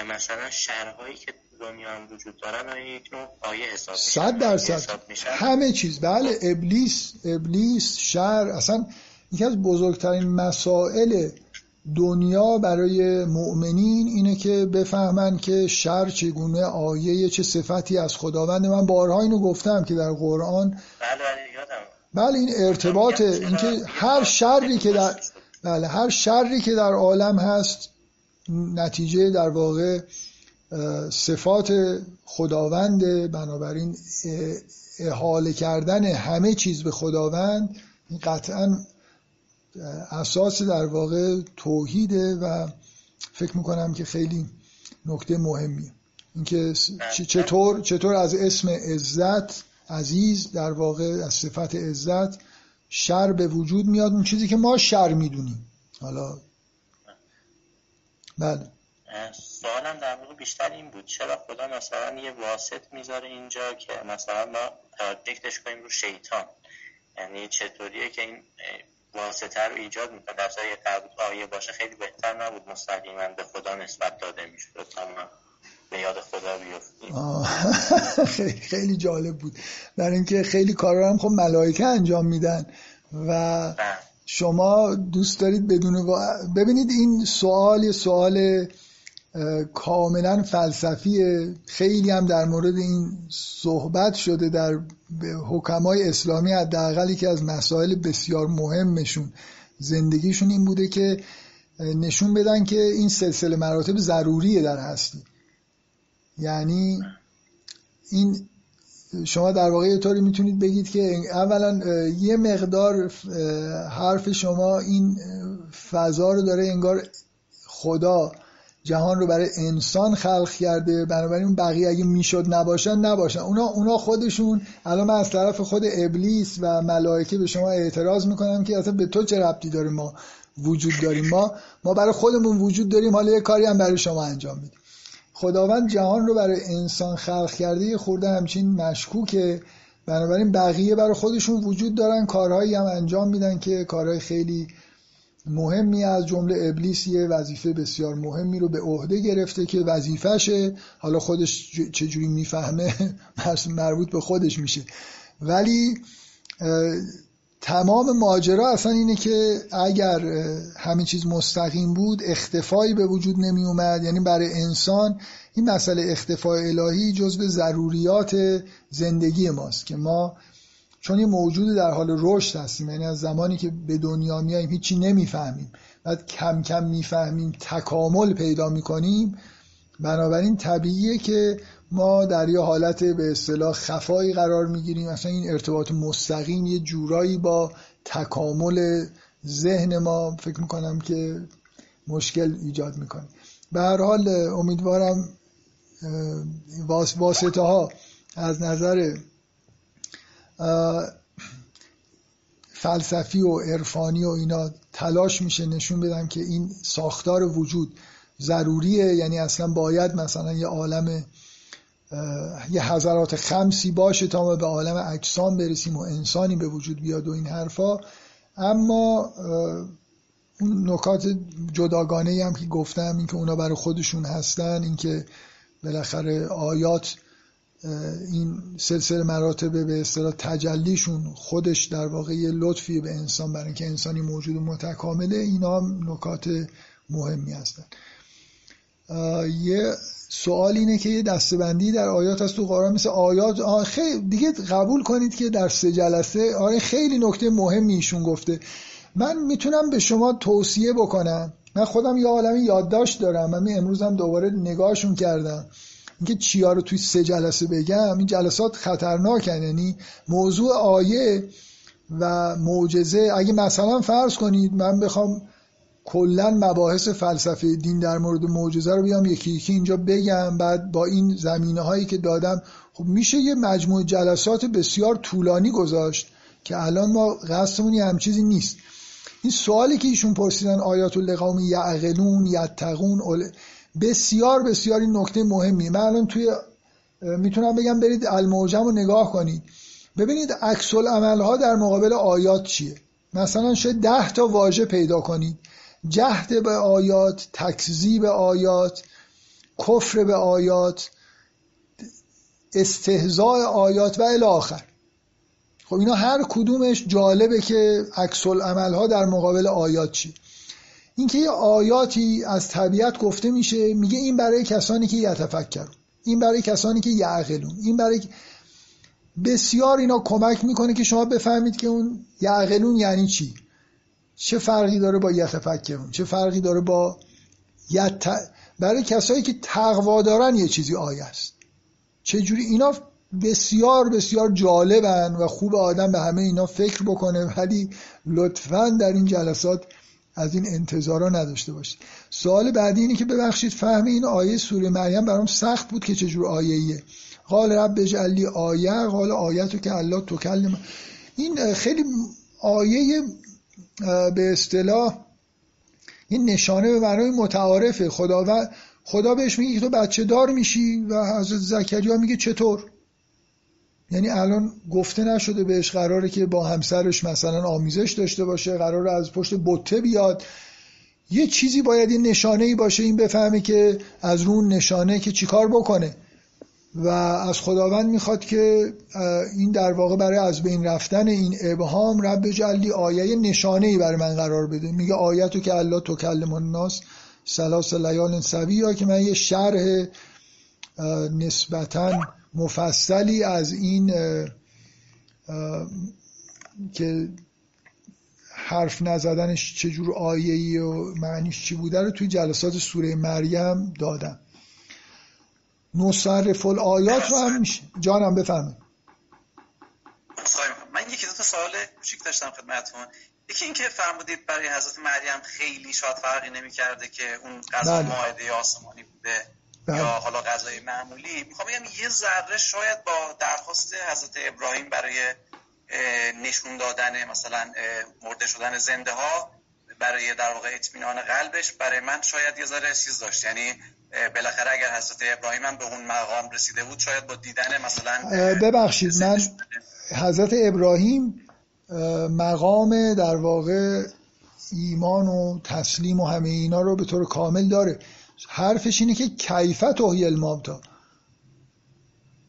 مثلا شرهایی که دنیا هم وجود دارن یک نوع آیه حساب میشن صد درصد. همه چیز. بله ابلیس ابلیس شر اصلا یکی از بزرگترین مسائل دنیا برای مؤمنین اینه که بفهمن که شر چگونه آیه چه صفتی از خداوند. من بارها اینو گفتم که در قرآن بله بله یادم بله این ارتباط اینکه هر شری که در بله هر شری که در عالم هست نتیجه در واقع صفات خداوند بنابراین احاله کردن همه چیز به خداوند قطعا اساس در واقع توحیده و فکر می‌کنم که خیلی نکته مهمیه. اینکه چطور چطور از اسم عزت عزیز در واقع از صفت عزت شر به وجود میاد اون چیزی که ما شر می‌دونیم. حالا بله. سوالم در واقع بیشتر این بود چرا خدا مثلا یه واسط می‌ذاره اینجا که مثلا ما تارجکتش کنیم رو شیطان؟ یعنی چطوریه که این واسطه رو ایجاد می‌کنه؟ در آیه باشه خیلی بهتر نبود مستقیما به خدا نسبت داده می‌شد. به یاد خدا بیفتیم خیلی جالب بود. برای اینکه خیلی کارا هم خب ملائکه انجام میدن و بله. شما دوست دارید بدون ببینید این سوال یه سوال کاملا فلسفیه. خیلی هم در مورد این صحبت شده در حکمای اسلامی حداقل که از مسائل بسیار مهمشون زندگیشون این بوده که نشون بدن که این سلسله مراتب ضروریه در هستی یعنی این شما در واقع یه طوری می‌تونید بگید که اولا یه مقدار حرف شما این فضا رو داره انگار خدا جهان رو برای انسان خلق کرده بنابراین بقیه اگه می‌شد نباشن نباشن. اونا اونا خودشون الان من از طرف خود ابلیس و ملائکه به شما اعتراض می‌کنم که اصلا به تو چه ربطی داره ما وجود داریم؟ ما ما برای خودمون وجود داریم حالا یه کاری هم برای شما انجام میدیم خداوند جهان رو برای انسان خلق کرده یه خورده همچین مشکوکه. بنابراین بقیه برای خودشون وجود دارن. کارهایی هم انجام میدن که کارهای خیلی مهمی از جمله ابلیس یه وظیفه بسیار مهمی رو به عهده گرفته که وظیفشه. حالا خودش چجوری می‌فهمه؟ مربوط به خودش میشه. ولی تمام ماجرا اصلا اینه که اگر همین چیز مستقیم بود اختفایی به وجود نمی اومد. یعنی برای انسان این مسئله اختفای الهی جزو ضروریات زندگی ماست که ما چون یه موجود در حال رشد هستیم یعنی از زمانی که به دنیا میاییم هیچی نمی‌فهمیم. بعد کم کم می‌فهمیم تکامل پیدا می‌کنیم. بنابراین طبیعیه که ما در یه حالت به اصطلاح خفایی قرار می‌گیریم. اصلا این ارتباط مستقیم یه جورایی با تکامل ذهن ما فکر می‌کنم که مشکل ایجاد می‌کنه. به هر حال امیدوارم واسطه ها از نظر فلسفی و عرفانی و اینا تلاش میشه نشون بدن که این ساختار وجود ضروریه. یعنی اصلا باید مثلا یه عالم یه حضرات خمسی باشه تا ما به عالم اجسام برسیم و انسانی به وجود بیاد و این حرفا. اما اون نکات جداگانه هم که گفتم اینکه اونا برای خودشون هستن اینکه بالاخره آیات این سلسله مراتب به اصطلاح تجلیشون خودش در واقع یه لطفی به انسان برای اینکه انسانی موجود متکامله اینا هم نکات مهمی هستن. یه سوال اینه که یه دستبندی در آیات هست تو قرآن مثل آیات خیلی دیگه قبول کنید که در سه جلسه آره خیلی نکته مهمی ایشون گفته. من می‌تونم به شما توصیه بکنم. من خودم یه عالمی یادداشت دارم. من امروز هم دوباره نگاهشون کردم. اینکه چیا رو توی سه جلسه بگم این جلسات خطرناکن. یعنی موضوع آیه و معجزه. اگه مثلا فرض کنید من بخوام کلا مباحث فلسفه دین در مورد معجزه رو بیام یکی یکی اینجا بگم. بعد با این زمینه هایی که دادم خب میشه یه مجموع جلسات بسیار طولانی گذاشت که الان ما قصدمون هم چیزی نیست. این سوالی که ایشون پرسیدن آیات لقوم یعقلون یتقون بسیار بسیار این نکته مهمی من الان توی می‌تونم بگم برید الموجم رو نگاه کنید. ببینید عکس ها در مقابل آیات چیه؟ مثلا شاید ده تا واژه پیدا کنید. جهد به آیات تکذیب آیات کفر به آیات استهزاء آیات و الی آخر. خب اینا هر کدومش جالبه که عکس ها در مقابل آیات چی. اینکه یه آیاتی از طبیعت گفته میشه میگه این برای کسانی که یتفکرون این برای کسانی که یعقلون این برای بسیار اینا کمک می‌کنه که شما بفهمید که اون یعقلون یعنی چی. چه فرقی داره با یتفکرون؟ چه فرقی داره با یت... برای کسایی که تقوا دارن یه چیزی آیه است. چجوری اینا بسیار بسیار جالبن و خوب آدم به همه اینا فکر بکنه ولی لطفا در این جلسات از این انتظارا نداشته باشید. سوال بعدی اینه که ببخشید فهم این آیه سوره مریم برام سخت بود که چجور آیه ایه. قال رب بجعلی آیه قال آیتو که الله تو کلم این خیلی آیه به اصطلاح این نشانه به معنای متعارفه. خدا و خدا بهش میگه تو بچه دار میشی و حضرت زکریا میگه چطور؟ یعنی الان گفته نشده بهش قراره که با همسرش مثلا آمیزش داشته باشه قراره از پشت بته بیاد. یه چیزی باید این نشانه ای باشه این بفهمه که از رون نشانه که چیکار بکنه. و از خداوند می‌خواد که این در واقع برای از بین رفتن این ابهام رب جلی آیه نشانه ای برای من قرار بده. میگه آیتو که الله تو کلم الناس سلاس لیال سوی که من یه شرح نسبتا مفصلی از این که حرف نزدنش چجور آیه‌ای و معنیش چی بوده رو توی جلسات سوره مریم دادم. نصرف آیات رو هم میشه. جانم بفهمه من یکی دو تا سوال کوچیک داشتم خدمتتون. یکی اینکه فرمودید برای حضرت مریم خیلی شاد فرقی نمی‌کرده که اون غذا بله. ماعده آسمانی بوده بله. یا حالا غذای معمولی. می‌خوام بگم یه ذره شاید با درخواست حضرت ابراهیم برای نشون دادن مثلا مرده شدن زنده ها برای در واقع اطمینان قلبش برای من شاید یه ذره چیز داشت. یعنی بالاخره اگر حضرت ابراهیم هم به اون مقام رسیده بود شاید با دیدن مثلا ببخشید من حضرت ابراهیم مقام در واقع ایمان و تسلیم و همه اینا رو به طور کامل داره. حرفش اینه که کیفت اوهی المابتا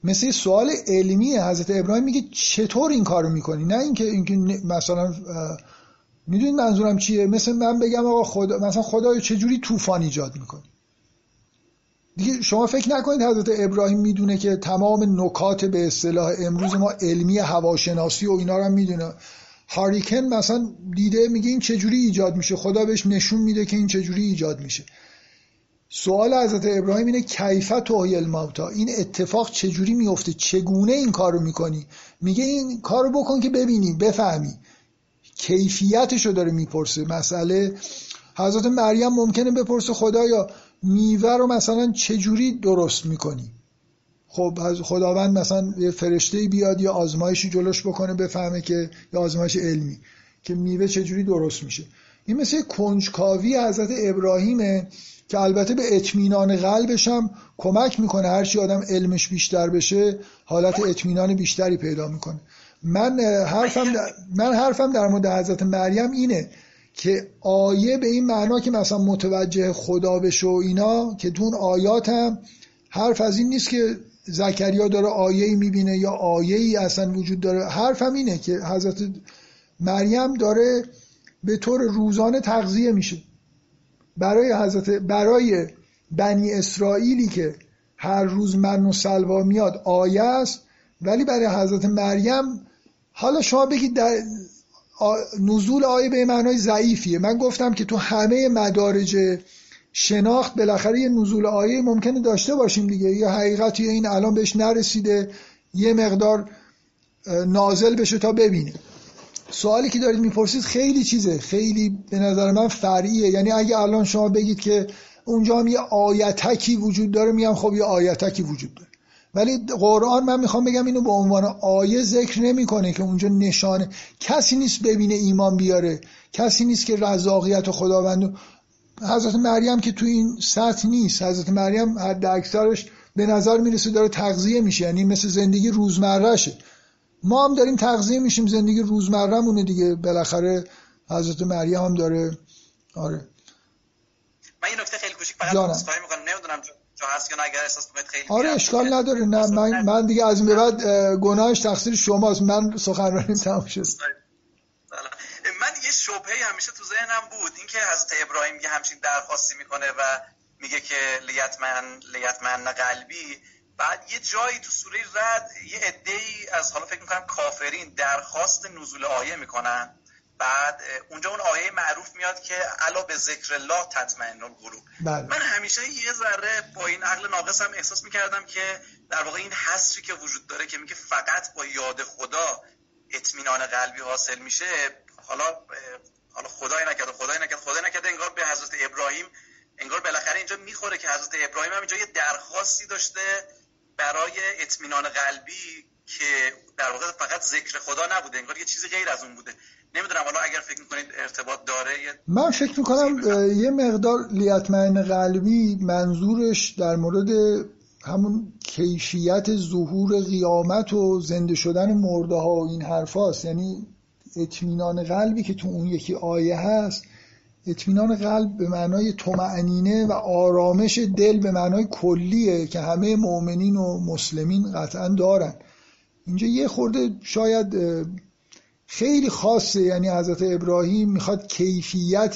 مثل سوال علمی حضرت ابراهیم میگه چطور این کارو می‌کنی؟ نه اینکه اینکه مثلا می‌دونید منظورم چیه؟ مثل من بگم آقا خدا مثلا خدای چجوری طوفان ایجاد می‌کنی؟ دیگه شما فکر نکنید حضرت ابراهیم می‌دونه که تمام نکات به اصطلاح امروز ما علمی هواشناسی و اینا رو می‌دونه. هاریکن مثلا دیده میگه این چجوری ایجاد میشه؟ خدا بهش نشون میده که این چجوری ایجاد میشه. سوال حضرت ابراهیم اینه کیفت توهی الموتا این اتفاق چجوری میفته چگونه این کارو می‌کنی؟ میگه این کارو بکن که ببینی بفهمی. کیفیتشو داره می‌پرسه. مسئله حضرت مریم ممکنه بپرسه خدایا میوه رو مثلا چجوری درست می‌کنی؟ خب خداوند مثلا یه فرشته بیاد یا آزمایشی جلوش بکنه بفهمه که یا آزمایش علمی که میوه چجوری درست میشه. این مثل کنجکاوی حضرت ابراهیمه که البته به اطمینان قلبش هم کمک می‌کنه. هرچی آدم علمش بیشتر بشه حالت اطمینان بیشتری پیدا می‌کنه. من حرفم در من حرفم در مورد حضرت مریم اینه که آیه به این معنا که مثلا متوجه خدا بشه و اینا که تون آیات هم حرف از این نیست که زکریا داره آیه می‌بینه یا آیه ای اصلا وجود داره. حرفم اینه که حضرت مریم داره به طور روزانه تغذیه میشه. برای حضرت برای بنی اسرائیلی که هر روز من و سلوا میاد آیه است ولی برای حضرت مریم حالا شما بگید در نزول آیه به معنای ضعیفیه. من گفتم که تو همه مدارج شناخت بالاخره یه نزول آیه ممکنه داشته باشیم دیگه. یه حقیقتی این الان بهش نرسیده یه مقدار نازل بشه تا ببینیم سوالی که دارید می‌پرسید خیلی چیزه. خیلی به نظر من فرعیه. یعنی اگه الان شما بگید که اونجا هم یه آیتکی وجود داره میگم خب یه آیتکی وجود داره. ولی قرآن من می‌خوام بگم اینو به عنوان آیه ذکر نمی‌کنه که اونجا نشانه کسی نیست ببینه ایمان بیاره کسی نیست که رضاقیت و خداوند حضرت مریم که تو این سطح نیست حضرت مریم حد اکثرش به نظر می‌رسه داره تغذیه میشه یعنی مثل زندگی روزمرهشه. ما هم داریم تغذیه میشیم زندگی روزمرهمونه دیگه بالاخره حضرت مریم هم داره آره. من یه نکته خیلی کوچیک فقط می‌کنم نمی‌دونم هست یا اگر احساس خیلی آره اشکال نداره. نه من, من دیگه از این بعد گناهش تقصیر شماست. من سخنرانی تمام شد. من یه شبهه همیشه تو ذهنم بود. اینکه حضرت ابراهیم یه همچین درخواستی می‌کنه و میگه که لیتمن لیتمن قلبی. بعد یه جایی تو سوره رد یه عده‌ای از حالا فکر می‌کنم کافرین درخواست نزول آیه می‌کنن. بعد اونجا اون آیه معروف میاد که علا به ذکر الله تطمئن القلوب بله. من همیشه یه ذره با این عقل ناقص هم احساس می‌کردم که در واقع این حسری که وجود داره که میگه فقط با یاد خدا اطمینان قلبی حاصل میشه حالا حالا خدای نکرده خدای نکرده خدای نکرده انگار به حضرت ابراهیم انگار بالاخره اینجا می‌خوره که حضرت ابراهیم هم اینجا یه درخواستی داشته برای اطمینان قلبی که در واقع فقط ذکر خدا نبوده انگار یه چیزی غیر از اون بوده نمی‌دونم حالا اگر فکر می‌کنید ارتباط داره من فکر می‌کنم یه مقدار لیتمن قلبی منظورش در مورد همون کیفیت ظهور قیامت و زنده شدن مرده ها و این حرفاست. یعنی اطمینان قلبی که تو اون یکی آیه هست اطمینان قلب به معنای طمأنینه و آرامش دل به معنای کلیه که همه مؤمنین و مسلمین قطعا دارن. اینجا یه خورده شاید خیلی خاصه. یعنی حضرت ابراهیم می‌خواد کیفیت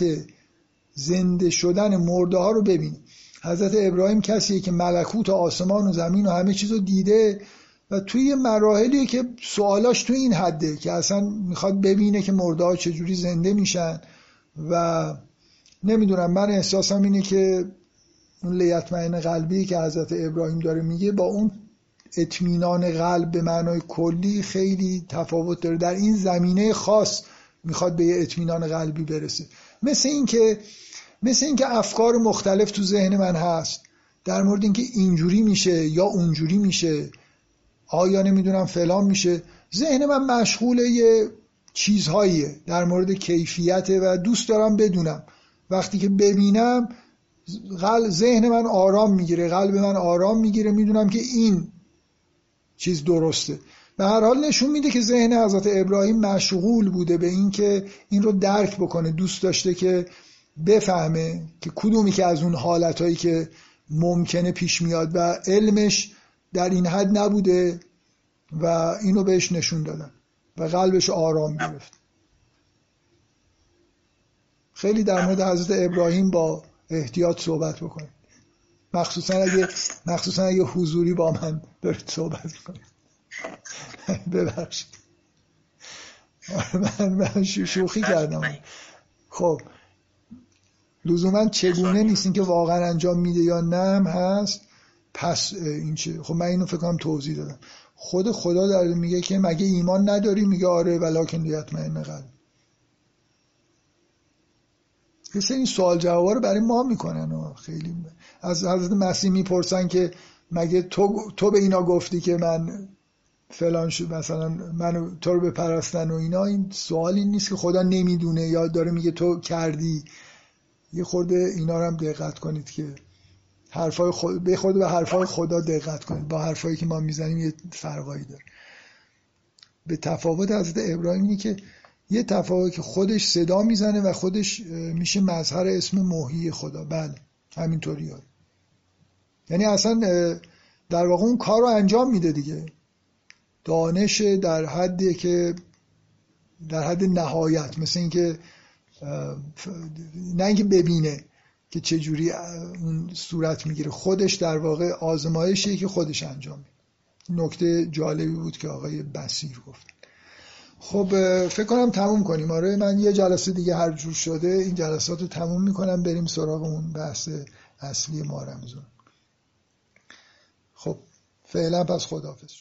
زنده شدن مرده ها رو ببینه. حضرت ابراهیم کسیه که ملکوت آسمان و زمین و همه چیز رو دیده و توی مراحلیه که سوالاش تو این حده که اصلا می‌خواد ببینه که مرده ها چجوری زنده میشن و نمی‌دونم من احساسم اینه که اون لیتمعین قلبی که حضرت ابراهیم داره میگه با اون اطمینان قلب به معنای کلی خیلی تفاوت داره. در این زمینه خاص می‌خواد به یه اطمینان قلبی برسه. مثل اینکه مثل اینکه افکار مختلف تو ذهن من هست. در مورد اینکه اینجوری میشه یا اونجوری میشه. آیا نمی‌دونم فلان میشه. ذهن من مشغول یه چیزهاییه. در مورد کیفیت و دوست دارم بدونم. وقتی که ببینم قلب ذهن من آرام می‌گیره. قلب من آرام می‌گیره. می‌دونم که این چیز درسته. به هر حال نشون میده که ذهن حضرت ابراهیم مشغول بوده به اینکه این رو درک بکنه دوست داشته که بفهمه که کدومی که از اون حالتهایی که ممکنه پیش میاد و علمش در این حد نبوده و اینو بهش نشون دادن و قلبش آرام گرفت. خیلی در مورد حضرت ابراهیم با احتیاط صحبت بکنید مخصوصا اگه مخصوصا اگه حضوری با من دارید صحبت کنید. ببخشید. من, من شوخی کردم. خب. لزوما چگونه نیست که واقعا انجام میده یا نم هست؟ پس این چه خب من اینو فکر کنم توضیح دادم. خود خدا داره میگه که مگه ایمان نداری؟ میگه آره ولکن لیتمئن قلب. یه این سوال جواب رو برای ما می‌کنن و خیلی از حضرت مسیح می‌پرسن که مگه تو, تو به اینا گفتی که من فلان شد مثلا منو تو رو بپرستن و اینا؟ این سوالی نیست که خدا نمی‌دونه یا داره میگه تو کردی. یه خورده اینا رو هم دقت کنید که حرفای خود به خود به حرفای خدا دقت کنید. با حرفایی که ما می‌زنیم یه فرقایی داره. به تفاوت حضرت ابراهیم اینه که یه تفاوت که خودش صدا می‌زنه و خودش میشه مظهر اسم موهی خدا. بله همینطوری ها. یعنی اصلا در واقع اون کار رو انجام میده دیگه. دانش در حدی که در حد نهایت مثل اینکه نه اینکه ببینه که چه جوری اون صورت می‌گیره. خودش در واقع آزمایشیه که خودش انجام میده. نکته جالبی بود که آقای بسیر گفت. خب فکر کنم تموم کنیم. آره من یه جلسه دیگه هر جور شده این جلسات رو تموم می‌کنم. بریم سراغ اون بحث اصلی ما رمزون خب فعلا پس خداحافظ.